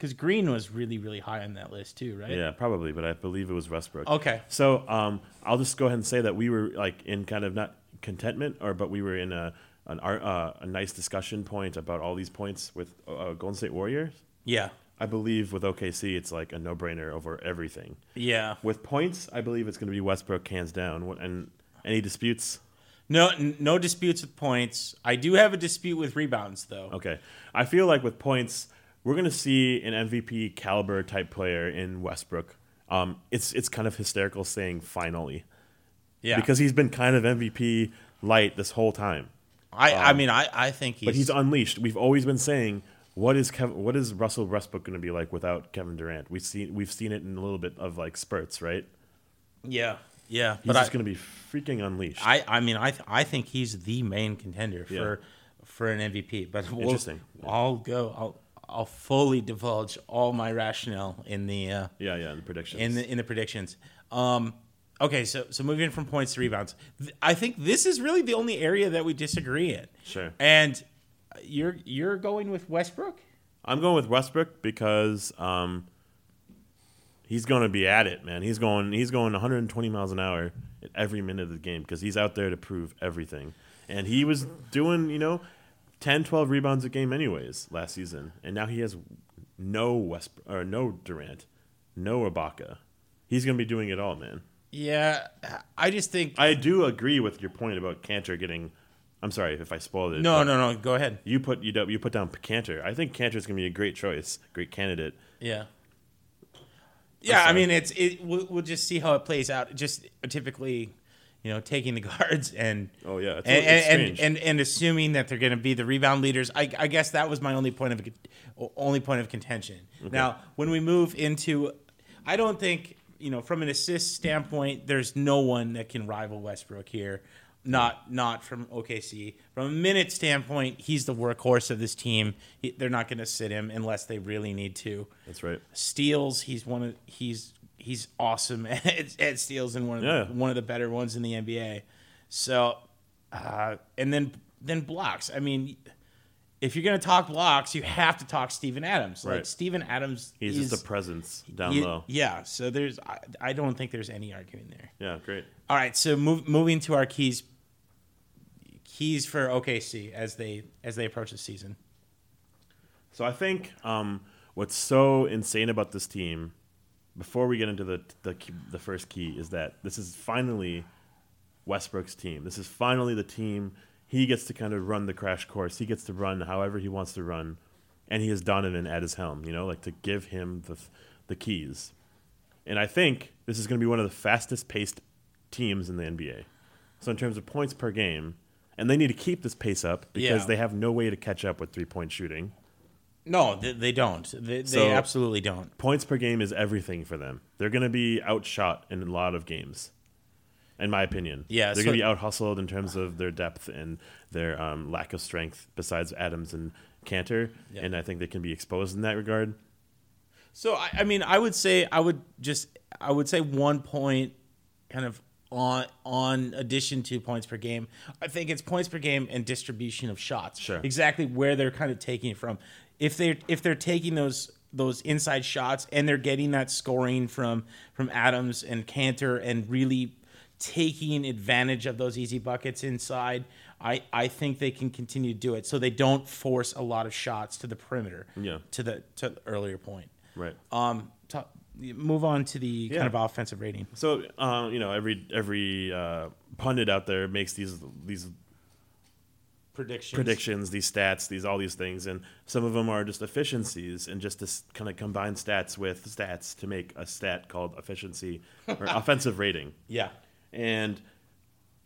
because Green was really really high on that list too, right? Yeah, probably, but I believe it was Westbrook. Okay. So um, I'll just go ahead and say that we were like in kind of not contentment, or but we were in a an uh, a nice discussion point about all these points with uh, Golden State Warriors. Yeah. I believe with OKC, it's like a no brainer over everything. Yeah. With points, I believe it's going to be Westbrook hands down. And any disputes? No, n- no disputes with points. I do have a dispute with rebounds, though. Okay. I feel like with points, we're going to see an MVP caliber type player in Westbrook. Um, it's it's kind of hysterical saying finally Yeah, because he's been kind of MVP light this whole time. I, I mean, I, I think he's, But he's unleashed. We've always been saying, what is Kev- what is Russell Westbrook going to be like without Kevin Durant? We've seen we've seen it in a little bit of like spurts, right? yeah, yeah. He's but just going to be freaking unleashed. I, I mean, I, th- I think he's the main contender for Yeah. for an MVP. But we'll, Interesting. I'll go. I'll I'll fully divulge all my rationale in the uh, Yeah, yeah, the predictions. in the in the predictions. Um, okay, so so moving from points to rebounds, Th- I think this is really the only area that we disagree in. Sure. And you're you're going with Westbrook. I'm going with Westbrook because um, he's going to be at it, man. He's going he's going 120 miles an hour at every minute of the game because he's out there to prove everything. And he was doing, you know, 10, 12 rebounds a game anyways last season, and now he has no West or no Durant, no Ibaka. He's going to be doing it all, man. Yeah, I just think I do agree with your point about Kanter getting. I'm sorry if I spoiled it. no, no, no. Go ahead. You put you, you put down Kanter. I think Kanter is going to be a great choice, great candidate. Yeah. Yeah, I mean it's it. We'll, we'll just see how it plays out. Just typically, you know, taking the guards and Oh, yeah, it's- and, it's and, and and assuming that they're going to be the rebound leaders. I, I guess that was my only point of only point of contention. Now, when we move into, I don't think you know from an assist standpoint, there's no one that can rival Westbrook here. Not not from OKC. From a minute standpoint, he's the workhorse of this team. He, they're not going to sit him unless they really need to That's right. steals. He's one of he's he's awesome at, at steals and one of Yeah. the, one of the better ones in the NBA. So, uh, and then then blocks. I mean, if you're gonna talk blocks, you have to talk Steven Adams. Like Right. Steven Adams, He's is, just a presence down he- low. Yeah. So there's I, I don't think there's any arguing there. Yeah, great. All right. So move, moving to our keys keys for OKC as they as they approach the season. So I think um, what's so insane about this team, before we get into the the, the first key, is that this is finally Westbrook's team. This is finally the team he gets to kind of run the crash course. He gets to run however he wants to run, and he has Donovan at his helm. You know, like to give him the the keys. And I think this is going to be one of the fastest paced teams in the NBA. So in terms of points per game, and they need to keep this pace up because Yeah. they have no way to catch up with three point shooting. No, they, they don't. They, So- they absolutely don't. points per game is everything for them. They're going to be outshot in a lot of games, in my opinion. Yeah, they're so- going to be out hustled in terms of their depth and their um, lack of strength. Besides Adams and Kanter, Yeah. and I think they can be exposed in that regard. So I, I mean, I would say I would just I would say one point, kind of on on addition to points per game. I think it's points per game and distribution of shots. Sure. Exactly where they're kind of taking it from. If they are if they're taking those those inside shots and they're getting that scoring from from Adams and Kanter and really taking advantage of those easy buckets inside. I, I think they can continue to do it so they don't force a lot of shots to the perimeter. Yeah. To the to the earlier point. Right. Um, to, move on to the Yeah. kind of offensive rating. So uh, you know, every every uh, pundit out there makes these these Predictions. predictions, these stats, these all these things, and some of them are just efficiencies and just to kind of combine stats with stats to make a stat called efficiency or offensive rating. Yeah. And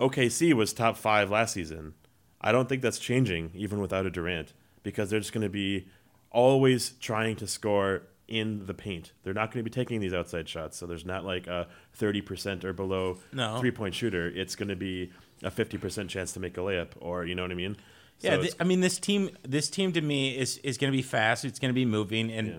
OKC was top five last season. I don't think that's changing even without a Durant because they're just going to be always trying to score in the paint. They're not going to be taking these outside shots. So there's not like a 30% or below No. three point shooter. It's going to be a 50% chance to make a layup or, you know what I mean? So Yeah, th- I mean this team. This team to me is is going to be fast. It's going to be moving, and Yeah.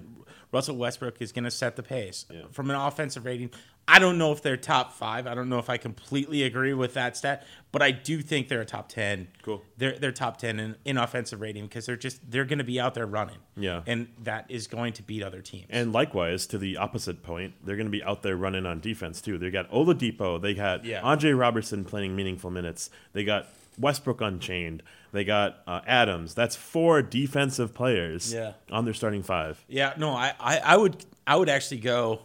Russell Westbrook is going to set the pace Yeah. from an offensive rating. I don't know if they're top five. I don't know if I completely agree with that stat, but I do think they're a top ten. Cool. They're they're top ten in, in offensive rating because they're just they're going to be out there running. Yeah. and that is going to beat other teams. And likewise, to the opposite point, they're going to be out there running on defense too. They got Oladipo, they got Yeah. Andre Roberson playing meaningful minutes. They got Westbrook Unchained. They got uh, Adams. That's four defensive players Yeah. on their starting five. Yeah, no, I, I, I would I would actually go.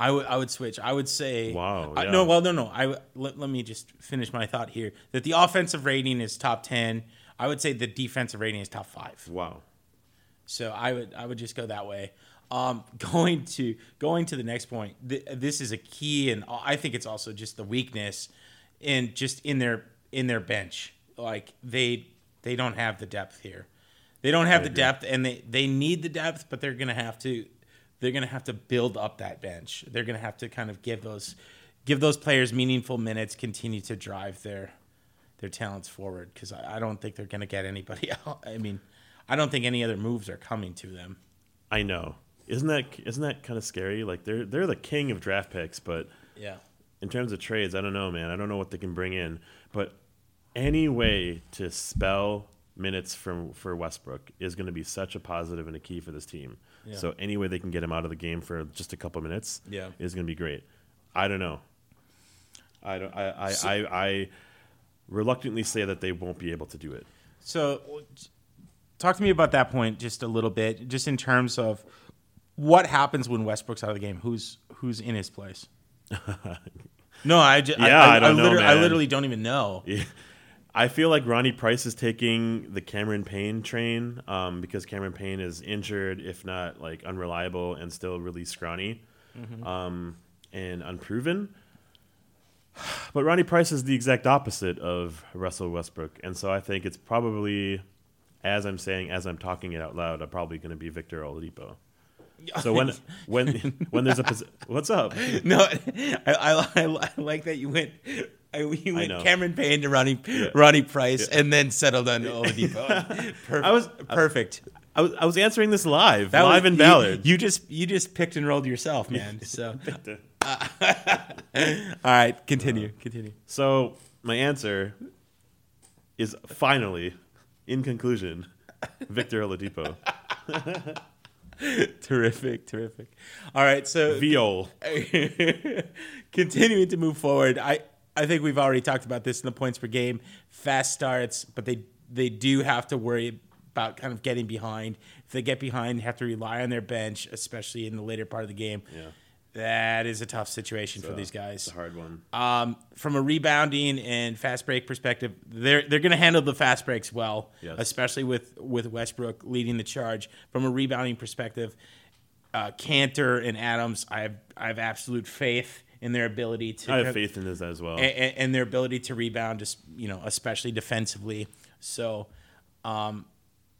I would I would switch. I would say. Wow, I- no, well, no, no. I let, let me just finish my thought here. That the offensive rating is top ten. I would say the defensive rating is top five. Wow. So I would I would just go that way. Um, going to going to the next point. Th- this is a key, and I think it's also just the weakness and just in their in their bench. Like they they don't have the depth here. They don't have the depth, and they they need the depth, but they're gonna have to they're gonna have to build up that bench. They're gonna have to kind of give those give those players meaningful minutes, continue to drive their their talents forward because I, I don't think they're going to get anybody else. I mean, I don't think any other moves are coming to them. I know. Isn't that isn't that kind of scary? Like they're they're the king of draft picks, but Yeah. in terms of trades, I don't know, man. I don't know what they can bring in, but any way to spell minutes from for Westbrook is going to be such a positive and a key for this team. Yeah. So any way they can get him out of the game for just a couple minutes, Yeah. is going to be great. I don't know. I don't. I I, I I reluctantly say that they won't be able to do it. So, talk to me about that point just a little bit, just in terms of what happens when Westbrook's out of the game. Who's who's in his place? no, I just, Yeah, I, I don't know, literally, I literally don't even know. I feel like Ronnie Price is taking the Cameron Payne train um, because Cameron Payne is injured, if not like unreliable, and still really scrawny um, and unproven. But Ronnie Price is the exact opposite of Russell Westbrook, and so I think it's probably, as I'm saying, as I'm talking it out loud, I'm probably going to be Victor Oladipo. So when when when there's a what's up? No, I, I, I like that you went. I, you went know. Cameron Payne to Ronnie Ronnie Price, and then settled on Oladipo. Perfect. I was- perfect. I was I was answering this live, That was- live in you- Ballard. You, just you just picked and rolled yourself, man. So, all right, continue, uh, continue. So my answer is finally, in conclusion, Victor Oladipo. Terrific, terrific. All right, so Viol. continuing to move forward, I I think we've already talked about this in the points per game. Fast starts, but they they do have to worry about kind of getting behind. If they get behind, have to rely on their bench, especially in the later part of the game. Yeah. That is a tough situation for these guys. It's a hard one. Um, from a rebounding and fast break perspective, they're they're going to handle the fast breaks well, Yes. especially with with Westbrook leading the charge. From a rebounding perspective, uh, Kanter and Adams, I have I have absolute faith in their ability to I have faith in this as well. and, and their ability to rebound, just you know, especially defensively. So, um,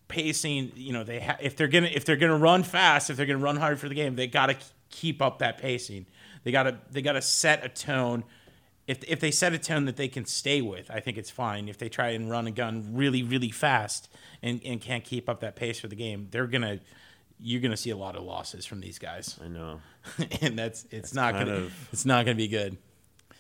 pacing, you know, they ha- if they're gonna if they're gonna run fast, if they're gonna run hard for the game, they got to keep up that pacing. They got to they got to set a tone. If if they set a tone that they can stay with, I think it's fine. If they try and run a gun really really fast and and can't keep up that pace for the game, they're gonna you're gonna see a lot of losses from these guys, I know. and that's it's not gonna of- it's not gonna be good.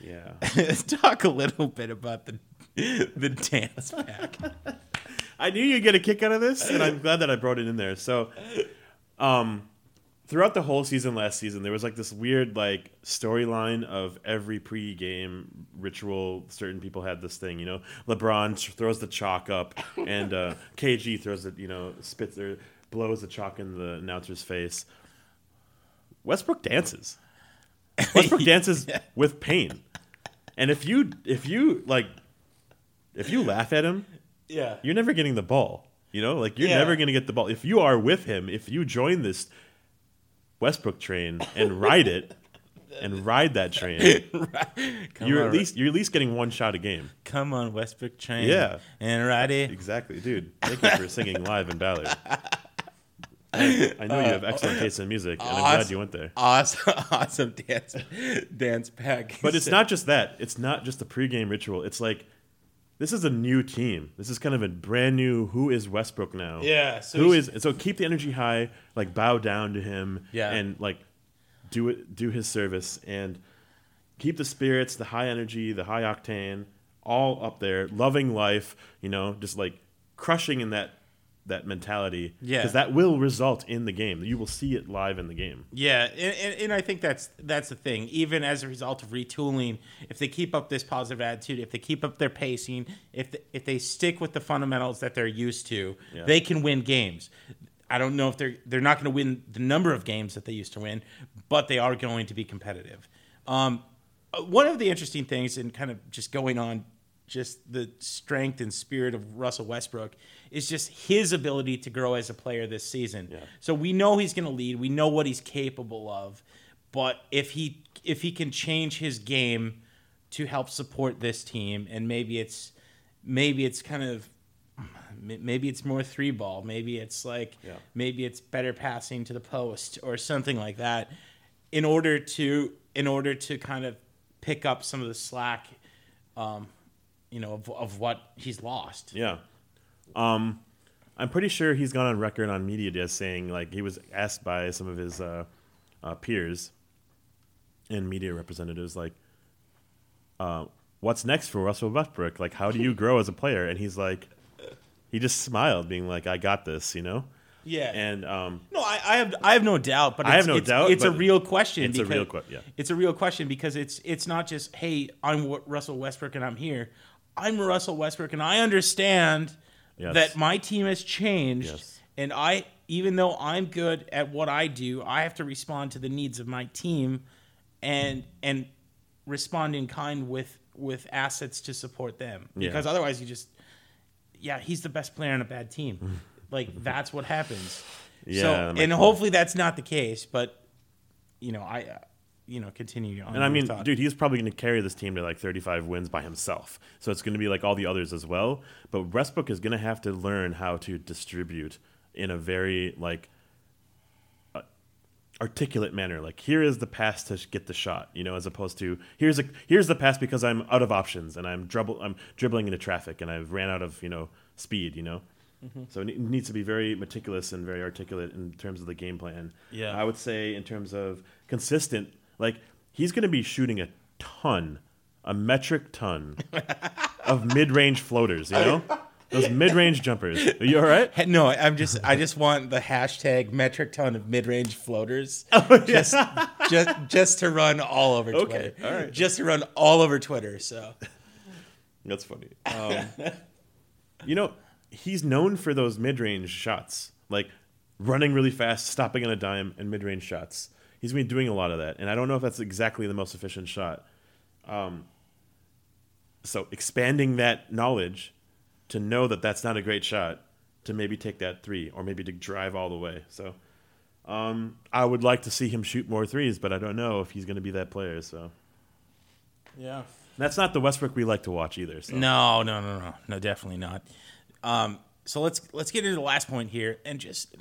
Yeah. talk a little bit about the the dance pack. I knew you'd get a kick out of this, and I'm glad that I brought it in there. So, um, throughout the whole season last season, there was like this weird like storyline of every pre-game ritual. Certain people had this thing, you know. LeBron throws the chalk up, and uh, KG throws it, you know, spits or blows the chalk in the announcer's face. Westbrook dances. Westbrook dances with pain, and if you if you like if you laugh at him, Yeah. you're never getting the ball. You know, like you're Yeah. never going to get the ball. If you are with him, if you join this Westbrook train and ride it and ride that train, you're on, at least you're at least getting one shot a game. come on Westbrook train. Yeah. And ride it. Exactly, dude. Thank you for singing live in Ballard. I I know you have excellent taste in music, and I'm glad you went there. Awesome awesome dance dance pack. But it's not just that. It's not just a pregame ritual. It's like this is a new team. This is kind of a brand new. Who is Westbrook now? Yeah, so who is so keep the energy high. Like bow down to him. Yeah. And like do it. Do his service and keep the spirits, the high energy, the high octane, all up there. Loving life. You know, just like crushing in that that mentality. Yeah. Because that will result in the game. You will see it live in the game. Yeah, and, and, and I think that's that's the thing. Even as a result of retooling, if they keep up this positive attitude, if they keep up their pacing, if they, if they stick with the fundamentals that they're used to, Yeah. they can win games. I don't know if they're they're not going to win the number of games that they used to win, but they are going to be competitive. Um, uh, one of the interesting things, and kind of just going on, just the strength and spirit of Russell Westbrook is just his ability to grow as a player this season. Yeah. So we know he's going to lead. We know what he's capable of, but if he if he can change his game to help support this team, and maybe it's maybe it's kind of maybe it's more three ball, maybe it's like Yeah. maybe it's better passing to the post or something like that, in order to in order to kind of pick up some of the slack, um, you know, of, of what he's lost. Yeah. Um, I'm pretty sure he's gone on record on media just saying like he was asked by some of his uh, uh, peers and media representatives like, uh, "What's next for Russell Westbrook? Like, how do you grow as a player?" And he's like, he just smiled, being like, "I got this," you know. Yeah. And um, No, I, I have I have no doubt, but I have no it's, doubt, It's a real question. it's a real que- yeah. It's a real question because it's it's not just hey I'm Russell Westbrook and I'm here. I'm Russell Westbrook and I understand Yes. that my team has changed, Yes. and I even though I'm good at what I do, I have to respond to the needs of my team, and and respond in kind with with assets to support them Yeah. because otherwise you just yeah he's the best player on a bad team. Like that's what happens. Yeah, so, and hopefully that's not the case, but you know, I, you know, continue on. And I mean, thought. dude, he's probably going to carry this team to like 35 wins by himself. So it's going to be like all the others as well. But Westbrook is going to have to learn how to distribute in a very like uh, articulate manner. Like here is the pass to get the shot, you know, as opposed to here's a here's the pass because I'm out of options and I'm dribble I'm dribbling into traffic and I've ran out of you know speed, you know. So it needs to be very meticulous and very articulate in terms of the game plan. Yeah. I would say in terms of consistent, like he's going to be shooting a ton, a metric ton of mid-range floaters. You know, those mid-range jumpers. Are you all right? No, I'm just, I just want the hashtag metric ton of mid range floaters, just, just, just to run all over Okay, Twitter. all right. just to run all over Twitter. So That's funny. Um, you know, he's known for those mid-range shots, like running really fast, stopping on a dime, and mid-range shots. He's been doing a lot of that, and I don't know if that's exactly the most efficient shot. Um, so expanding that knowledge to know that that's not a great shot, to maybe take that three, or maybe to drive all the way. So. Um, I would like to see him shoot more threes, but I don't know if he's going to be that player. So yeah, that's not the Westbrook we like to watch either. So. no, no, no, no, no, definitely not. Um, so let's let's get into the last point here and just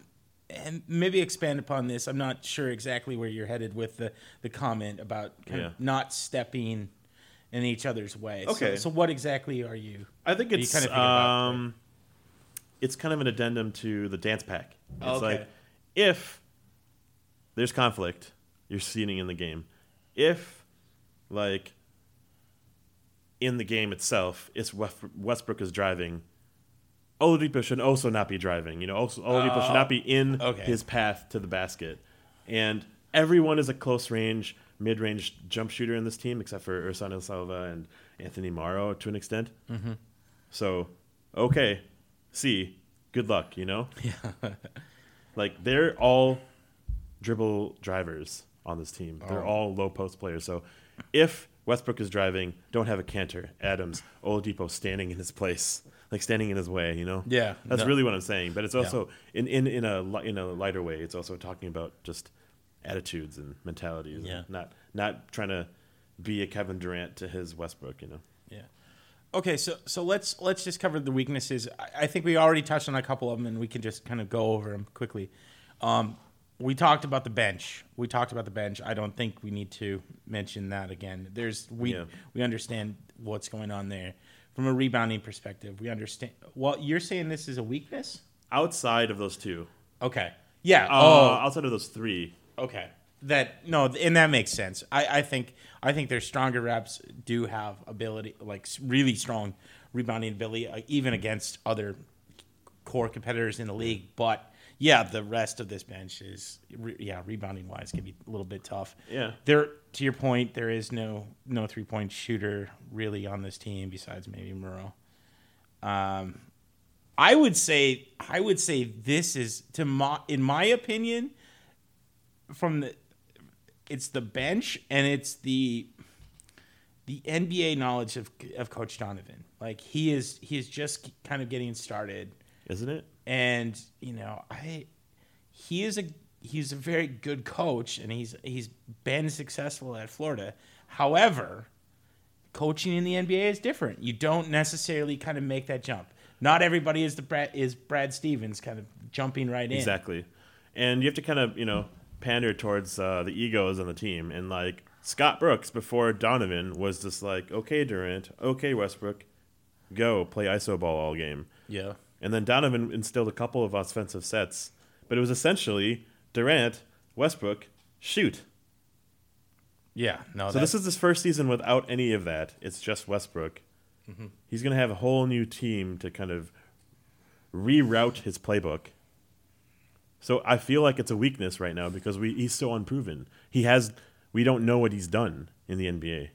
and maybe expand upon this. I'm not sure exactly where you're headed with the the comment about kind Yeah. of not stepping in each other's way. Okay. So, what exactly are you? I think it's thinking about, um, it's kind of an addendum to the dance pack. It's Okay. like if there's conflict, you're seeing in the game. If like in the game itself, it's Westbrook is driving. Oladipo should also not be driving. You know, also, Oladipo should not be in okay. his path to the basket. And everyone is a close range, mid range jump shooter in this team, except for Ersan Ilyasova and Anthony Morrow to an extent. Mm-hmm. So, okay, see, good luck. You know, yeah. like they're all dribble drivers on this team. They're all low post players. So, if Westbrook is driving, don't have a Kanter. Adams, Oladipo standing in his place, like standing in his way. You know. Yeah, that's no. really what I'm saying. But it's also in, in in a in a lighter way. It's also talking about just attitudes and mentalities. Yeah. And not not trying to be a Kevin Durant to his Westbrook. You know. Yeah. Okay, so so let's let's just cover the weaknesses. I, I think we already touched on a couple of them, and we can just kind of go over them quickly. Um, we talked about the bench. We talked about the bench. I don't think we need to mention that again. There's we Yeah. we understand what's going on there from a rebounding perspective. We understand. Well, you're saying this is a weakness. Outside of those two, Okay. Yeah. uh, oh, outside of those three, Okay. That no, and that makes sense. I, I think I think their stronger reps do have ability, like really strong rebounding ability, uh, even against other core competitors in the league. But yeah, the rest of this bench is re, yeah, rebounding wise, can be a little bit tough. Yeah. There, to your point, there is no no three point shooter really on this team besides maybe Morrow. Um, I would say I would say this is to my in my opinion from the it's the bench and it's the the NBA knowledge of of Coach Donovan. Like he is he is just kind of getting started isn't it? And you know I he is a he's a very good coach and he's he's been successful at Florida. However, coaching in the NBA is different. You don't necessarily kind of make that jump. Not everybody is the Brad is Brad Stevens kind of jumping right in. Exactly. And you have to kind of, you know, pander towards uh, the egos on the team. And like Scott Brooks before Donovan was just like, okay, Durant, okay, Westbrook, go play ISO ball all game. Yeah. And then Donovan instilled a couple of offensive sets, but it was essentially Durant, Westbrook, shoot. Yeah, no. So this is his first season without any of that. It's just Westbrook. Mm-hmm. He's going to have a whole new team to kind of reroute his playbook. So I feel like it's a weakness right now because we he's so unproven. He has we don't know what he's done in the NBA.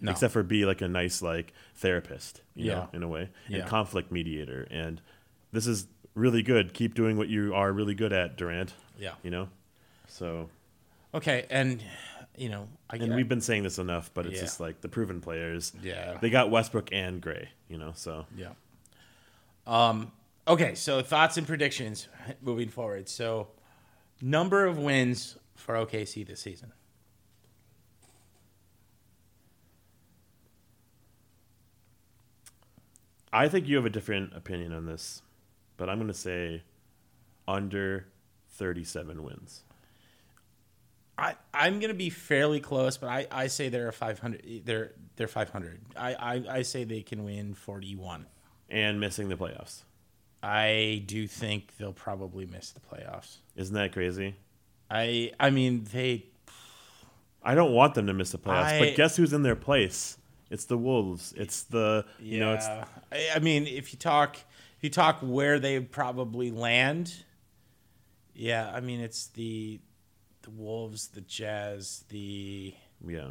No. Except for be like a nice like therapist, you Yeah. know, in a way, and Yeah. conflict mediator. And this is really good. Keep doing what you are really good at, Durant. Yeah. You know? So okay, and you know, I and get- we've been saying this enough, but it's Yeah. just like the proven players. Yeah. They got Westbrook and Gray, you know, so Yeah. Um. Okay. So thoughts and predictions moving forward. So, number of wins for OKC this season. I think you have a different opinion on this, but I'm going to say under 37 wins. I I'm gonna be fairly close, but I, I say they're a 500. They're they're 500. I, I I say they can win 41. And missing the playoffs. I do think they'll probably miss the playoffs. Isn't that crazy? I I mean they I don't want them to miss the playoffs, I- but guess who's in their place? It's the Wolves. It's the you know it's I, I mean, if you talk, you talk where they probably land, yeah, I mean it's the the Wolves, the Jazz, the yeah.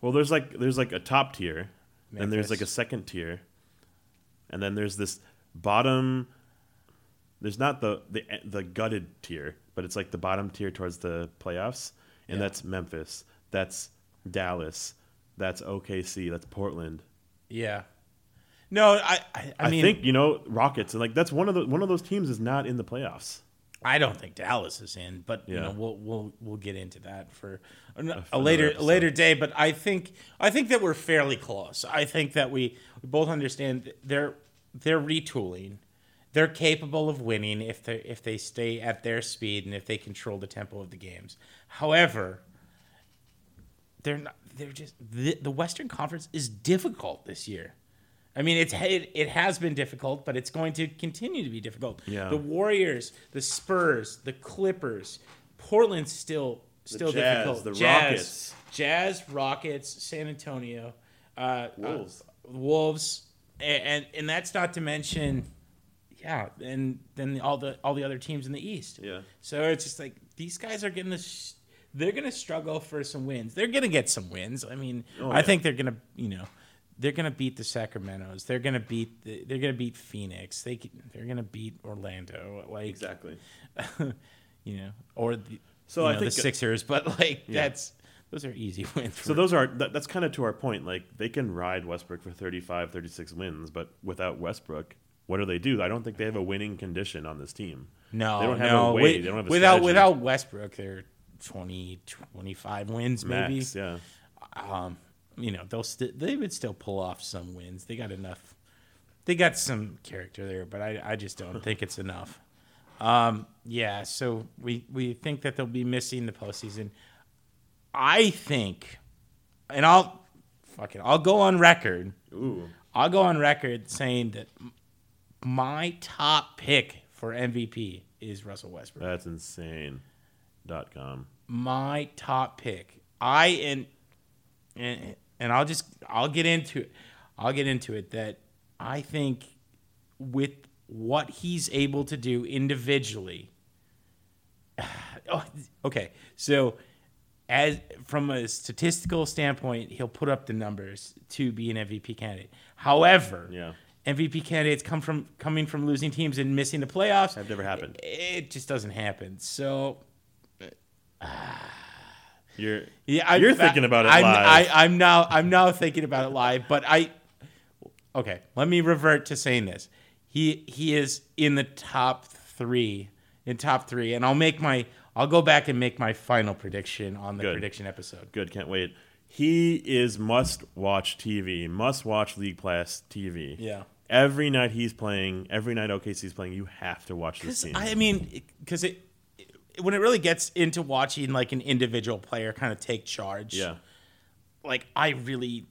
Well, there's like there's like a top tier, and there's like a second tier, and then there's this bottom. There's not the the the gutted tier, but it's like the bottom tier towards the playoffs, and Yeah. that's Memphis, that's Dallas, that's OKC, that's Portland. yeah. No, I I, I I, mean think you know Rockets, and like that's one of the one of those teams is not in the playoffs. I don't think Dallas is in, but you know we'll we'll we'll get into that for a, a later a later day. But I think I think that we're fairly close. I think that we, we both understand they're they're retooling. They're capable of winning if they if they stay at their speed and if they control the tempo of the games. However, they're not. They're just the, the Western Conference is difficult this year. I mean, it's it, it has been difficult, but it's going to continue to be difficult. Yeah. The Warriors, the Spurs, the Clippers, Portland's still still Jazz, difficult. the Jazz, Rockets. Jazz, Rockets, San Antonio, uh, Wolves. uh, Wolves, and, and and that's not to mention, yeah, and then all the all the other teams in the East. Yeah. So it's just like these guys are gonna. Sh- they're gonna struggle for some wins. They're gonna get some wins. I mean, Oh, I yeah. think they're gonna, you know, they're gonna beat the Sacramento's. They're gonna beat. The, they're gonna beat Phoenix. They they're gonna beat Orlando. Like Exactly. you know, or the So I know, think- the Sixers. But like that's those are easy wins. So those are that, that's kind of to our point. Like they can ride Westbrook for 35, 36 wins, but without Westbrook, what do they do? I don't think they have a winning condition on this team. no, they don't have no. a way. wi- they don't have a without strategy. without Westbrook, they're 20, 25 wins maybe. max. Yeah, um, you know, they'll st- they would still pull off some wins. They got enough. They got some character there, but I, I just don't think it's enough. Um, yeah, so we we think that they'll be missing the postseason. I think, and I'll fucking I'll go on record. Ooh. I'll go on record saying that my top pick for MVP is Russell Westbrook that's insane. Dot com. my top pick. I and and and I'll just I'll get into it. I'll get into it that I think with what he's able to do individually. Oh, okay, so as from a statistical standpoint, he'll put up the numbers to be an MVP candidate. However, Yeah. MVP candidates come from coming from losing teams and missing the playoffs. Have never happened. It just doesn't happen. So uh, You're yeah, I, You're thinking about it I'm, live. I, I'm now I'm now thinking about it live, but I okay. Let me revert to saying this. He he is in the top three, in top three, and I'll make my I'll go back and make my final prediction on the Good. prediction episode. good. Can't wait. He is must watch TV. Must watch League Pass TV. Yeah. Every night he's playing. Every night OKC's playing. You have to watch this team. I mean, because it when it really gets into watching like an individual player kind of take charge. yeah. like I really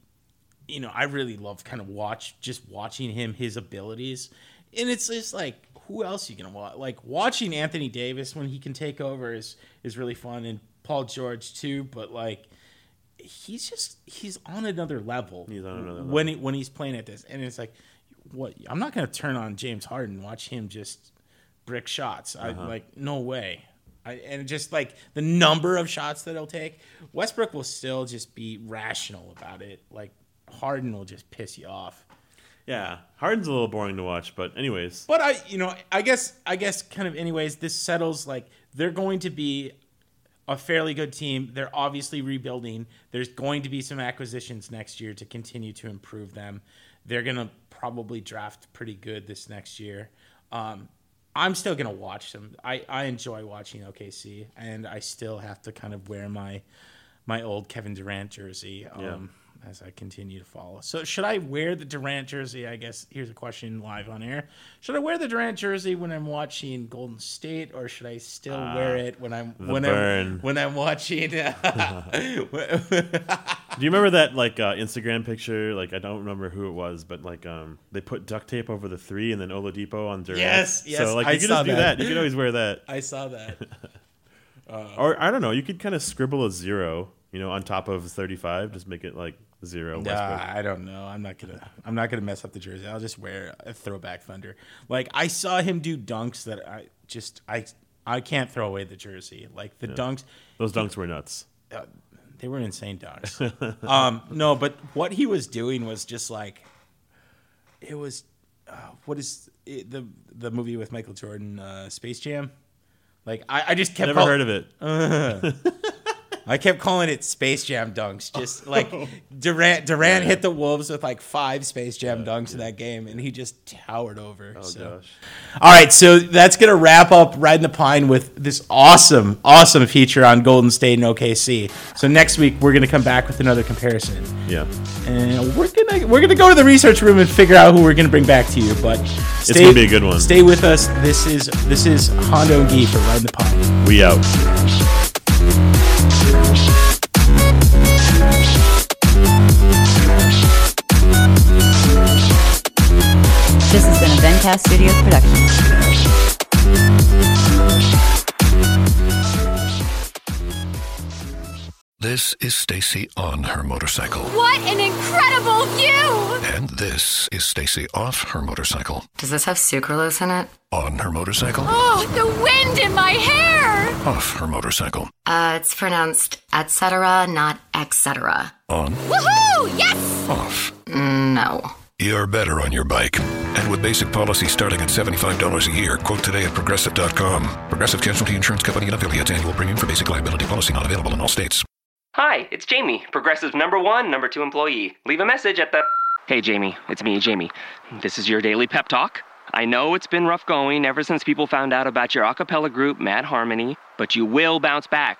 you know, I really love kind of watch just watching him his abilities, and it's just like who else you gonna watch? Like watching Anthony Davis when he can take over is is really fun, and Paul George too. But like he's just he's on another level. He's on another when he, when he's playing at this, and it's like what I'm not gonna turn on James Harden and watch him just brick shots. I Uh-huh. like no way. I, and just like the number of shots that he'll take, Westbrook will still just be rational about it. Like Harden will just piss you off. Yeah, Harden's a little boring to watch, but anyways, But I, you know, I guess, I guess, kind of, anyways, this settles like they're going to be a fairly good team. They're obviously rebuilding. There's going to be some acquisitions next year to continue to improve them. They're gonna probably draft pretty good this next year. Um, I'm still gonna watch them. I, I enjoy watching OKC, and I still have to kind of wear my my old Kevin Durant jersey. Um, As I continue to follow. So, should I wear the Durant jersey? I guess here's a question live on air. Should I wear the Durant jersey when I'm watching Golden State, or should I still wear it when I'm when burn. I'm when I'm watching? do you remember that like uh, Instagram picture? Like I don't remember who it was, but like um, they put duct tape over the three and then Oladipo on Durant. Yes, yes, So like I you could saw just do that. that. You could always wear that, I saw that. or I don't know. You could kind of scribble a zero, you know, on top of thirty-five. Just make it like zero. Nah. I don't know. I'm not gonna. I'm not gonna mess up the jersey. I'll just wear a throwback Thunder. Like I saw him do dunks that I just I I can't throw away the jersey. Like the dunks, Those dunks were nuts. uh, they were insane dunks. um, no, but what he was doing was just like it was. Uh, what is it, the the movie with Michael Jordan, uh, Space Jam? Like I, I just kept Never call- heard of it. I kept calling it Space Jam dunks. Just oh. like Durant, Durant hit the Wolves with like five Space Jam dunks in that game, and he just towered over. Oh so. gosh. All right, so that's gonna wrap up Riding the Pine with this awesome, awesome feature on Golden State and OKC. So next week we're gonna come back with another comparison, Yeah. and we're gonna we're gonna go to the research room and figure out who we're gonna bring back to you. But stay, gonna be a good one. Stay with us. This is this is Hondo and Gee for Riding the Pine. We out. This has been a Vencast Studios production. This is Stacy on her motorcycle. What an incredible view! And this is Stacy off her motorcycle. Does this have sucralose in it? On her motorcycle. Oh, the wind in my hair! Off her motorcycle. Uh, it's pronounced etc., not etc. On. Woohoo! Yes! Off. No. You're better on your bike. And with basic policy starting at $75 a year, quote today at progressive.com. Progressive Casualty Insurance Company and affiliates annual premium for basic liability policy not available in all states. Hi, it's Jamie, Progressive number one, number two employee. Leave a message at the. Hey, Jamie, it's me, Jamie. This is your daily pep talk. I know it's been rough going ever since people found out about your a cappella group, Mad Harmony, but you will bounce back.